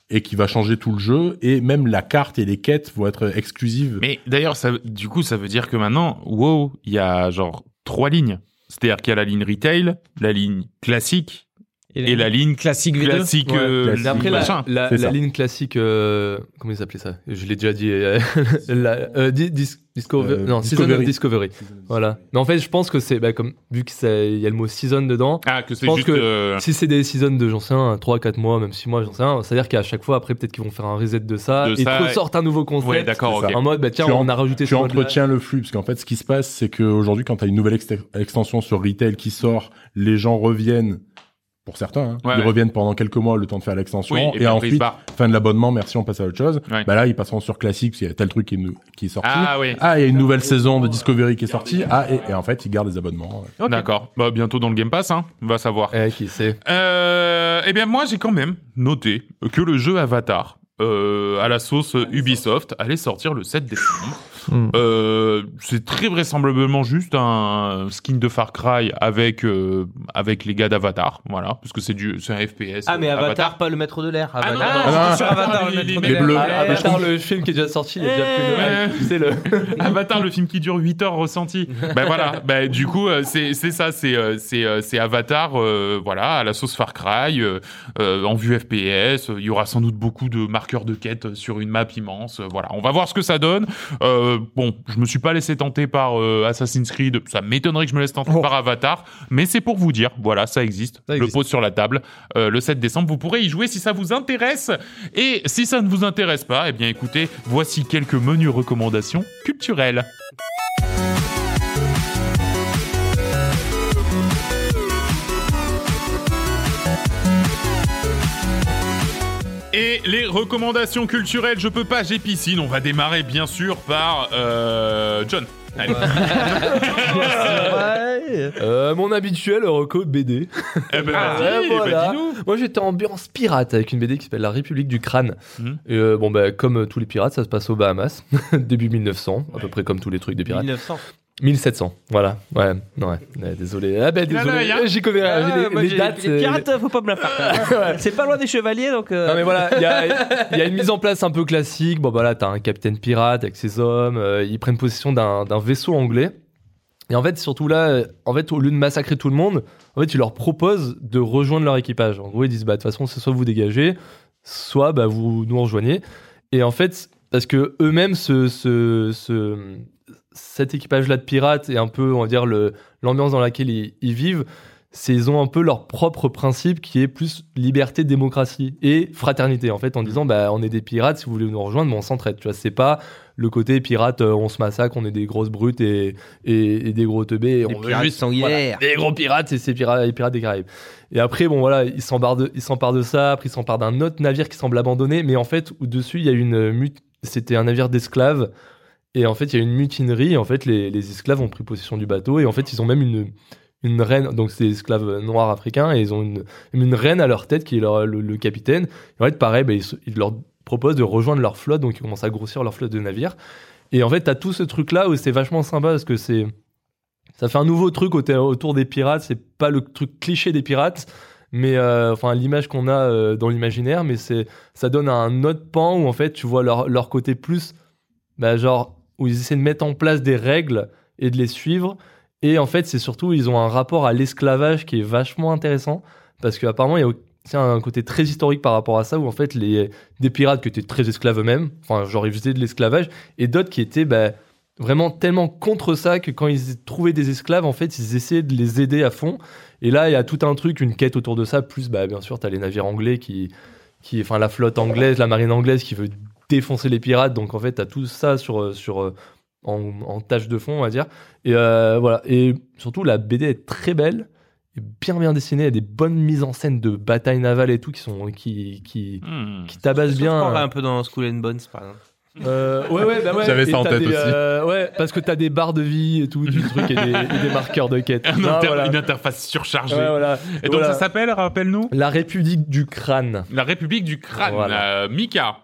et qui va changer tout le jeu et même la carte et les quêtes vont être exclusives. Mais d'ailleurs, ça, du coup, ça veut dire que maintenant, WoW, il y a genre trois lignes. C'est-à-dire qu'il y a la ligne retail, la ligne classique et la ligne classique V2. classique. Ouais, euh, classique. Après, la, machin. la, C'est la ça. ligne classique, euh, comment ils appelaient ça? Je l'ai déjà dit. euh, *laughs* la, euh, Di- Dis- Discover- Euh, non, Season of Discovery. Discovery. Voilà. Mais en fait, je pense que c'est, bah, comme, vu qu'il y a le mot season dedans, Ah, que c'est pense juste. que- euh, si c'est des seasons de, j'en sais un, 3, 4 mois, même 6 mois, j'en sais un, c'est-à-dire qu'à chaque fois, après, peut-être qu'ils vont faire un reset de ça, De et ça, ils ressortent un nouveau concept. Ouais, d'accord, c'est ok. ça. En mode, bah tiens, Tu on a rajouté Tu entretiens le flux parce qu'en fait, ce qui se passe, c'est qu'aujourd'hui, quand tu as une nouvelle ext- extension sur retail qui sort, les gens reviennent. Pour certains, hein, Ouais, ils ouais. reviennent pendant quelques mois le temps de faire l'extension Oui, et et, ensuite fin de l'abonnement, merci, on passe à autre chose. Ouais. Bah là, ils passeront sur classique parce qu'il y a tel truc qui est, nou- qui est sorti. Ah oui. Ah, il y a une nouvelle saison de Discovery qui est sortie. Ah, et, et en fait, ils gardent les abonnements. D'accord. Bah, bientôt dans le Game Pass, hein. On va savoir. Eh, qui sait Euh, eh bien, moi, j'ai quand même noté que le jeu Avatar, euh, à la sauce Ubisoft, allait sortir le 7 décembre. Hmm. Euh, c'est très vraisemblablement juste un skin de Far Cry avec euh, avec les gars d'Avatar, voilà, parce que c'est du c'est un FPS. Ah, mais euh, Avatar, pas le maître de l'air. Ah non, Avatar. non, Ah, non, sur Avatar, les- le maître les de bleus. l'air. Ah, attends, le film qui est déjà sorti, il a déjà plus hype. C'est le. *laughs* Avatar, le film qui dure 8 heures ressenti. ben voilà, ben du coup euh, c'est c'est ça, c'est c'est c'est Avatar, euh, voilà, à la sauce Far Cry, en vue FPS. Il y aura sans doute beaucoup de marqueurs de quête sur une map immense. voilà, on va voir ce que ça donne. Euh, bon, je me suis pas laissé tenter par euh, Assassin's Creed. Ça m'étonnerait que je me laisse tenter Oh. par Avatar, mais c'est pour vous dire, voilà, ça existe. Ça Je existe. le pose sur la table. Euh, le 7 décembre, vous pourrez y jouer si ça vous intéresse. Et si ça ne vous intéresse pas, eh bien écoutez, voici quelques menus recommandations culturelles. Et les recommandations culturelles, je peux pas, j'ai piscine. On va démarrer bien sûr par euh, John. Allez. *laughs* Euh, mon habituel reco BD. Eh ben, *laughs* Ah, vas-y, ouais, voilà. bah, dis-nous. Moi j'étais en ambiance pirate avec une BD qui s'appelle La République du Crâne. Mhm. Et, euh, bon bah comme euh, tous les pirates, ça se passe aux Bahamas, *laughs* début 1900, à peu près comme tous les trucs des pirates. 1900. 1700, voilà. Ouais, ouais, ouais, désolé. Ah ben désolé, hein. j'y connais Ah, j'ai les, les j'ai- dates. les euh, faut pas me la faire. *laughs* C'est pas loin des chevaliers, donc. euh, Non mais voilà, il y a, *laughs* il y a une mise en place un peu classique. Bon bah là, t'as un capitaine pirate avec ses hommes. euh, ils prennent possession d'un vaisseau anglais. Et en fait, surtout là, en fait, au lieu de massacrer tout le monde, en fait, ils leur proposent de rejoindre leur équipage. En gros, ils disent bah de toute façon, c'est soit vous dégagez, soit bah vous nous rejoignez. Et en fait, parce que eux-mêmes, ce, ce, ce- cet équipage-là de pirates et un peu, on va dire le l'ambiance dans laquelle ils, ils vivent, c'est ils ont un peu leur propre principe qui est plus liberté, démocratie et fraternité en fait en disant bah on est des pirates si vous voulez nous rejoindre mais on s'entraide tu vois. C'est pas le côté pirate euh, on se massacre on est des grosses brutes et, et, et des gros teubés et on veut juste voilà, des gros pirates et c'est pirates, les pirates des Caraïbes. Et après bon voilà ils s'emparent de ils s'emparent de ça après ils s'emparent d'un autre navire qui semble abandonné mais en fait au dessus il y a une mut c'était un navire d'esclaves et en fait il y a une mutinerie en fait les, les esclaves ont pris possession du bateau et en fait ils ont même une une reine, donc c'est des esclaves noirs africains, et ils ont une, une reine à leur tête qui est leur- le, capitaine. Et en fait, pareil, bah, ils, ils leur proposent de rejoindre leur flotte, donc ils commencent à grossir leur flotte de navires. Et en fait, t'as tout ce truc-là où c'est vachement sympa parce que c'est. Ça fait un nouveau truc au- autour des pirates, c'est pas le truc cliché des pirates, mais euh, enfin l'image qu'on a euh, dans l'imaginaire, mais c'est ça donne un autre pan où en fait tu vois leur, leur côté plus, bah, genre, où ils essaient de mettre en place des règles et de les suivre. Et en fait, c'est surtout, ils ont un rapport à l'esclavage qui est vachement intéressant. Parce qu'apparemment, il y a aussi un côté très historique par rapport à ça, où en fait, les, des pirates qui étaient très esclaves eux-mêmes, enfin, genre, ils faisaient de l'esclavage, et d'autres qui étaient bah, vraiment tellement contre ça que quand ils trouvaient des esclaves, en fait, ils essayaient de les aider à fond. Et là, il y a tout un truc, une quête autour de ça, plus, bah, bien sûr, tu as les navires anglais qui. qui enfin, la flotte anglaise, la marine anglaise qui veut défoncer les pirates. Donc, en fait, tu as tout ça sur. sur en, en tâche de fond, on va dire. Et euh, voilà. Et surtout, la BD est très belle, et bien bien dessinée. Il y a des bonnes mises en scène de batailles navales et tout qui sont qui qui, Hmm. qui tabassent bien. croirait un peu dans School and Bones, par exemple? Euh, ouais, ouais, bah ouais. J'avais ça en t'as tête des, aussi. euh, ouais, parce que t'as des barres de vie et tout, du truc, et des, *laughs* et des marqueurs de quête. Un Non, inter- voilà. Une interface surchargée. Ouais, voilà. Et donc Voilà. ça s'appelle, rappelle-nous? La République du crâne. La République du crâne. Voilà. Euh, Mika.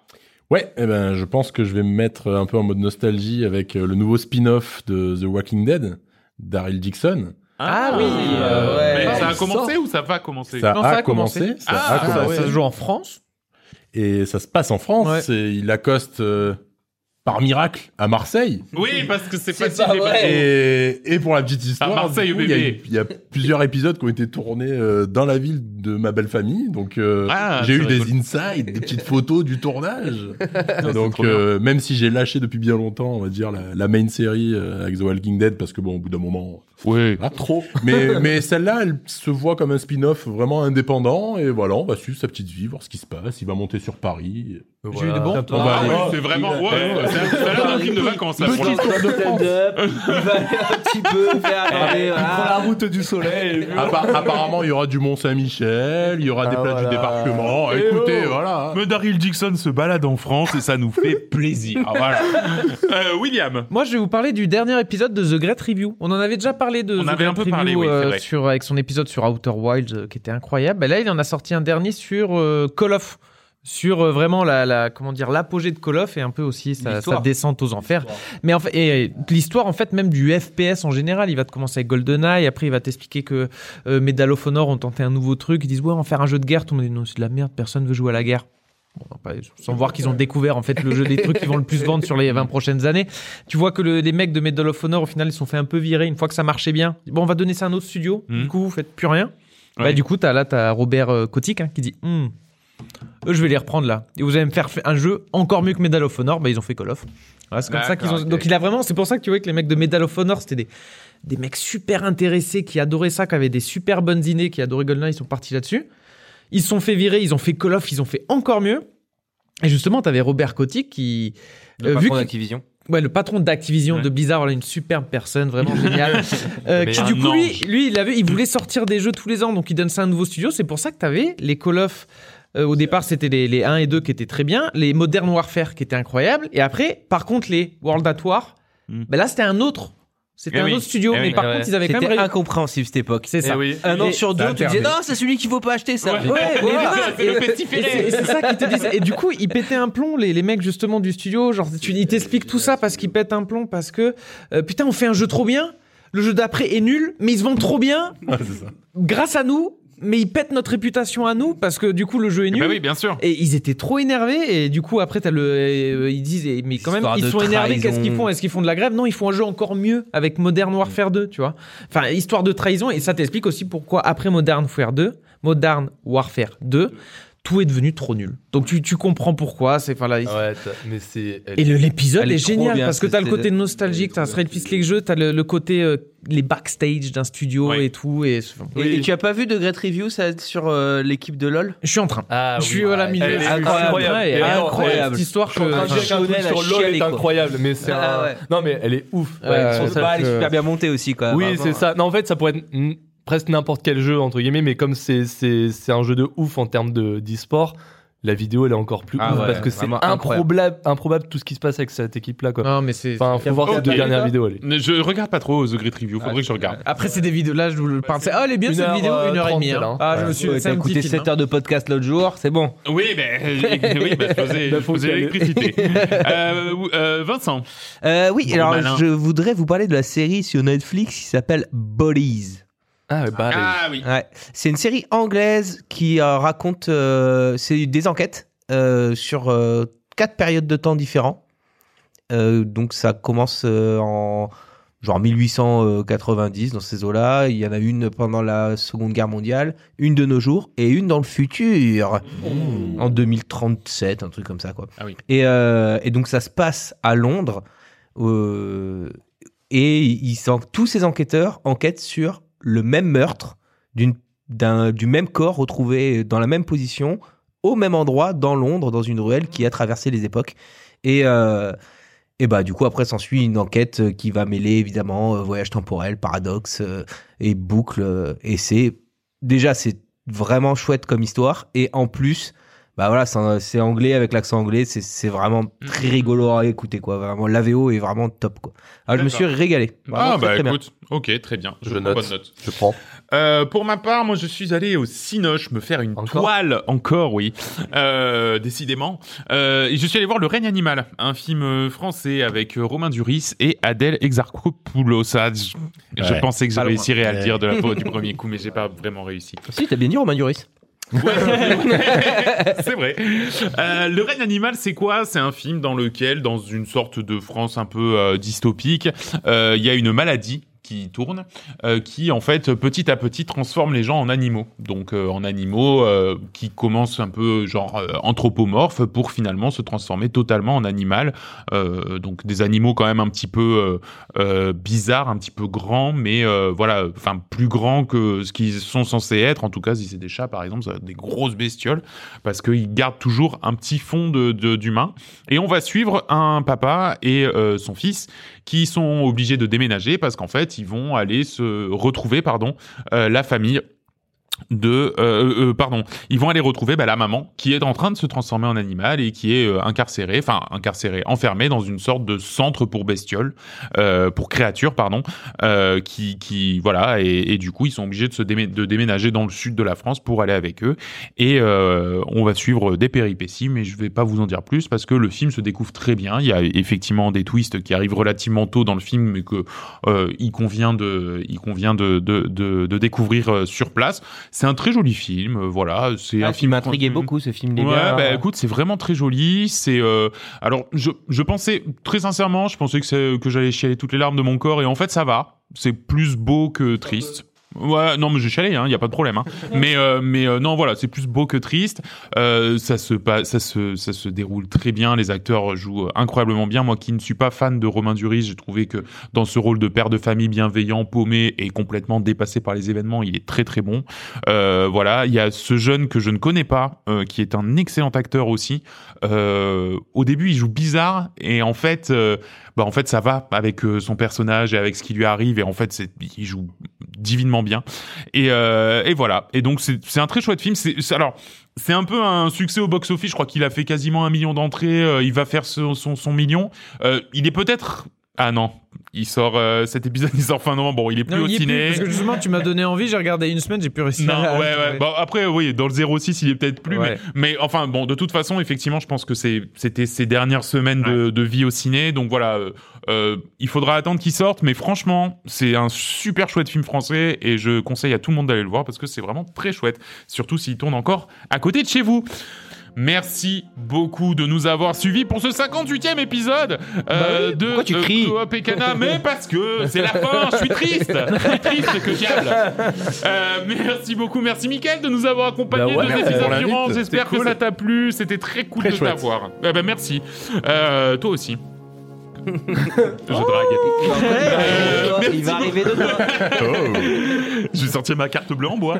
Ouais, eh ben, je pense que je vais me mettre un peu en mode nostalgie avec euh, le nouveau spin-off de The Walking Dead, Daryl Dixon. Ah oui, euh, ouais. Mais ça a commencé sort. ou ça va commencer Ça, Non, a ça a commencé. commencé. Ça Ah, a Ça, commencé. ça se joue en France. Et ça se passe en France. Ouais. Et il accoste euh, par miracle à Marseille. Oui, parce que c'est facile. pas vrai. Et, et pour la petite histoire, À Marseille, il y, a- y plusieurs épisodes qui ont été tournés euh, dans la ville de ma belle famille. Donc euh, Ah, j'ai eu des insights, des petites photos du tournage. *laughs* Donc euh, même si j'ai lâché depuis bien longtemps, on va dire la, la main série euh, avec The Walking Dead, parce que bon, au bout d'un moment, Oui. pas trop. Mais *laughs* mais celle-là, elle se voit comme un spin-off vraiment indépendant. Et voilà, on va suivre sa petite vie, voir ce qui se passe. Il va monter sur Paris. J'ai eu de bons. Ah oui, c'est vraiment. Ouais, ouais, c'est un- ça a l'air d'un film de vacances là. pour l'instant. *laughs* Il va aller un petit peu *laughs* attendez, voilà. route du soleil. Appa- apparemment, il y aura du Mont-Saint-Michel, il y aura des Ah, plages voilà. du débarquement. Et Écoutez, oh. voilà. Mais Daryl Dixon se balade en France et ça nous fait *laughs* plaisir. Voilà. Euh, William. Moi, je vais vous parler du dernier épisode de The Great Review. On en avait déjà parlé de On The avait un peu parlé, oui, c'est euh, sur, avec son épisode sur Outer Wilds euh, qui était incroyable. Ben là, il en a sorti un dernier sur euh, Call of. Sur euh, vraiment la, la comment dire l'apogée de Call of et un peu aussi sa, descente aux enfers. Mais en fait, et, et l'histoire en fait même du FPS en général, il va te commencer avec GoldenEye, après il va t'expliquer que euh, Medal of Honor ont tenté un nouveau truc, ils disent ouais on va faire un jeu de guerre, tout le monde dit non c'est de la merde, personne veut jouer à la guerre. Bon, pas- sans voir qu'ils ont découvert en fait le jeu des trucs qui vont le plus vendre sur les 20 prochaines années. Tu vois que le- les mecs de Medal of Honor au final ils se sont fait un peu virer une fois que ça marchait bien. Bon on va donner ça à un autre studio. Du coup vous faites plus rien. Bah, Ouais. du coup t'as là t'as Robert euh, Kotick hein, qui dit Hmm, eux je vais les reprendre là et vous allez me faire fa- un jeu encore mieux que Medal of Honor. Bah ils ont fait Call of. Voilà, c'est comme ça qu'ils ont. Donc il a vraiment. C'est pour ça que tu vois que les mecs de Medal of Honor c'était des des mecs super intéressés qui adoraient ça, qui avaient des super bonnes idées, qui adoraient GoldenEye, ils sont partis là-dessus. Ils se sont fait virer, ils ont fait Call of, ils ont fait encore mieux. Et justement, tu avais Robert Kotick qui, Le euh, patron d'Activision. ouais, le patron d'Activision Ouais. de Blizzard, voilà, une superbe personne, vraiment *laughs* géniale. Euh, qui du coup, lui, il avait, il voulait sortir des jeux tous les ans, donc il donne ça à un nouveau studio. C'est pour ça que tu avais les Call of. Euh, au départ, c'était les, les 1 et 2 qui étaient très bien, les Modern Warfare qui étaient incroyables, et après, par contre, les World at War, Mm. ben là, c'était un autre. C'était Eh un oui. autre studio, Eh mais oui. par Ouais. contre, ils avaient quand même C'était incompréhensible cette époque. C'est ça. Eh oui. Un an sur deux, tu disais non, c'est celui qu'il faut pas acheter ça. Ouais. Ouais, mais Voilà, voilà. c'est le et c'est- ça qu'ils te disent. Et du coup, ils pétaient un plomb, les, les mecs justement du studio. Genre, tu, ils t'expliquent tout ça parce qu'ils pètent un plomb, parce que euh, putain, on fait un jeu trop bien. Le jeu d'après est nul, mais ils se vendent trop bien Ouais, c'est ça. grâce à nous. Mais ils pètent notre réputation à nous parce que du coup, le jeu est Eh nul. ben oui, bien sûr. Et ils étaient trop énervés et du coup après t'as le euh, ils disent eh, mais quand même Histoire ils sont énervés qu'est-ce qu'ils font? Est-ce qu'ils font de la grève? Non ils font un jeu encore mieux avec Modern Warfare 2 tu vois enfin histoire de trahison et ça t'explique aussi pourquoi après Modern Warfare 2 Modern Warfare 2 tout est devenu trop nul. Donc tu, tu comprends pourquoi. C'est enfin là. il- Ouais, t'as- mais c'est. elle- Et le- l'épisode est, génial bien, parce que t'as le côté nostalgique, t'as Straight Fist les jeux, t'as le, le côté euh, les backstage d'un studio Ouais. et tout. Et Et, et tu as pas vu de Great Review ça, sur euh, l'équipe de LoL? Je suis en train. Ah, je suis voilà ouais, milieu. incroyable. incroyable. Cette histoire que. sur LoL est incroyable, mais c'est Ah, un. Non, mais elle est ouf. Elle est que- super bien montée aussi quoi. Oui, c'est ça. Non, en fait, ça pourrait être presque n'importe quel jeu, entre guillemets, mais comme c'est c'est- c'est un jeu de ouf en termes de- d'e-sport, la vidéo, elle est encore plus Ah ouf ouais, parce que c'est improbable, improbable tout ce qui se passe avec cette équipe-là. quoi. Non mais c'est. Enfin, faut voir ces deux dernières vidéos. allez. Mais Je regarde pas trop The Great Review, faudrait que je regarde. Après c'est des vidéos là je vous le parle. C'est- Ah elle est bien Une cette heure, vidéo euh, une heure et demie. 30, hein. là, hein. Ah je me suis. Ouais, t'as écouté film, 7 hein. heures de podcast l'autre jour, c'est bon. Oui, oui, ben, je faisais, *laughs* Bah, je faut faisais caler. l'électricité. *laughs* euh, euh, Vincent. Euh, oui, alors malin. je voudrais vous parler de la série sur Netflix qui s'appelle Bodies. Ah, bah, Ah oui. Ouais. C'est une série anglaise qui euh, raconte euh, c'est des enquêtes euh, sur euh, quatre périodes de temps différents. Euh, donc ça commence euh, en genre 1890 dans ces eaux-là. Il y en a une pendant la Seconde Guerre mondiale, une de nos jours et une dans le futur en 2037, un truc comme ça quoi. Ah oui. Et, euh, et donc ça se passe à Londres euh, et ils sont, tous ces enquêteurs enquêtent sur le même meurtre du même corps retrouvé dans la même position au même endroit dans Londres dans une ruelle qui a traversé les époques. Et euh, et bah du coup après s'ensuit une enquête qui va mêler évidemment euh, voyage temporel, paradoxe euh, et boucle et c'est déjà c'est vraiment chouette comme histoire. Et en plus bah voilà c'est anglais avec l'accent anglais c'est vraiment très rigolo à écouter quoi vraiment la VO est vraiment top quoi alors je me suis régalé Vraiment Ah bah très écoute, ok, très bien. Je, Je prends note. bonne note. je prends. Euh, pour ma part, moi je suis allé au Cinoche me faire une Encore toile, encore oui, euh, décidément. Euh, et je suis allé voir Le règne animal, un film français avec Romain Duris et Adèle Exarchopoulos. Ça, je, je pensais que je réussirais à le dire de la, du premier coup, mais j'ai pas vraiment réussi. si t'as bien dit Romain Duris *laughs* c'est vrai. Euh, le règne animal, c'est quoi? C'est un film dans lequel, dans une sorte de France un peu euh, dystopique, euh, il y a une maladie qui tourne, euh, qui en fait petit à petit transforme les gens en animaux. Donc euh, en animaux euh, qui commencent un peu genre anthropomorphes pour finalement se transformer totalement en animal. Donc des animaux quand même un petit peu bizarres, un petit peu grands, mais voilà, enfin plus grands que ce qu'ils sont censés être. En tout cas, si c'est des chats par exemple, ça va des grosses bestioles parce qu'ils gardent toujours un petit fond d'humain. Et on va suivre un papa et son fils qui sont obligés de déménager parce qu'en fait, ils vont aller se retrouver, pardon, euh, la famille de euh, euh, pardon ils vont aller retrouver bah, la maman qui est en train de se transformer en animal et qui est euh, incarcérée enfin incarcérée enfermée dans une sorte de centre pour bestioles euh, pour créatures pardon euh, qui qui voilà et, du coup ils sont obligés de se déménager dans le sud de la France pour aller avec eux. Et euh, on va suivre des péripéties mais je vais pas vous en dire plus parce que le film se découvre très bien. Il y a effectivement des twists qui arrivent relativement tôt dans le film mais que euh, il convient de il convient de de, de, découvrir euh, sur place c'est un très joli film euh, voilà c'est un ah, tu film tranquille. beaucoup ce film les Ouais, gars. bah écoute, c'est vraiment très joli. C'est euh, alors je, je pensais très sincèrement, je pensais que c'est que j'allais chialer toutes les larmes de mon corps et en fait ça va. C'est plus beau que triste. Ouais, non, mais j'ai chialé, hein, y a pas de problème. Hein. *laughs* mais euh, mais euh, non, voilà, c'est plus beau que triste. Euh, ça se ça se ça se déroule très bien. Les acteurs jouent incroyablement bien. Moi, qui ne suis pas fan de Romain Duris, j'ai trouvé que dans ce rôle de père de famille bienveillant, paumé et complètement dépassé par les événements, il est très très bon. Voilà, il y a ce jeune que je ne connais pas, qui est un excellent acteur aussi. Au début, il joue bizarre et en fait, bah en fait, ça va avec euh, son personnage et avec ce qui lui arrive et en fait, il joue divinement bien. Et, euh, et voilà. Et donc c'est un très chouette film. C'est alors c'est un peu un succès au box-office. Je crois qu'il a fait quasiment un million d'entrées. Euh, il va faire son, son, million. Il est peut-être ah non, il sort euh, cet épisode, *laughs* il sort fin novembre. Bon, il est plus Non, au est plus, ciné. parce que justement, tu m'as donné envie, j'ai regardé une semaine, j'ai plus réussi Non, à- ouais, ouais. Bon, après, oui, dans le 06, il est peut-être plus, Ouais. mais, mais enfin, bon, de toute façon, effectivement, je pense que c'était ses dernières semaines de, de vie au ciné, donc voilà, euh, euh, il faudra attendre qu'il sorte, mais franchement, c'est un super chouette film français et je conseille à tout le monde d'aller le voir parce que c'est vraiment très chouette, surtout s'il tourne encore à côté de chez vous. Merci beaucoup de nous avoir suivis pour ce 58e épisode euh, de tu euh, Coop et Cana. Mais parce que c'est la fin, je suis triste. Triste que diable. *laughs* Euh, merci beaucoup, merci Mickaël de nous avoir accompagnés Bah ouais, l'invite, durant. c'était J'espère que cool. ça t'a plu. C'était très cool Très de t'avoir. Eh ben, merci. Euh, toi aussi. Je drague. Euh, merci il va arriver dedans. J'ai sorti ma carte bleue en bois.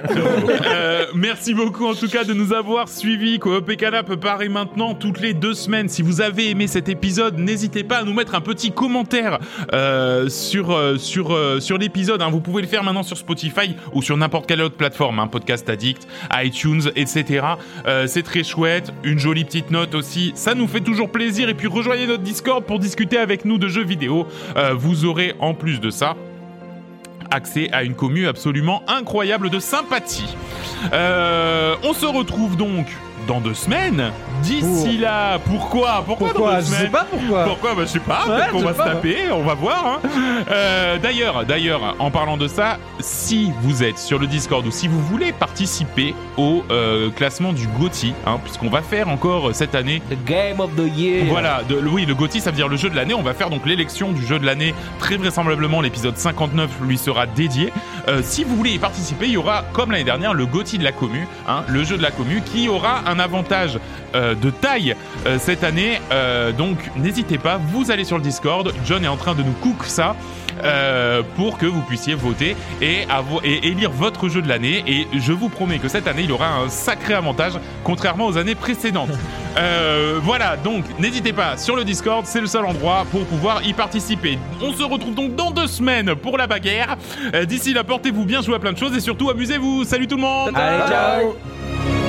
Euh, merci beaucoup en tout cas de nous avoir suivis. Coop et Canap paraît maintenant toutes les deux semaines. Si vous avez aimé cet épisode, n'hésitez pas à nous mettre un petit commentaire euh, sur euh, sur sur l'épisode. hein. Vous pouvez le faire maintenant sur Spotify ou sur n'importe quelle autre plateforme, hein, Podcast Addict, iTunes, etc. Euh, c'est très chouette. Une jolie petite note aussi, ça nous fait toujours plaisir. Et puis rejoignez notre Discord pour discuter avec nous de jeux vidéo. Euh, vous aurez en plus de ça accès à une commu absolument incroyable de sympathie. Euh, on se retrouve donc dans deux semaines. D'ici là, pourquoi? Pourquoi, dans deux Je sais semaines? pas pourquoi. pourquoi? Bah, Je sais pas, Ouais, peut-être qu'on je va sais se taper, on va voir. hein. Euh, d'ailleurs, d'ailleurs, en parlant de ça, si vous êtes sur le Discord ou si vous voulez participer au euh, classement du GOTY, hein, puisqu'on va faire encore cette année The Game of the Year. voilà, de, oui, le GOTY, ça veut dire le jeu de l'année. On va faire donc l'élection du jeu de l'année. Très vraisemblablement, l'épisode 59 lui sera dédié. Euh, si vous voulez y participer, il y aura, comme l'année dernière, le GOTY de la commu, hein, le jeu de la commu, qui aura un avantage euh, de taille euh, cette année. Euh, donc, n'hésitez pas, vous allez sur le Discord. John est en train de nous cook ça. euh, pour que vous puissiez voter et, élire votre jeu de l'année. Et je vous promets que cette année, il aura un sacré avantage, contrairement aux années précédentes. *laughs* Euh, voilà, donc n'hésitez pas sur le Discord, c'est le seul endroit pour pouvoir y participer. On se retrouve donc dans deux semaines pour la bagarre. Euh, D'ici là, portez-vous bien, jouez à plein de choses et surtout amusez-vous. Salut tout le monde Allez, ciao. Ciao